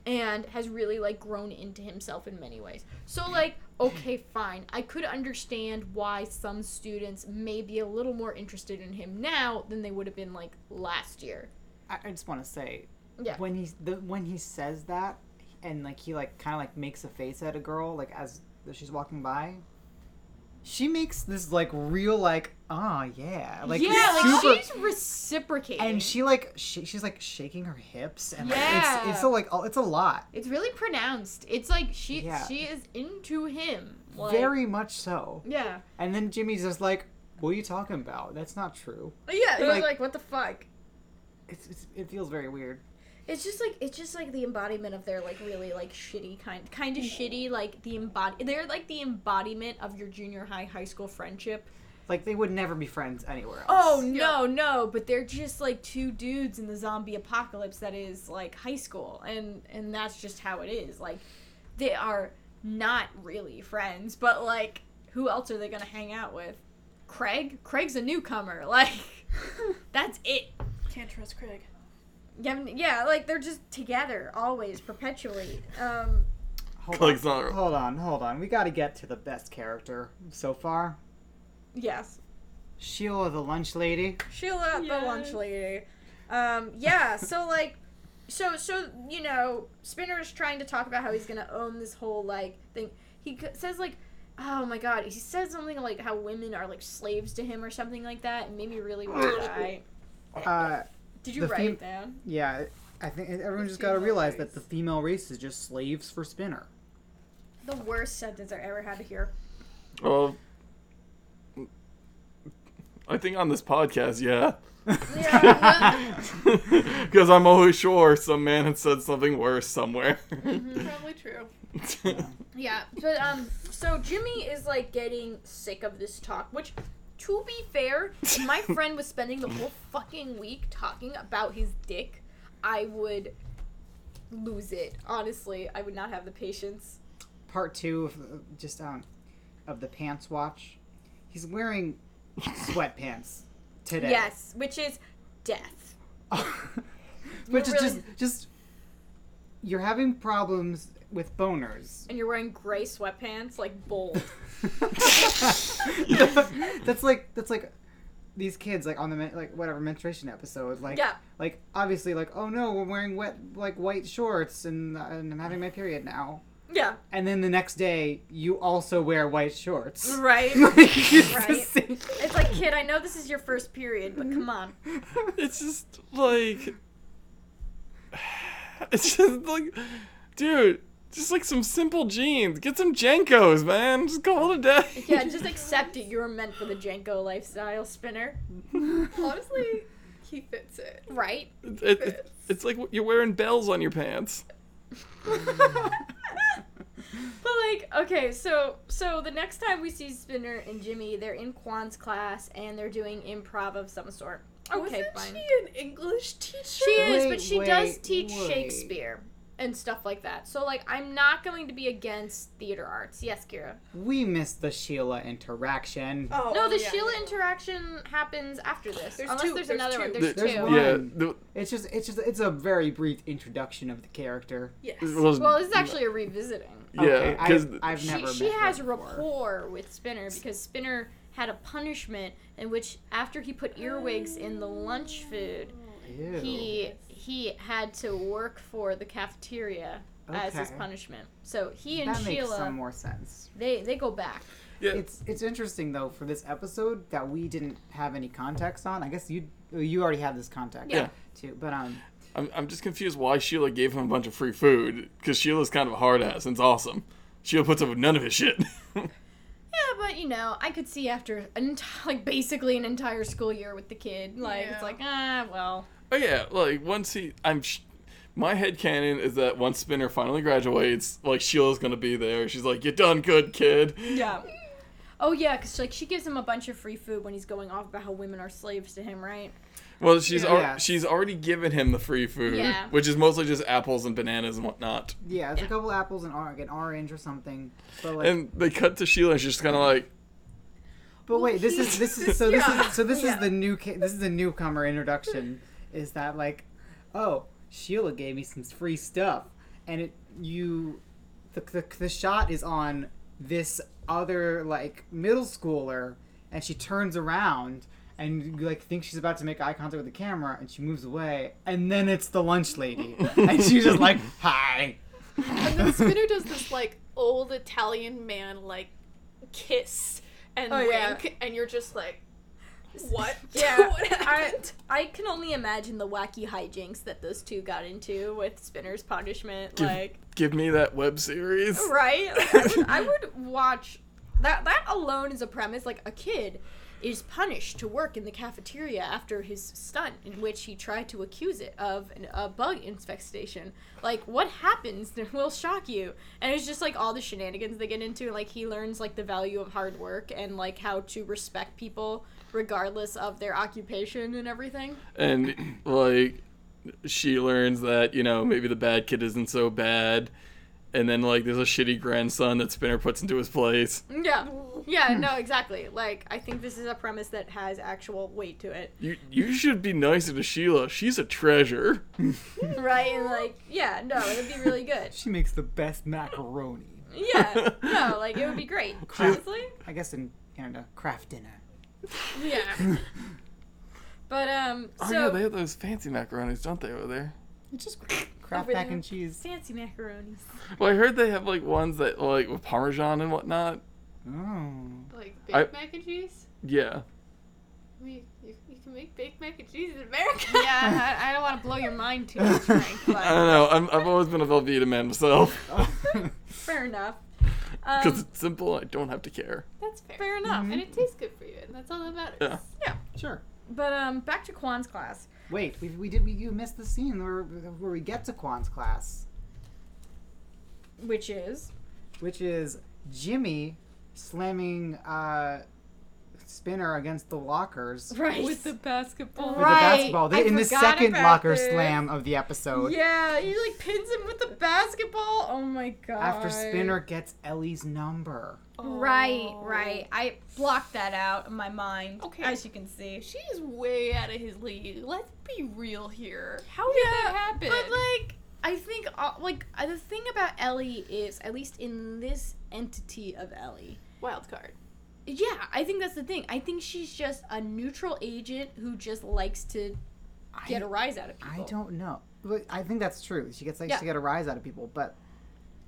and has really like grown into himself in many ways. So like, okay, fine. I could understand why some students may be a little more interested in him now than they would have been like last year. I, I just want to say, Yeah. when he's the when he says that, and like he like kind of like makes a face at a girl like as she's walking by. She makes this like real like ah yeah like yeah, like she's reciprocating. and she like she, she's like shaking her hips and like, Yeah. it's it's a, like oh, it's a lot it's really pronounced. It's like she Yeah. she is into him. Like, very much so Yeah. and then Jimmy's just like what are you talking about that's not true Yeah, it was Like- like what the fuck? it's, it's it feels very weird It's just like it's just like the embodiment of their like really like shitty kind kind of mm-hmm. shitty like the embody they're like the embodiment of your junior high high school friendship. like they would never be friends anywhere else Oh no, no, but they're just like two dudes in the zombie apocalypse that is like high school and and that's just how it is. Like they are not really friends, but like who else are they going to hang out with? Craig? Craig's a newcomer. [LAUGHS] Like [LAUGHS] that's it. Can't trust Craig. Yeah, yeah, like they're just together always, perpetually. Um hold on. not- hold on hold on we got to get to the best character so far yes. Sheila the lunch lady Sheila, the lunch lady. Um, yeah, so like, so so you know, Spinner is trying to talk about how he's gonna own this whole like thing. He c- says like, oh my god, he said something like how women are like slaves to him or something like that. and made me really want to [COUGHS] die. uh Did you The write fem- it down? Yeah, I think everyone The just got to realize race. that the female race is just slaves for Spinner. The worst sentence I ever had to hear. Well, I think on this podcast, yeah. Yeah. [LAUGHS] Because I'm always sure some man had said something worse somewhere. Probably true. [LAUGHS] Yeah, but um, so Jimmy is like getting sick of this talk, which, to be fair, if my [LAUGHS] friend was spending the whole fucking week talking about his dick, I would lose it. Honestly, I would not have the patience. Part two of uh, just um of the pants watch. He's wearing sweatpants today. Yes, which is death. [LAUGHS] Which is really- just just you're having problems with boners. And you're wearing gray sweatpants, like bold. [LAUGHS] [LAUGHS] that's like that's like these kids like on the men- like whatever menstruation episode like Yeah. like obviously like oh no we're wearing wet like white shorts and and I'm having my period now yeah, and then the next day you also wear white shorts right. [LAUGHS] Like, it's Right. It's like, kid, I know this is your first period, but come on. it's just like. [SIGHS] It's just like. Dude, just like some simple jeans. Get some JNCOs, man. Just call it a day. Yeah, just accept it. You were meant for the JNCO lifestyle, Spinner. [LAUGHS] Honestly, he fits it. Right? It- it- it- it's like you're wearing bells on your pants. [LAUGHS] But like, okay, so so the next time we see Spinner and Jimmy, they're in Kwan's class and they're doing improv of some sort. Okay, Wasn't fine. she an English teacher? She is, Wait, but she does teach wait. Shakespeare and stuff like that. So like, I'm not going to be against theater arts. Yes, Kira. we missed the Sheila interaction Oh, No, oh, the yeah, Sheila yeah. interaction happens after this. There's Unless two- there's, there's another two. one. There's, There's two. one. Yeah. It's just it's just it's a very brief introduction of the character Yes. was- Well, this is actually a revisiting. yeah, Okay, because I've, I've she, never she met her has before. rapport with Spinner because Spinner had a punishment in which after he put earwigs in the lunch food, Ew. he he had to work for the cafeteria as his punishment. So he and that makes Sheila some more sense. they they go back. Yeah. It's it's interesting though for this episode that we didn't have any context on. I guess you you already had this context Yeah. too, but um I'm, I'm just confused why Sheila gave him a bunch of free food because Sheila's kind of a hard ass and it's awesome. Sheila puts up with none of his shit. [LAUGHS] Yeah, but you know, I could see after an enti- like basically an entire school year with the kid, like Yeah. it's like ah well. Oh yeah, like once he, I'm, sh- my head canon is that once Spinner finally graduates, like Sheila's gonna be there. She's like, "You done good, kid." Yeah. Oh yeah, cause like she gives him a bunch of free food when he's going off about how women are slaves to him, right? Well, she's Yeah. al- Yeah. she's already given him the free food, Yeah. which is mostly just apples and bananas and whatnot. yeah, it's Yeah. a couple apples and or- an orange or something. But like, And they cut to Sheila, and she's just kind of like, but wait, this is this is so this [LAUGHS] Yeah. is so this Yeah. is the new ca- this is the newcomer introduction. Is that like, oh, Sheila gave me some free stuff, and it you, the the, the shot is on this other like middle schooler, and she turns around. And you, like think she's about to make eye contact with the camera, and she moves away, and then it's the lunch lady, [LAUGHS] and she's just like, "Hi." And then Spinner does this like old Italian man like kiss and Oh, yeah. wink, and you're just like, what? [LAUGHS] [LAUGHS] Yeah, what I? I can only imagine the wacky hijinks that those two got into with Spinner's punishment. Give- like, "Give me that web series." right? I would, I [LAUGHS] would watch that. That alone is a premise. Like a kid is punished to work in the cafeteria after his stunt in which he tried to accuse it of an, a bug infestation. Like, what happens that will shock you? And it's just like all the shenanigans they get into. Like he learns like the value of hard work and like how to respect people regardless of their occupation and everything. and like she learns that you know maybe the bad kid isn't so bad and then like there's a shitty grandson that spinner puts into his place Yeah. Yeah, no, exactly. Like I think this is a premise that has actual weight to it. you you should be nicer to sheila she's a treasure [LAUGHS] Right? And like, yeah, no, it would be really good. She makes the best macaroni. Yeah. [LAUGHS] No, like it would be great. Honestly. I guess in Canada, Kraft Dinner. Yeah. [LAUGHS] But um oh so yeah they have those fancy macaronis don't they over there It's just Kraft Over mac there. and cheese. fancy macaronis. well i heard they have like ones that like with parmesan and whatnot Oh. Like baked I- mac and cheese? yeah I mean, you, you can make baked mac and cheese in America. [LAUGHS] Yeah, I, I don't want to blow your mind too much, Frank, [LAUGHS] i don't know I'm, i've always been a velveeta man myself [LAUGHS] fair enough. because Um, it's simple i don't have to care That's fair. fair enough. And it tastes good for you, and that's all that matters. Yeah. sure. But um back to Kwan's class. Wait, we, we did we you missed the scene where where we get to Kwan's class, Which is? Which is Jimmy slamming uh, Spinner against the lockers [LAUGHS] right With the basketball. with Right. the basketball. I in the second about locker this. slam of the episode. Yeah, he like pins him with the basketball. Oh my god. After Spinner gets Ellie's number. Right, Oh. right. I blocked that out in my mind. Okay. As you can see. She's way out of his league. Let's be real here. How did that happen? But like, I think uh, like uh, the thing about Ellie is, at least in this entity of Ellie, Wild card. Yeah, I think that's the thing. I think she's just a neutral agent who just likes to get I- a rise out of people. I don't know. But I think that's true. She gets like Yeah. to get a rise out of people, but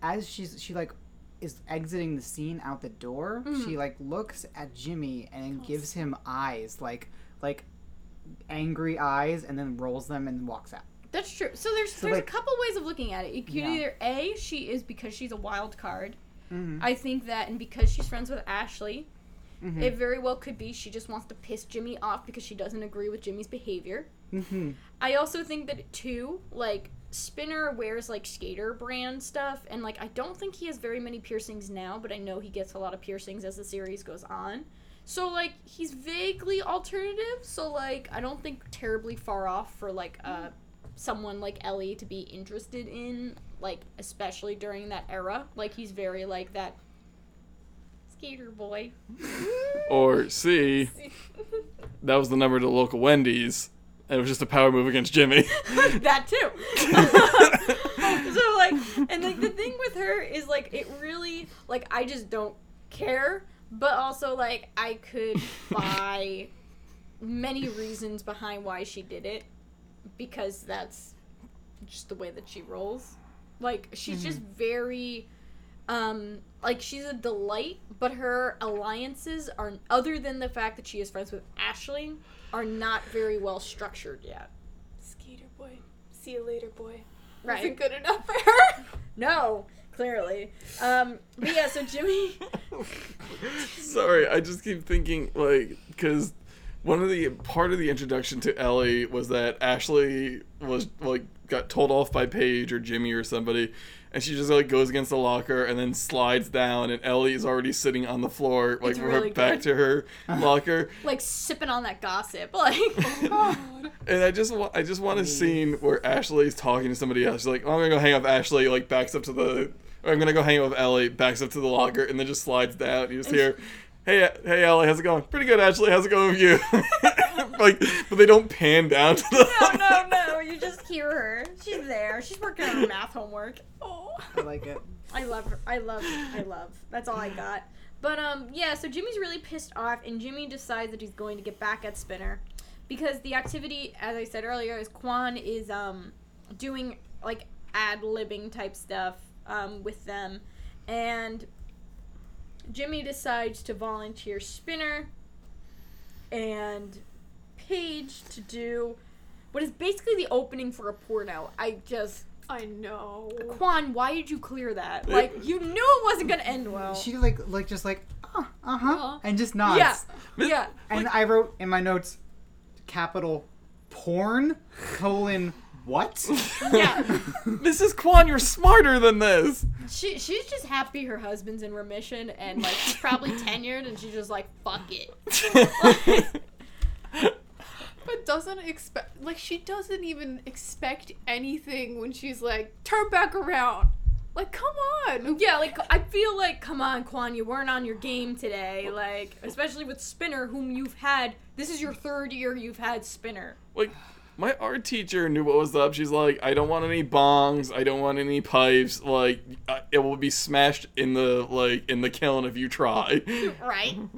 as she's she like is exiting the scene out the door, Mhm. she like looks at Jimmy and gives him eyes, like like angry eyes, and then rolls them and walks out. That's true. So there's So, there's like- a couple ways of looking at it. You could Yeah. either a she is because she's a wild card. Mm-hmm. I think that, and because she's friends with Ashley, Mhm. it very well could be she just wants to piss Jimmy off because she doesn't agree with Jimmy's behavior. Mm-hmm. I also think that too, like Spinner wears like skater brand stuff, and like I don't think he has very many piercings now, but I know he gets a lot of piercings as the series goes on. So like he's vaguely alternative, so like I don't think terribly far off for like uh someone like Ellie to be interested in, like especially during that era. Like he's very like that skater boy. or c [LAUGHS] that was the number to the local wendy's and it was just a power move against jimmy [LAUGHS] that too. [LAUGHS] so like, and like the thing with her is like it really like I just don't care, but also like I could buy many reasons behind why she did it because that's just the way that she rolls. Like she's just mm-hmm. very um like she's a delight, but her alliances are other than the fact that she is friends with Ashley are not very well structured yet. Skater boy. See you later, boy. Right. Wasn't good enough for her. [LAUGHS] No, clearly. Um but yeah, so Jimmy [LAUGHS] Sorry, I just keep thinking like because one of the part of the introduction to Ellie was that Ashley was like got told off by Paige or Jimmy or somebody, and she just like goes against the locker and then slides down, and Ellie is already sitting on the floor like It's really her back to her [LAUGHS] locker, like sipping on that gossip. [LAUGHS] Like oh and I just want I just want a scene where Ashley's talking to somebody else. She's like, oh, I'm gonna go hang up Ashley, like backs up to the. Or I'm gonna go hang out with Ellie, backs up to the locker, and then just slides down. You just hear, "Hey, hey, Ellie, how's it going? Pretty good, Ashley. How's it going with you?" [LAUGHS] like, but they don't pan down to the. No, no, no. You just hear her. She's there. She's working on her math homework. Oh. I like it. I love her. I love. I love. That's all I got. But um, yeah. So Jimmy's really pissed off, and Jimmy decides that he's going to get back at Spinner, because the activity, as I said earlier, is Kwan is um doing like ad libbing type stuff um with them, and Jimmy decides to volunteer Spinner and Paige to do what is basically the opening for a porno. I just I know. Kwan, why did you clear that? Like you knew it wasn't gonna end well. She like like just like uh huh Uh-huh. and just nods. yeah, yeah. And I wrote in my notes, capital porn colon what? [LAUGHS] Yeah. [LAUGHS] Mrs. Kwan, you're smarter than this. She she's just happy her husband's in remission and like she's probably tenured and she's just like fuck it. [LAUGHS] But doesn't expect like she doesn't even expect anything when she's like, turn back around. Like, come on. Yeah, like I feel like come on, Kwan, you weren't on your game today. Like especially with Spinner, whom you've had. This is your third year you've had Spinner. like my art teacher knew what was up. She's like, I don't want any bongs. I don't want any pipes. Like, uh, it will be smashed in the like in the kiln if you try. Right? [LAUGHS]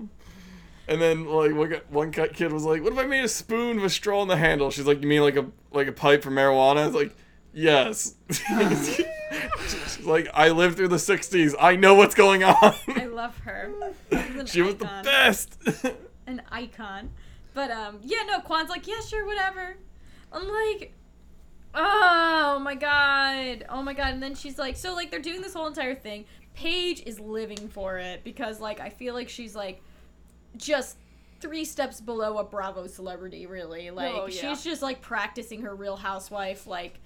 And then like one, one kid was like, "What if I made a spoon with a straw in the handle?" She's like, "You mean like a like a pipe for marijuana?" It's like, "Yes." She's [LAUGHS] [LAUGHS] like, "I lived through the '60s. I know what's going on." I love her. She was the best. [LAUGHS] an icon. But um, yeah, no, Kwan's like, yeah, sure, whatever. I'm like, oh my god, oh my god. And then she's like, so like they're doing this whole entire thing. Paige is living for it because like I feel like she's like just three steps below a Bravo celebrity, really. Like Oh, yeah. she's just like practicing her Real Housewife like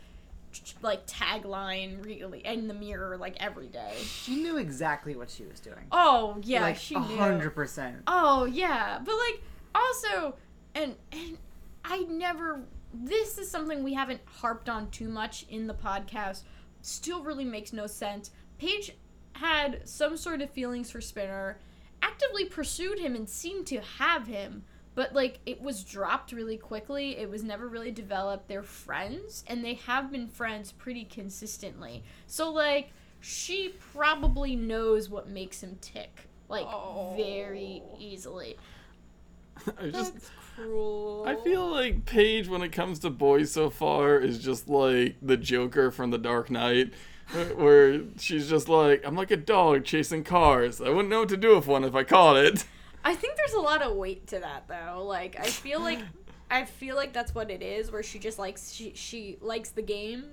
like tagline really in the mirror like every day. she knew exactly what she was doing. Oh yeah, like she hundred percent. Oh yeah, but like also, and and I never. This is something we haven't harped on too much in the podcast. Still, really makes no sense. Paige had some sort of feelings for Spinner, actively pursued him and seemed to have him, but like it was dropped really quickly. It was never really developed. They're friends, and they have been friends pretty consistently. So like she probably knows what makes him tick, like oh. very easily. [LAUGHS] I just That's cruel. I feel like Paige, when it comes to boys so far, is just like the Joker from The Dark Knight, [LAUGHS] where- she's just like, I'm like a dog chasing cars. I wouldn't know what to do with one if I caught it. I think there's a lot of weight to that though. Like I feel like I feel like that's what it is where she just likes she she likes the game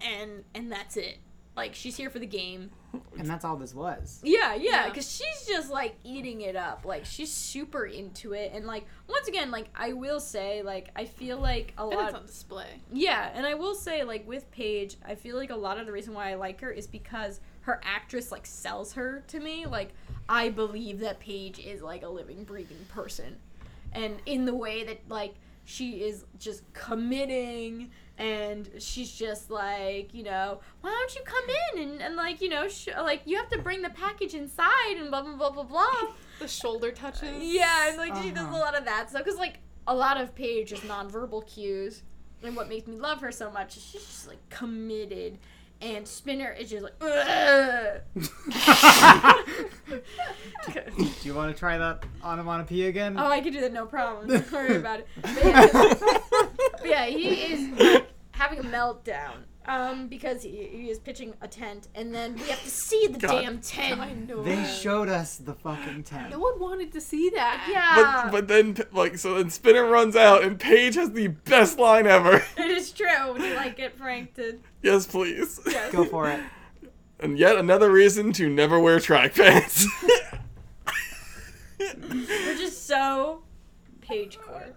and and that's it. Like she's here for the game. And that's all this was. Yeah, yeah, Yeah. cuz she's just like eating it up. Like she's super into it and like once again like I will say like I feel like a and lot it's on display. Yeah, and I will say, like with Paige, I feel like a lot of the reason why I like her is because her actress like sells her to me. Like I believe that Paige is like a living, breathing person, and in the way that like she is just committing and she's just like you know why don't you come in and, and like you know sh- like you have to bring the package inside and blah blah blah blah blah [LAUGHS] The shoulder touches. yeah, and like she does a Uh-huh. lot of that stuff because like a lot of Paige is nonverbal cues, and what makes me love her so much is she's just like committed, and Spinner is just like. [LAUGHS] Do you want to try that onomatopoeia again? Oh, I could do that, no problem. [LAUGHS] Don't worry about it. But yeah, [LAUGHS] but yeah, he is like, having a meltdown, Um, because he, he is pitching a tent, and then we have to see the [LAUGHS] God. damn tent. I know. They showed us the fucking tent. no one wanted to see that. Yeah, But but then like so then Spinner runs out and Paige has the best line ever. [LAUGHS] it is true. Would you like it, Frank? To yes, please. yes. Go for it. [LAUGHS] And yet another reason to never wear track pants. We're just so Paige core.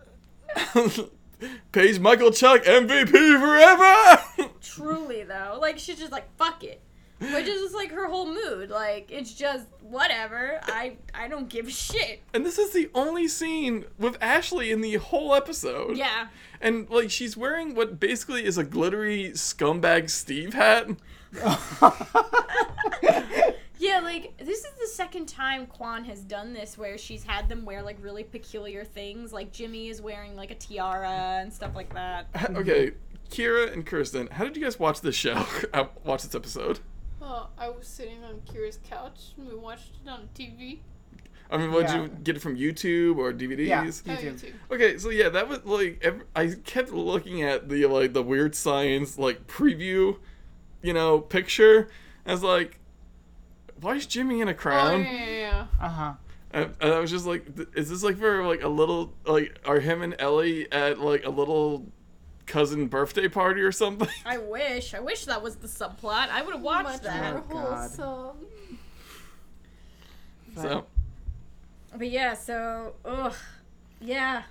Paige Michalchuk MVP forever. [LAUGHS] Truly though, like she's just like fuck it, which is just like her whole mood. Like it's just whatever. I I don't give a shit. and this is the only scene with Ashley in the whole episode. Yeah. And like she's wearing what basically is a glittery scumbag Steve hat. [LAUGHS] [LAUGHS] Yeah, like this is the second time Kwan has done this where she's had them wear like really peculiar things. Like Jimmy is wearing like a tiara and stuff like that. Okay, Kira and Kirsten, how did you guys watch this show? [LAUGHS] uh, watch this episode? Oh, I was sitting on Kira's couch and we watched it on TV. I mean, would Yeah. you get it from YouTube or DVDs? Yeah. Oh, YouTube. YouTube. Okay, so yeah, that was like ev- I kept looking at the like the weird science like preview, you know, picture. I was like, why is Jimmy in a Oh, crown? yeah, yeah, yeah. Uh huh. And, and I was just like, is this like for like a little like are him and Ellie at like a little cousin birthday party or something? [LAUGHS] I wish. I wish that was the subplot. I would have watched Much that. more Oh, God. wholesome. so But yeah, so ugh, yeah.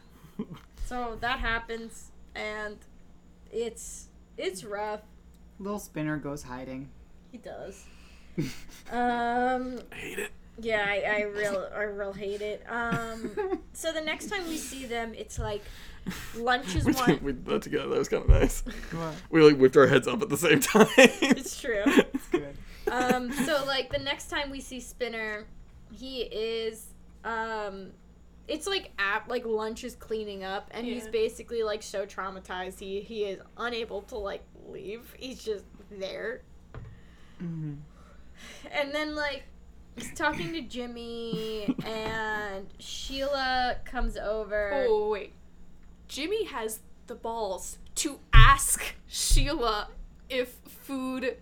So that happens, and it's it's rough. Little spinner goes hiding. He does. Um. I hate it. Yeah, I, I real I real hate it. Um. So the next time we see them, it's like lunch is [LAUGHS] we one. did we did that together. That was kind of nice. What? We like whipped our heads up at the same time. It's true. It's good. um, so like the next time we see Spinner, he is um it's like at like lunch is cleaning up and he's basically like so traumatized he he is unable to like leave. He's just there. Mhm. [LAUGHS] And then like he's talking to Jimmy [LAUGHS] and Sheila comes over. Oh, wait. Jimmy has the balls to ask Sheila if food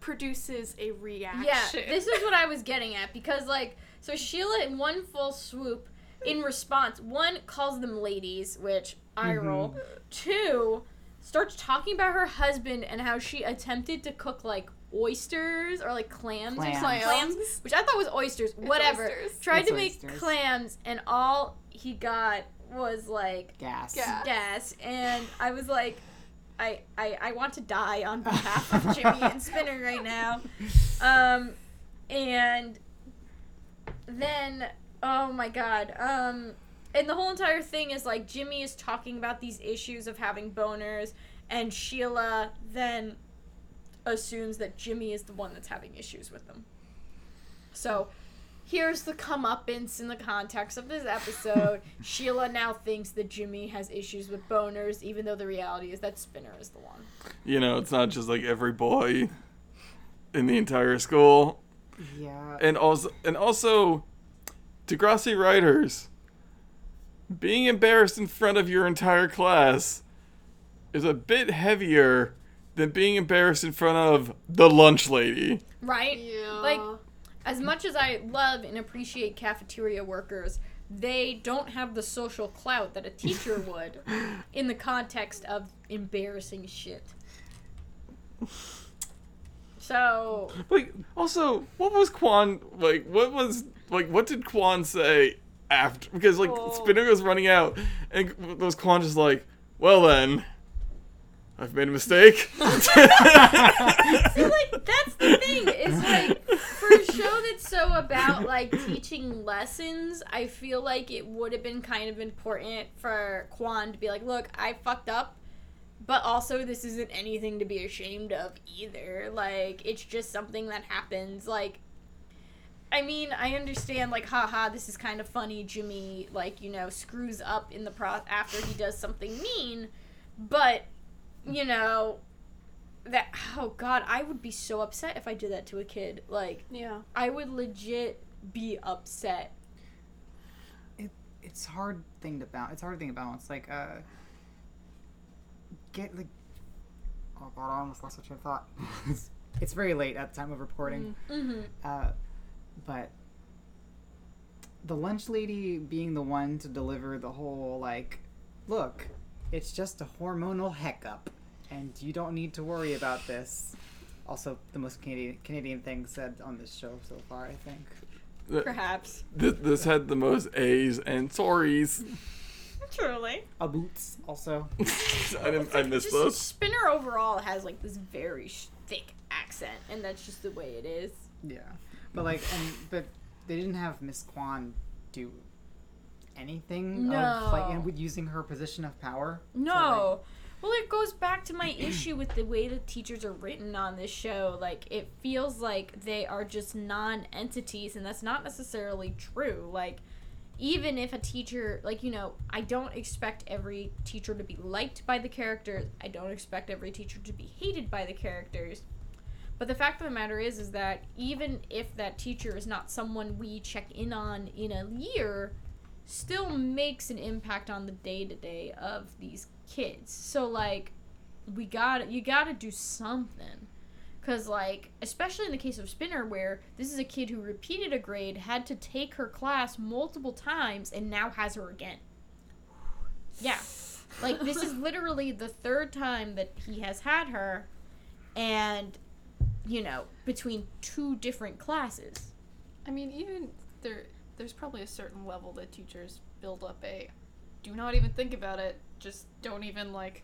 produces a reaction. Yeah, this is what I was getting at because like so Sheila in one full swoop in response, one calls them ladies, which I Mhm. roll. Two starts talking about her husband and how she attempted to cook like oysters or like clams, Clams. or something. clams, which I thought was oysters. Whatever. oysters. Tried It's to make oysters. clams and all he got was like Gas. Gas. gas and I was like I, I I want to die on [LAUGHS] behalf of Jimmy and Spinner right now. Um and then oh my god. Um and the whole entire thing is like Jimmy is talking about these issues of having boners and Sheila then assumes that Jimmy is the one that's having issues with them. So here's the comeuppance in the context of this episode. [LAUGHS] Sheila now thinks that Jimmy has issues with boners, even though the reality is that Spinner is the one. you know, it's not just like every boy in the entire school. Yeah. and also and also Degrassi writers being embarrassed in front of your entire class is a bit heavier than being embarrassed in front of the lunch lady. Right? Yeah. Like, as much as I love and appreciate cafeteria workers, they don't have the social clout that a teacher [LAUGHS] would in the context of embarrassing shit. So, Like also, what was Kwan like what was like what did Kwan say after because like Oh. Spinner was running out and was Kwan just like, "Well then, I've made a mistake." [LAUGHS] Like that's the thing is like for a show that's so about like teaching lessons i feel like it would have been kind of important for kwan to be like look i fucked up but also this isn't anything to be ashamed of either like it's just something that happens like I mean, I understand, like, haha, this is kind of funny. Jimmy, like, you know, screws up in the pro after he does something mean, but, you know, that oh god i would be so upset if i did that to a kid like yeah. i would legit be upset It it's hard thing to balance. It's a hard thing to balance. Like, uh, get like Oh god, I almost lost my train of thought. [LAUGHS] it's, it's very late at the time of reporting. Mm-hmm. Uh, but the lunch lady being the one to deliver the whole like, look, it's just a hormonal hiccup, and you don't need to worry about this. Also, the most Canadian Canadian thing said on this show so far, I think. Th- Perhaps. This, this had the most A's and sorries. [LAUGHS] Truly. A boots also. [LAUGHS] I didn't. I missed Just those. Spinner overall has like this very sh- thick accent, and that's just the way it is. Yeah, but like, and but they didn't have Miss Kwan do anything of like No. and with using her position of power. No. Well, it goes back to my issue with the way the teachers are written on this show. Like, it feels like they are just non entities, and that's not necessarily true. Like, even if a teacher, like, you know, I don't expect every teacher to be liked by the characters, I don't expect every teacher to be hated by the characters. But the fact of the matter is, is that even if that teacher is not someone we check in on in a year, still makes an impact on the day to day of these kids. So like, we got you got to do something, cause like especially in the case of Spinner, where this is a kid who repeated a grade, had to take her class multiple times, and now has her again. Yeah, like this is [LAUGHS] literally the third time that he has had her, and you know between two different classes. I mean, even there, there's probably a certain level that teachers build up a do not even think about it, just don't even like,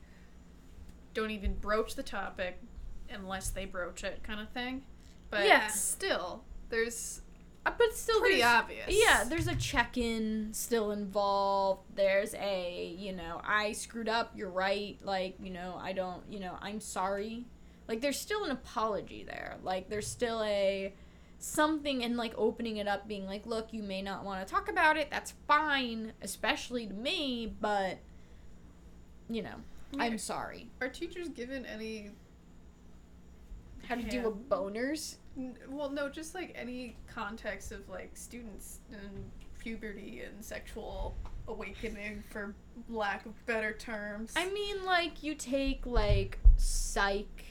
don't even broach the topic unless they broach it kind of thing. But Yeah. still, there's Uh, but still pretty obvious. Yeah, there's a check-in still involved. There's a, you know, I screwed up, you're right. Like, you know, I don't, you know, I'm sorry. Like there's still an apology there. Like there's still a something and like opening it up being like, "Look, you may not want to talk about it. That's fine, especially to me, but you know, I'm sorry." Are teachers given any? How to Yeah. deal with boners? Well, no, just like any context of like students and puberty and sexual awakening, for lack of better terms. I mean, like, you take, like, psych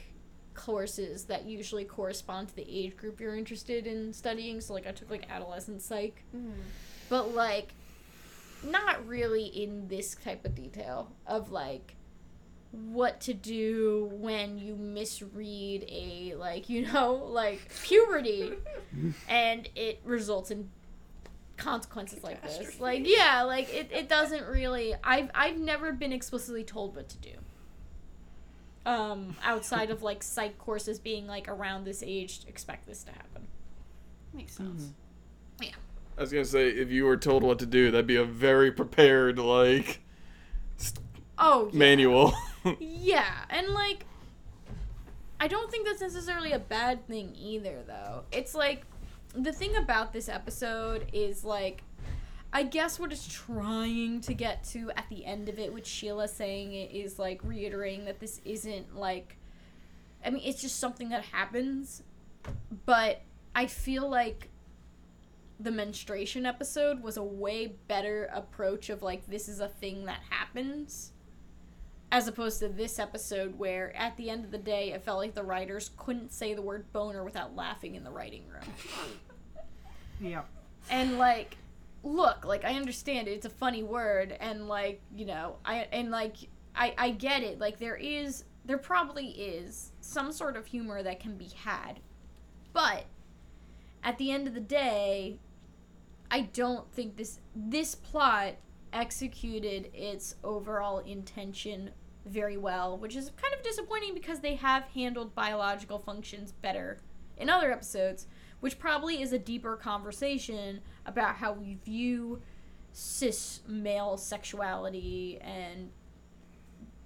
courses that usually correspond to the age group you're interested in studying. So, like, I took, like, adolescent psych. Mm. But, like, not really in this type of detail of, like, what to do when you misread a, like, you know, [LAUGHS] like, puberty [LAUGHS] and it results in consequences like this. Like yeah, like it, it doesn't really I've I've never been explicitly told what to do. Um, outside of like psych courses being like around this age, expect this to happen. Makes sense. Yeah. I was gonna say if you were told what to do, that'd be a very prepared like Oh yeah. manual. Yeah, and like I don't think that's necessarily a bad thing either though. It's like the thing about this episode is like I guess what it's trying to get to at the end of it, which Sheila saying it is like reiterating that this isn't like I mean, it's just something that happens. But I feel like the menstruation episode was a way better approach of like this is a thing that happens as opposed to this episode where at the end of the day it felt like the writers couldn't say the word boner without laughing in the writing room Yeah. and like look like i understand it it's a funny word and like you know i and like i i get it like there is there probably is some sort of humor that can be had but at the end of the day i don't think this this plot executed its overall intention very well which is kind of disappointing because they have handled biological functions better in other episodes which probably is a deeper conversation about how we view cis male sexuality and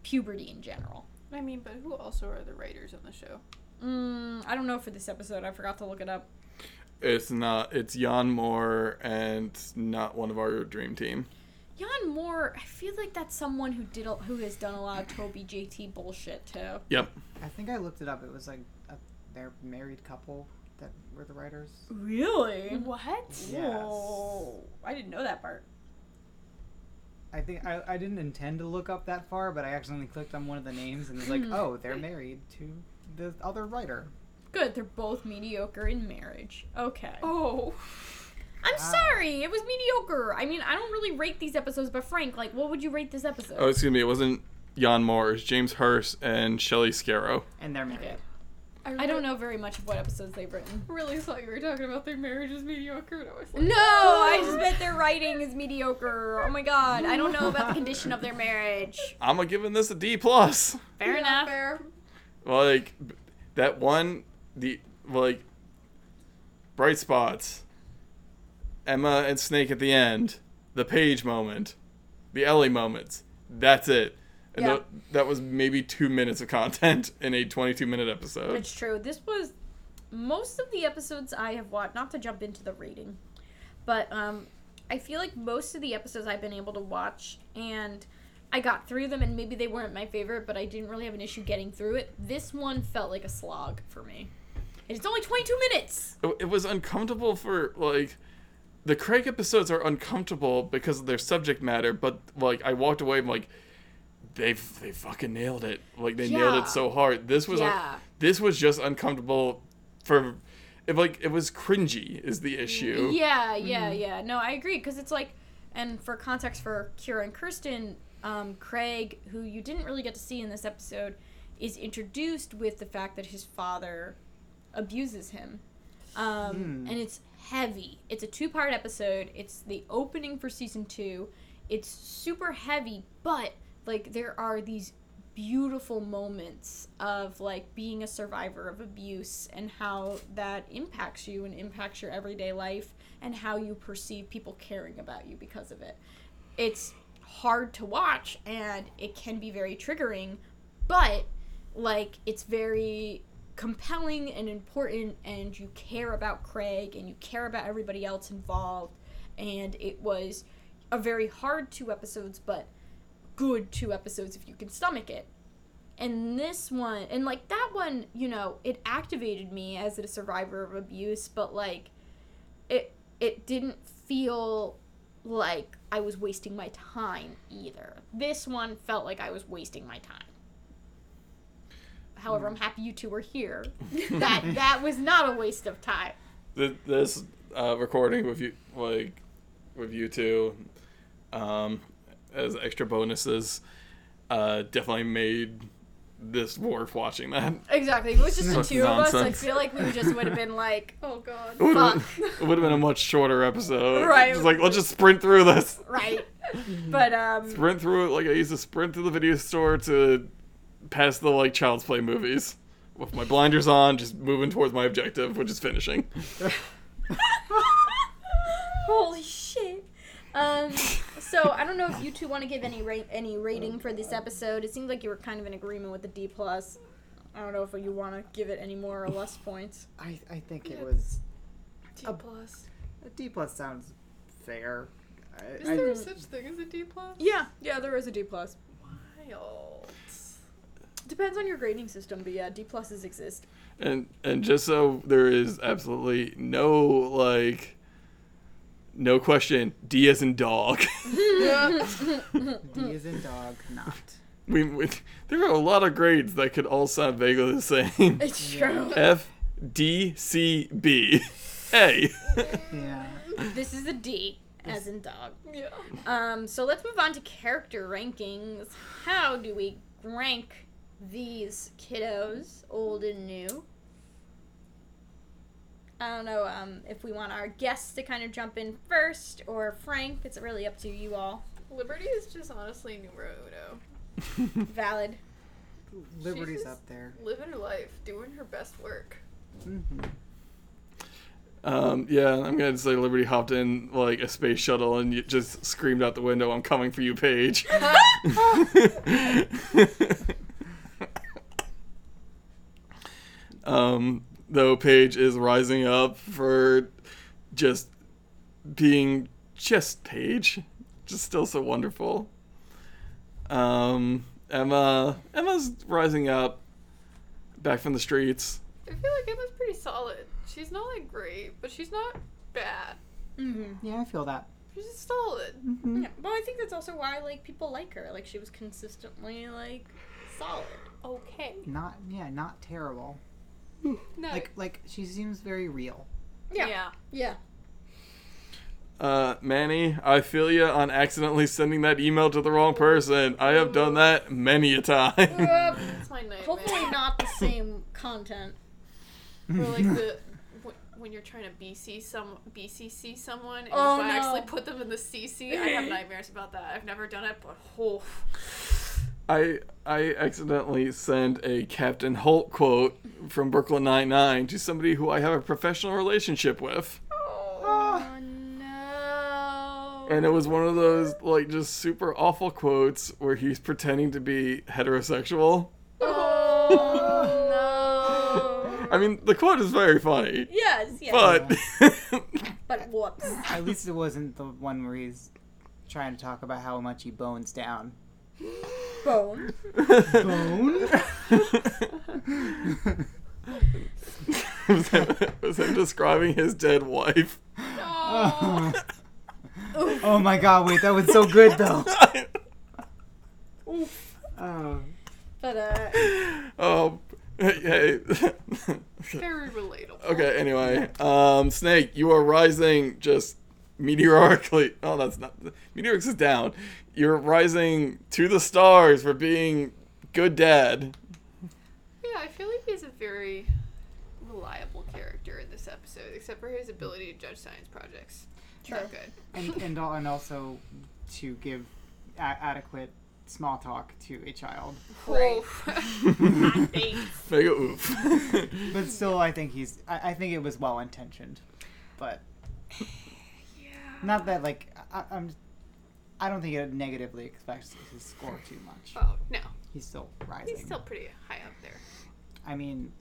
puberty in general. I mean, but who also are the writers on the show? Mm, I don't know for this episode. I forgot to look it up. it's not. It's Yan Moore and not one of our dream team. Yan Moore, I feel like that's someone who did a, who has done a lot of Toby JT bullshit too. Yep. I think I looked it up. It was like a, their married couple that were the writers. Really? Mm-hmm. What? Yes. Whoa. I didn't know that part. I think I, I didn't intend to look up that far, but I accidentally clicked on one of the names and was like, hmm. oh, they're married to the other writer. Good, they're both mediocre in marriage. Okay. Oh. I'm Wow. sorry, it was mediocre. I mean, I don't really rate these episodes, but Frank, like, what would you rate this episode? Oh, excuse me. It wasn't Yan Moore. It was James Hurst and Shelley Scarrow. And they're married. Okay. I don't know very much of what episodes they've written. Really thought you were talking about their marriage is mediocre, and I was like, No, oh. I just bet their writing is mediocre. Oh my god, I don't know about the condition of their marriage. I'm gonna giving this a D plus. Fair Yeah, enough. Fair. Like that one, the like bright spots. Emma and Snake at the end, the Paige moment, the Ellie moments. That's it. And Yeah. tha- that was maybe two minutes of content in a 22 minute episode. It's true. This was most of the episodes I have watched. Not to jump into the rating, but um, I feel like most of the episodes I've been able to watch, and I got through them, and maybe they weren't my favorite, but I didn't really have an issue getting through it. This one felt like a slog for me. And It's only 22 minutes. it it was uncomfortable for like the Craig episodes are uncomfortable because of their subject matter, but like I walked away I'm like they they fucking nailed it. Like they nailed it so hard. This was Yeah. this was just uncomfortable for it like it was cringy is the issue. Yeah, yeah, yeah. No, I agree because it's like, and for context for Kira and Kirsten, um, Craig, who you didn't really get to see in this episode, is introduced with the fact that his father abuses him, um, Hmm. and it's heavy. It's a two-part episode. It's the opening for season two. It's super heavy, but like there are these beautiful moments of like being a survivor of abuse and how that impacts you and impacts your everyday life and how you perceive people caring about you because of it. It's hard to watch and it can be very triggering, but like it's very compelling and important and you care about Craig and you care about everybody else involved and it was a very hard two episodes but good two episodes if you can stomach it. And this one, and like that one, you know, it activated me as a survivor of abuse, but like it it didn't feel like I was wasting my time either. This one felt like I was wasting my time. However, I'm happy you two were here. [LAUGHS] that that was not a waste of time. Th- This uh, recording with you like with you two um, as extra bonuses uh, definitely made this worth watching that. Exactly. If it was just the Such two of us, I feel like we just would have been like, Oh god. [LAUGHS] It would Fuck. have [LAUGHS] it would have been a much shorter episode. Right. Just like let's just sprint through this. right. [LAUGHS] But um Sprint through it like I used to sprint through the video store to pass the like child's play movies with my blinders on, just moving towards my objective, which is finishing. Holy shit. Um, so I don't know if you two want to give any rate any rating for this episode. It seems like you were kind of in agreement with the D plus. I don't know if you want to give it any more or less points. I, I think it was D A- plus. a D plus sounds fair. Is I, I, there mm. such thing as a D plus? Yeah, yeah, there is a D plus. Wild. Depends on your grading system, but yeah, D pluses exist. And and just so there is absolutely no like no question, D as in dog. [LAUGHS] D is in dog, not. we, we there are a lot of grades that could all sound vaguely the same. It's Yeah. true. F D C B [LAUGHS] A. Yeah. This is a D, as in dog. Yeah. Um, so let's move on to character rankings. How do we rank these kiddos, old and new? I don't know um, if we want our guests to kind of jump in first or Frank. It's really up to you all. Liberty is just honestly numero uno. [LAUGHS] Valid. Liberty's She's- up there. Living her life, doing her best work. hmm Um, yeah, I'm gonna say Liberty hopped in like a space shuttle and y- just screamed out the window, "I'm coming for you, Paige." [LAUGHS] [LAUGHS] um, though Paige is rising up for just being just Paige, just still so wonderful. Um, Emma, Emma's rising up, back from the streets. I feel like Emma's pretty solid. She's not like great, but she's not bad. Mm-hmm. Yeah, I feel that. She's still Mhm. Yeah, but I think that's also why like people like her. Like she was consistently like solid. okay. Not yeah, not terrible. No. Like like she seems very real. Yeah. yeah. Yeah. Uh, Manny, I feel you on accidentally sending that email to the wrong person. I have done that many a time. That's my. Hopefully not the same content. [LAUGHS] Or like the when you're trying to BC some BCC someone and Oh, you no. actually put them in the CC. I have nightmares about that. I've never done it, but oh. I I accidentally sent a Captain Holt quote from Brooklyn Nine Nine to somebody who I have a professional relationship with, Oh no. and it was one of those like just super awful quotes where he's pretending to be heterosexual. Oh no. I mean, the quote is very funny, Yes, yes. but [LAUGHS] but whoops. At least it wasn't the one where he's trying to talk about how much he bones down. Bone. Bone? [LAUGHS] was, him, was him describing his dead wife. oh. oh my god, wait, that was so good though. Oh. But uh oh, hey. Very relatable. okay. Anyway, um, Snake, you are rising just meteorically. Oh, that's not. Meteorics is down. You're rising to the stars for being good dad. Yeah, I feel like he's a very reliable character in this episode, except for his ability to judge science projects. True. Not good. And [LAUGHS] and, al- and also to give a- adequate small talk to a child. Right. [LAUGHS] Thanks. Mega oof. [LAUGHS] But still, I think he's. I, I think it was well intentioned, but [SIGHS] yeah. not that like I, I'm. I don't think it negatively affects his score too much. Oh no, He's still rising. he's still pretty high up there. I mean,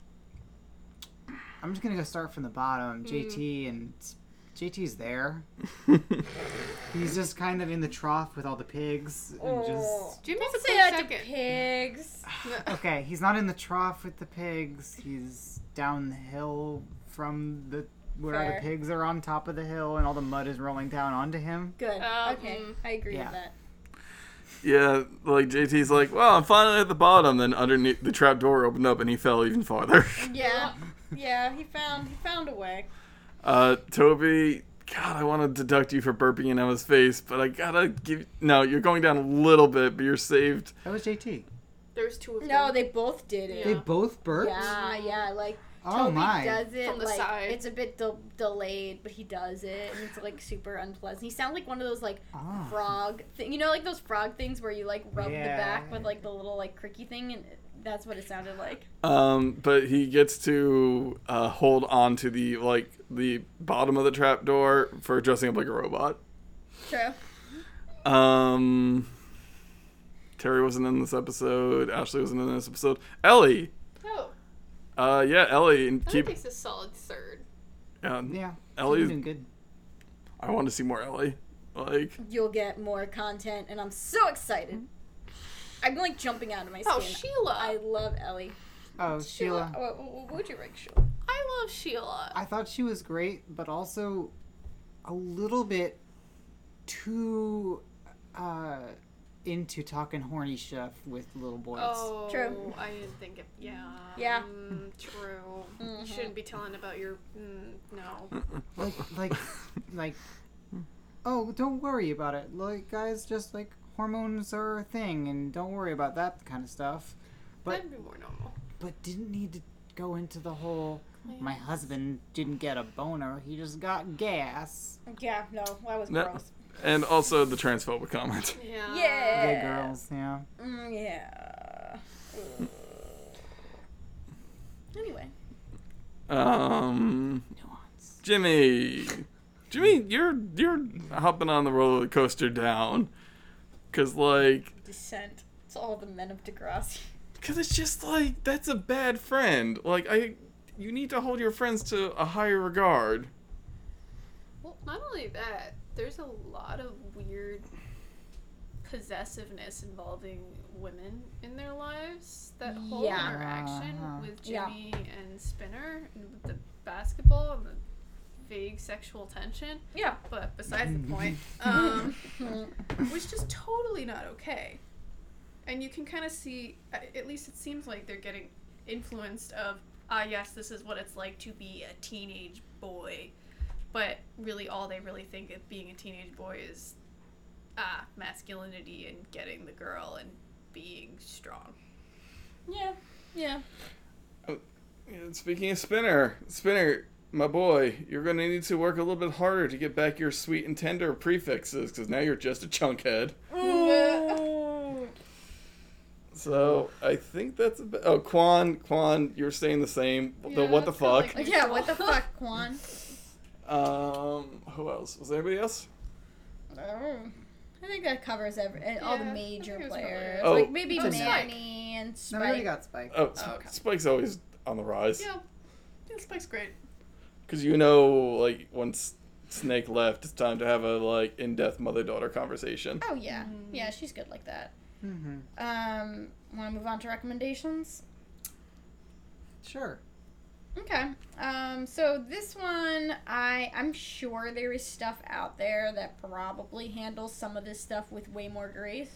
I'm just gonna go start from the bottom. Mm. JT and JT's there. [LAUGHS] He's just kind of in the trough with all the pigs and Oh. just. Jimmy's Don't a say close that to pigs. [LAUGHS] Okay, he's not in the trough with the pigs. He's down the hill from the where Fair. the pigs are on top of the hill and all the mud is rolling down onto him. Good. Uh, okay. mm. I agree Yeah. with that. yeah, like JT's like, well, I'm finally at the bottom. Then underneath the trap door opened up and he fell even farther. [LAUGHS] Yeah. Yeah, he found he found a way. Uh, Toby, God, I want to deduct you for burping in Emma's face, but I gotta give. No, you're going down a little bit, but you're saved. That was JT. There's two of them. No, they both did it. They both burped. Yeah, yeah, like Oh Toby my. does it From the like side. it's a bit de- delayed, but he does it, and it's like super unpleasant. He sounds like one of those like Ah. frog thing, you know, like those frog things where you like rub the back with like the little like cricky thing, and that's what it sounded like. Um, but he gets to uh, hold on to the like the bottom of the trap door for dressing up like a robot. True. Um, Terry wasn't in this episode. Ashley wasn't in this episode. Ellie. Oh, Uh, yeah, Ellie. And I keep. think it's a solid third. Yeah, Yeah. Ellie's. doing good. I want to see more Ellie. Like, You'll get more content, and I'm so excited. I'm like jumping out of my skin. Oh, Sheila. I love Ellie. Oh, Sheila. What, what, what would you rank Sheila? I love Sheila. I thought she was great, but also a little bit too uh, into talking horny stuff with little boys. Oh, True. I didn't think of. Yeah. Yeah. Mm, true. Mhm. You shouldn't be telling about your. Mm, no. [LAUGHS] Like, like, like. Oh, don't worry about it. Like, guys, just like hormones are a thing, and don't worry about that kind of stuff. But That'd be more normal. but didn't need to go into the whole. My husband didn't get a boner; he just got gas. Yeah, no, that was No. gross. And also the transphobic comment. [LAUGHS] Yeah. Yeah. Gay girls, yeah. Mm, yeah. Anyway. Um, Nuance. Jimmy, Jimmy, you're you're hopping on the roller coaster down, cause like, Descent. It's all the men of Degrassi. [LAUGHS] cause it's just like that's a bad friend. Like I, you need to hold your friends to a higher regard. Well, not only that, there's a lot of weird possessiveness involving women in their lives. That whole Yeah. interaction Uh-huh. with Yeah. Jimmy and Spinner and with the basketball and the vague sexual tension. Yeah. But besides the point, [LAUGHS] um, [LAUGHS] which is totally not okay. And you can kind of see, at least it seems like they're getting influenced of, ah, yes, this is what it's like to be a teenage boy. But really, all they really think of being a teenage boy is, ah, masculinity and getting the girl and being strong. Yeah. Yeah. And Speaking of Spinner, Spinner, my boy, you're going to need to work a little bit harder to get back your sweet and tender prefixes because now you're just a chunkhead. [LAUGHS] So I think that's a bit. Oh, Kwan, Kwan, you're staying the same. the what the fuck? like- yeah. What the fuck, Kwan? Um, who else? Was there anybody else? Oh. I think that covers every eh, all the Yeah, I major think it was probably players, right. Oh. like maybe Oh, Spike. Manny and No, Spike. we already got Spike. Oh, Oh, okay. Spike's always on the rise. Yeah, yeah Spike's great. Because you know, like once Snake left, it's time to have a like in-depth mother-daughter conversation. Oh yeah, Mm. yeah, she's good like that. Mm-hmm. Um, want to move on to recommendations? Sure. Okay. Um, so this one, I I'm sure there is stuff out there that probably handles some of this stuff with way more grace.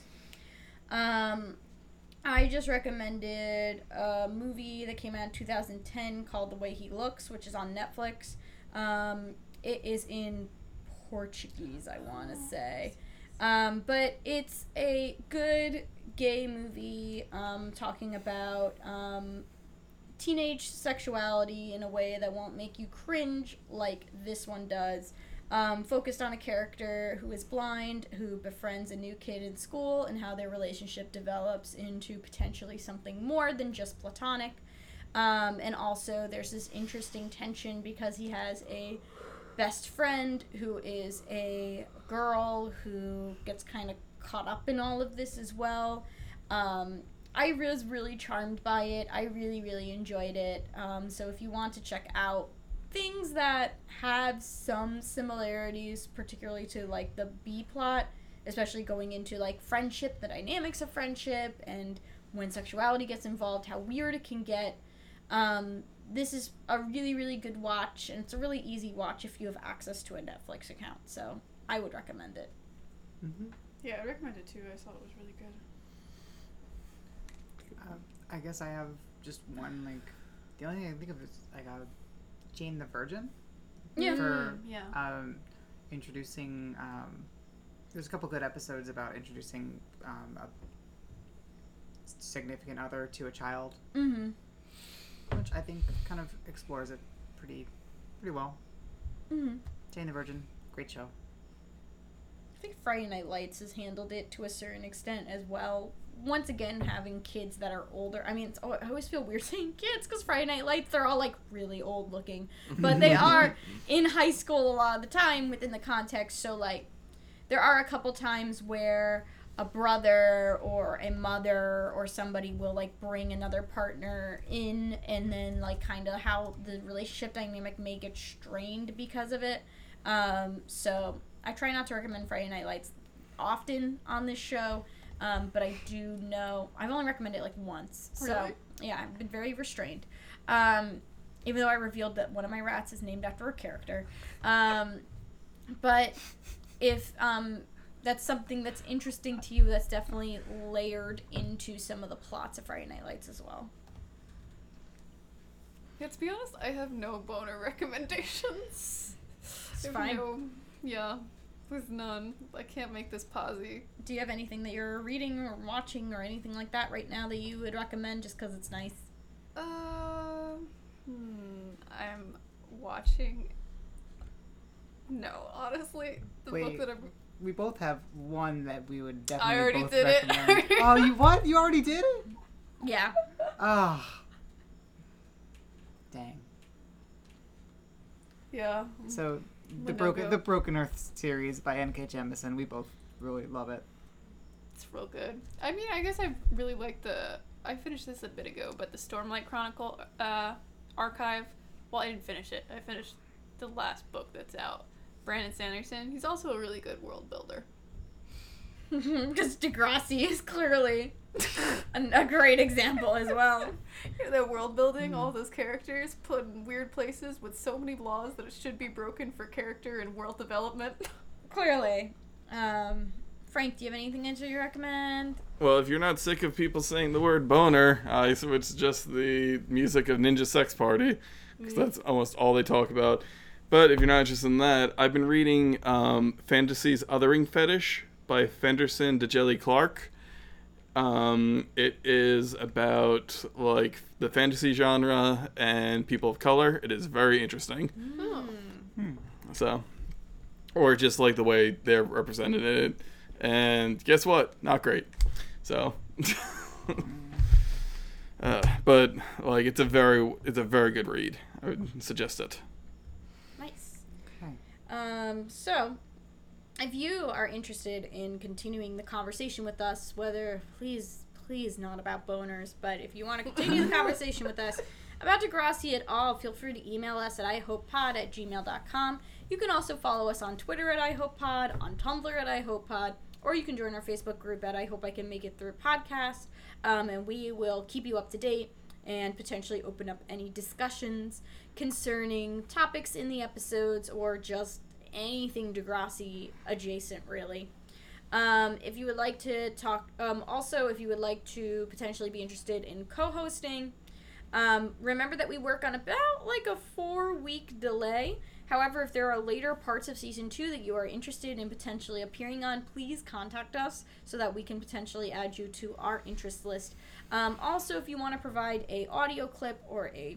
Um, I just recommended a movie that came out in 2010 called The Way He Looks, which is on Netflix. Um, it is in Portuguese, I want to say. Um, but it's a good gay movie um, talking about um, teenage sexuality in a way that won't make you cringe like this one does. Um, focused on a character who is blind, who befriends a new kid in school, and how their relationship develops into potentially something more than just platonic. Um, and also, there's this interesting tension because he has a best friend who is a girl who gets kind of caught up in all of this as well. Um, I was really charmed by it. I really, really enjoyed it. Um, so if you want to check out things that have some similarities, particularly to like the B plot, especially going into like friendship, the dynamics of friendship, and when sexuality gets involved, how weird it can get. Um, this is a really, really good watch, and it's a really easy watch if you have access to a Netflix account. So I would recommend it. Mm-hmm. Yeah, I recommend it too. I thought it was really good. Uh, I guess I have just one like the only thing I think of is like uh, Jane the Virgin. Yeah. For Mm, yeah. um, introducing um, there's a couple good episodes about introducing um, a significant other to a child, Mm-hmm. which I think kind of explores it pretty pretty well. Mm-hmm. Jane the Virgin, great show. I think Friday Night Lights has handled it to a certain extent as well. Once again, having kids that are older. I mean, it's, I always feel weird [LAUGHS] saying kids because Friday Night Lights, they're all like really old looking. But they [LAUGHS] are in high school a lot of the time within the context. So, like, there are a couple times where a brother or a mother or somebody will like bring another partner in and then like kind of how the relationship dynamic may get strained because of it um, so i try not to recommend friday night lights often on this show um, but i do know i've only recommended it like once so Really? yeah i've been very restrained um, even though i revealed that one of my rats is named after a character um, but if um, that's something that's interesting to you, that's definitely layered into some of the plots of Friday Night Lights as well. Yeah, to be honest, I have no boner [LAUGHS] recommendations. It's fine. No, yeah, there's none. I can't make this posy. Do you have anything that you're reading or watching or anything like that right now that you would recommend just because it's nice? Uh, hmm, I'm watching. No, honestly, the book that I'm. We both have one that we would definitely I already both did it. [LAUGHS] oh, you what? You already did it? Yeah. Ah. Dang. Yeah. So the broken the Broken Earth series by N.K. Jemisin, we both really love it. It's real good. I mean, I guess I really like the. I finished this a bit ago, but the Stormlight Chronicle uh, archive. Well, I didn't finish it. I finished the last book that's out. Brandon Sanderson. He's also a really good world builder. [LAUGHS] Because Degrassi is clearly an, [LAUGHS] a great example as well. [LAUGHS] the world building, all those characters put in weird places with so many laws that it should be broken for character and world development. [LAUGHS] Clearly. Um, Frank, do you have anything else you recommend? Well, if you're not sick of people saying the word boner, I switched just the music of Ninja Sex Party because that's almost all they talk about. But if you're not interested in that, I've been reading um, Fantasy's Othering Fetish by Fenderson DeJelly Clark. Um, it is about like the fantasy genre and people of color. It is very interesting. Oh. So, or just like the way they're represented in it. And guess what? Not great. So, [LAUGHS] uh, but like it's a very it's a very good read. I would suggest it. Nice. Okay. Um, so, if you are interested in continuing the conversation with us, whether please, please not about boners, but if you want to continue the [LAUGHS] conversation with us about Degrassi at all, feel free to email us at ihopepod at gmail.com. You can also follow us on Twitter at ihopepod, on Tumblr at ihopepod, or you can join our Facebook group at I Hope I Can Make It Through Podcast, um, and we will keep you up to date and potentially open up any discussions concerning topics in the episodes or just anything Degrassi adjacent, really. Um, if you would like to talk, um, also, if you would like to potentially be interested in co hosting, um, remember that we work on about like a four week delay. However, if there are later parts of season two that you are interested in potentially appearing on, please contact us so that we can potentially add you to our interest list. Um, also, if you want to provide a audio clip or a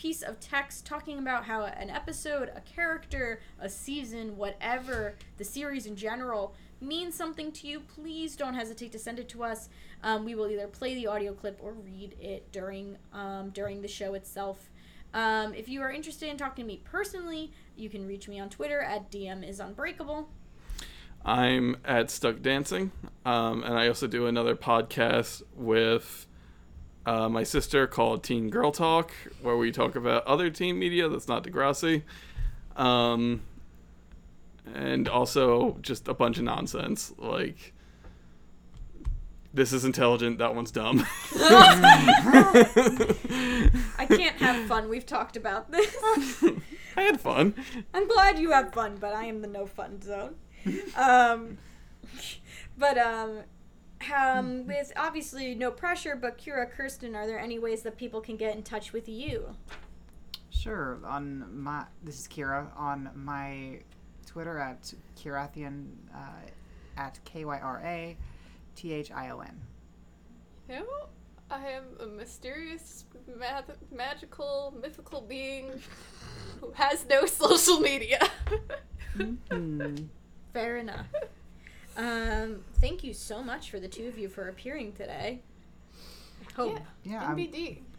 piece of text talking about how an episode, a character, a season, whatever, the series in general means something to you, please don't hesitate to send it to us. Um, we will either play the audio clip or read it during um, during the show itself. Um, if you are interested in talking to me personally, you can reach me on Twitter at DM is unbreakable. I'm at Stuck Dancing, um, and I also do another podcast with uh, my sister called Teen Girl Talk, where we talk about other teen media that's not Degrassi, um, and also just a bunch of nonsense like. This is intelligent. That one's dumb. [LAUGHS] I can't have fun. We've talked about this. [LAUGHS] I had fun. I'm glad you have fun, but I am the no fun zone. Um, but um, um, with obviously no pressure, but Kira, Kirsten, are there any ways that people can get in touch with you? Sure. On my this is Kira on my Twitter at Kyrathion uh, at K Y R A T H I O N. You know, I am a mysterious, math- magical, mythical being who has no [LAUGHS] social media. Hmm. Fair enough. Um, thank you so much for the two of you for appearing today. I hope. Yeah. I'm,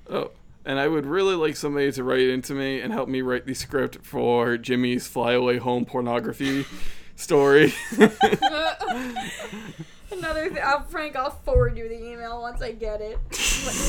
Oh, and I would really like somebody to write into me and help me write the script for Jimmy's flyaway home pornography [LAUGHS] story. [LAUGHS] Another thing, I'll, Frank, I'll forward you the email once I get it.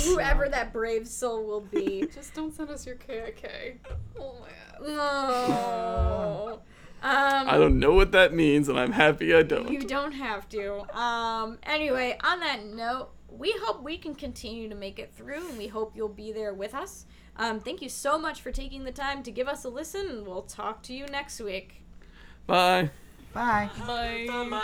Whoever that brave soul will be. Just don't send us your KIK. Oh my god. No. [LAUGHS] Um, I don't know what that means, and I'm happy I don't. You don't have to. Um, anyway, on that note, we hope we can continue to make it through, and we hope you'll be there with us. Um, thank you so much for taking the time to give us a listen, and we'll talk to you next week. Bye. Bye. From my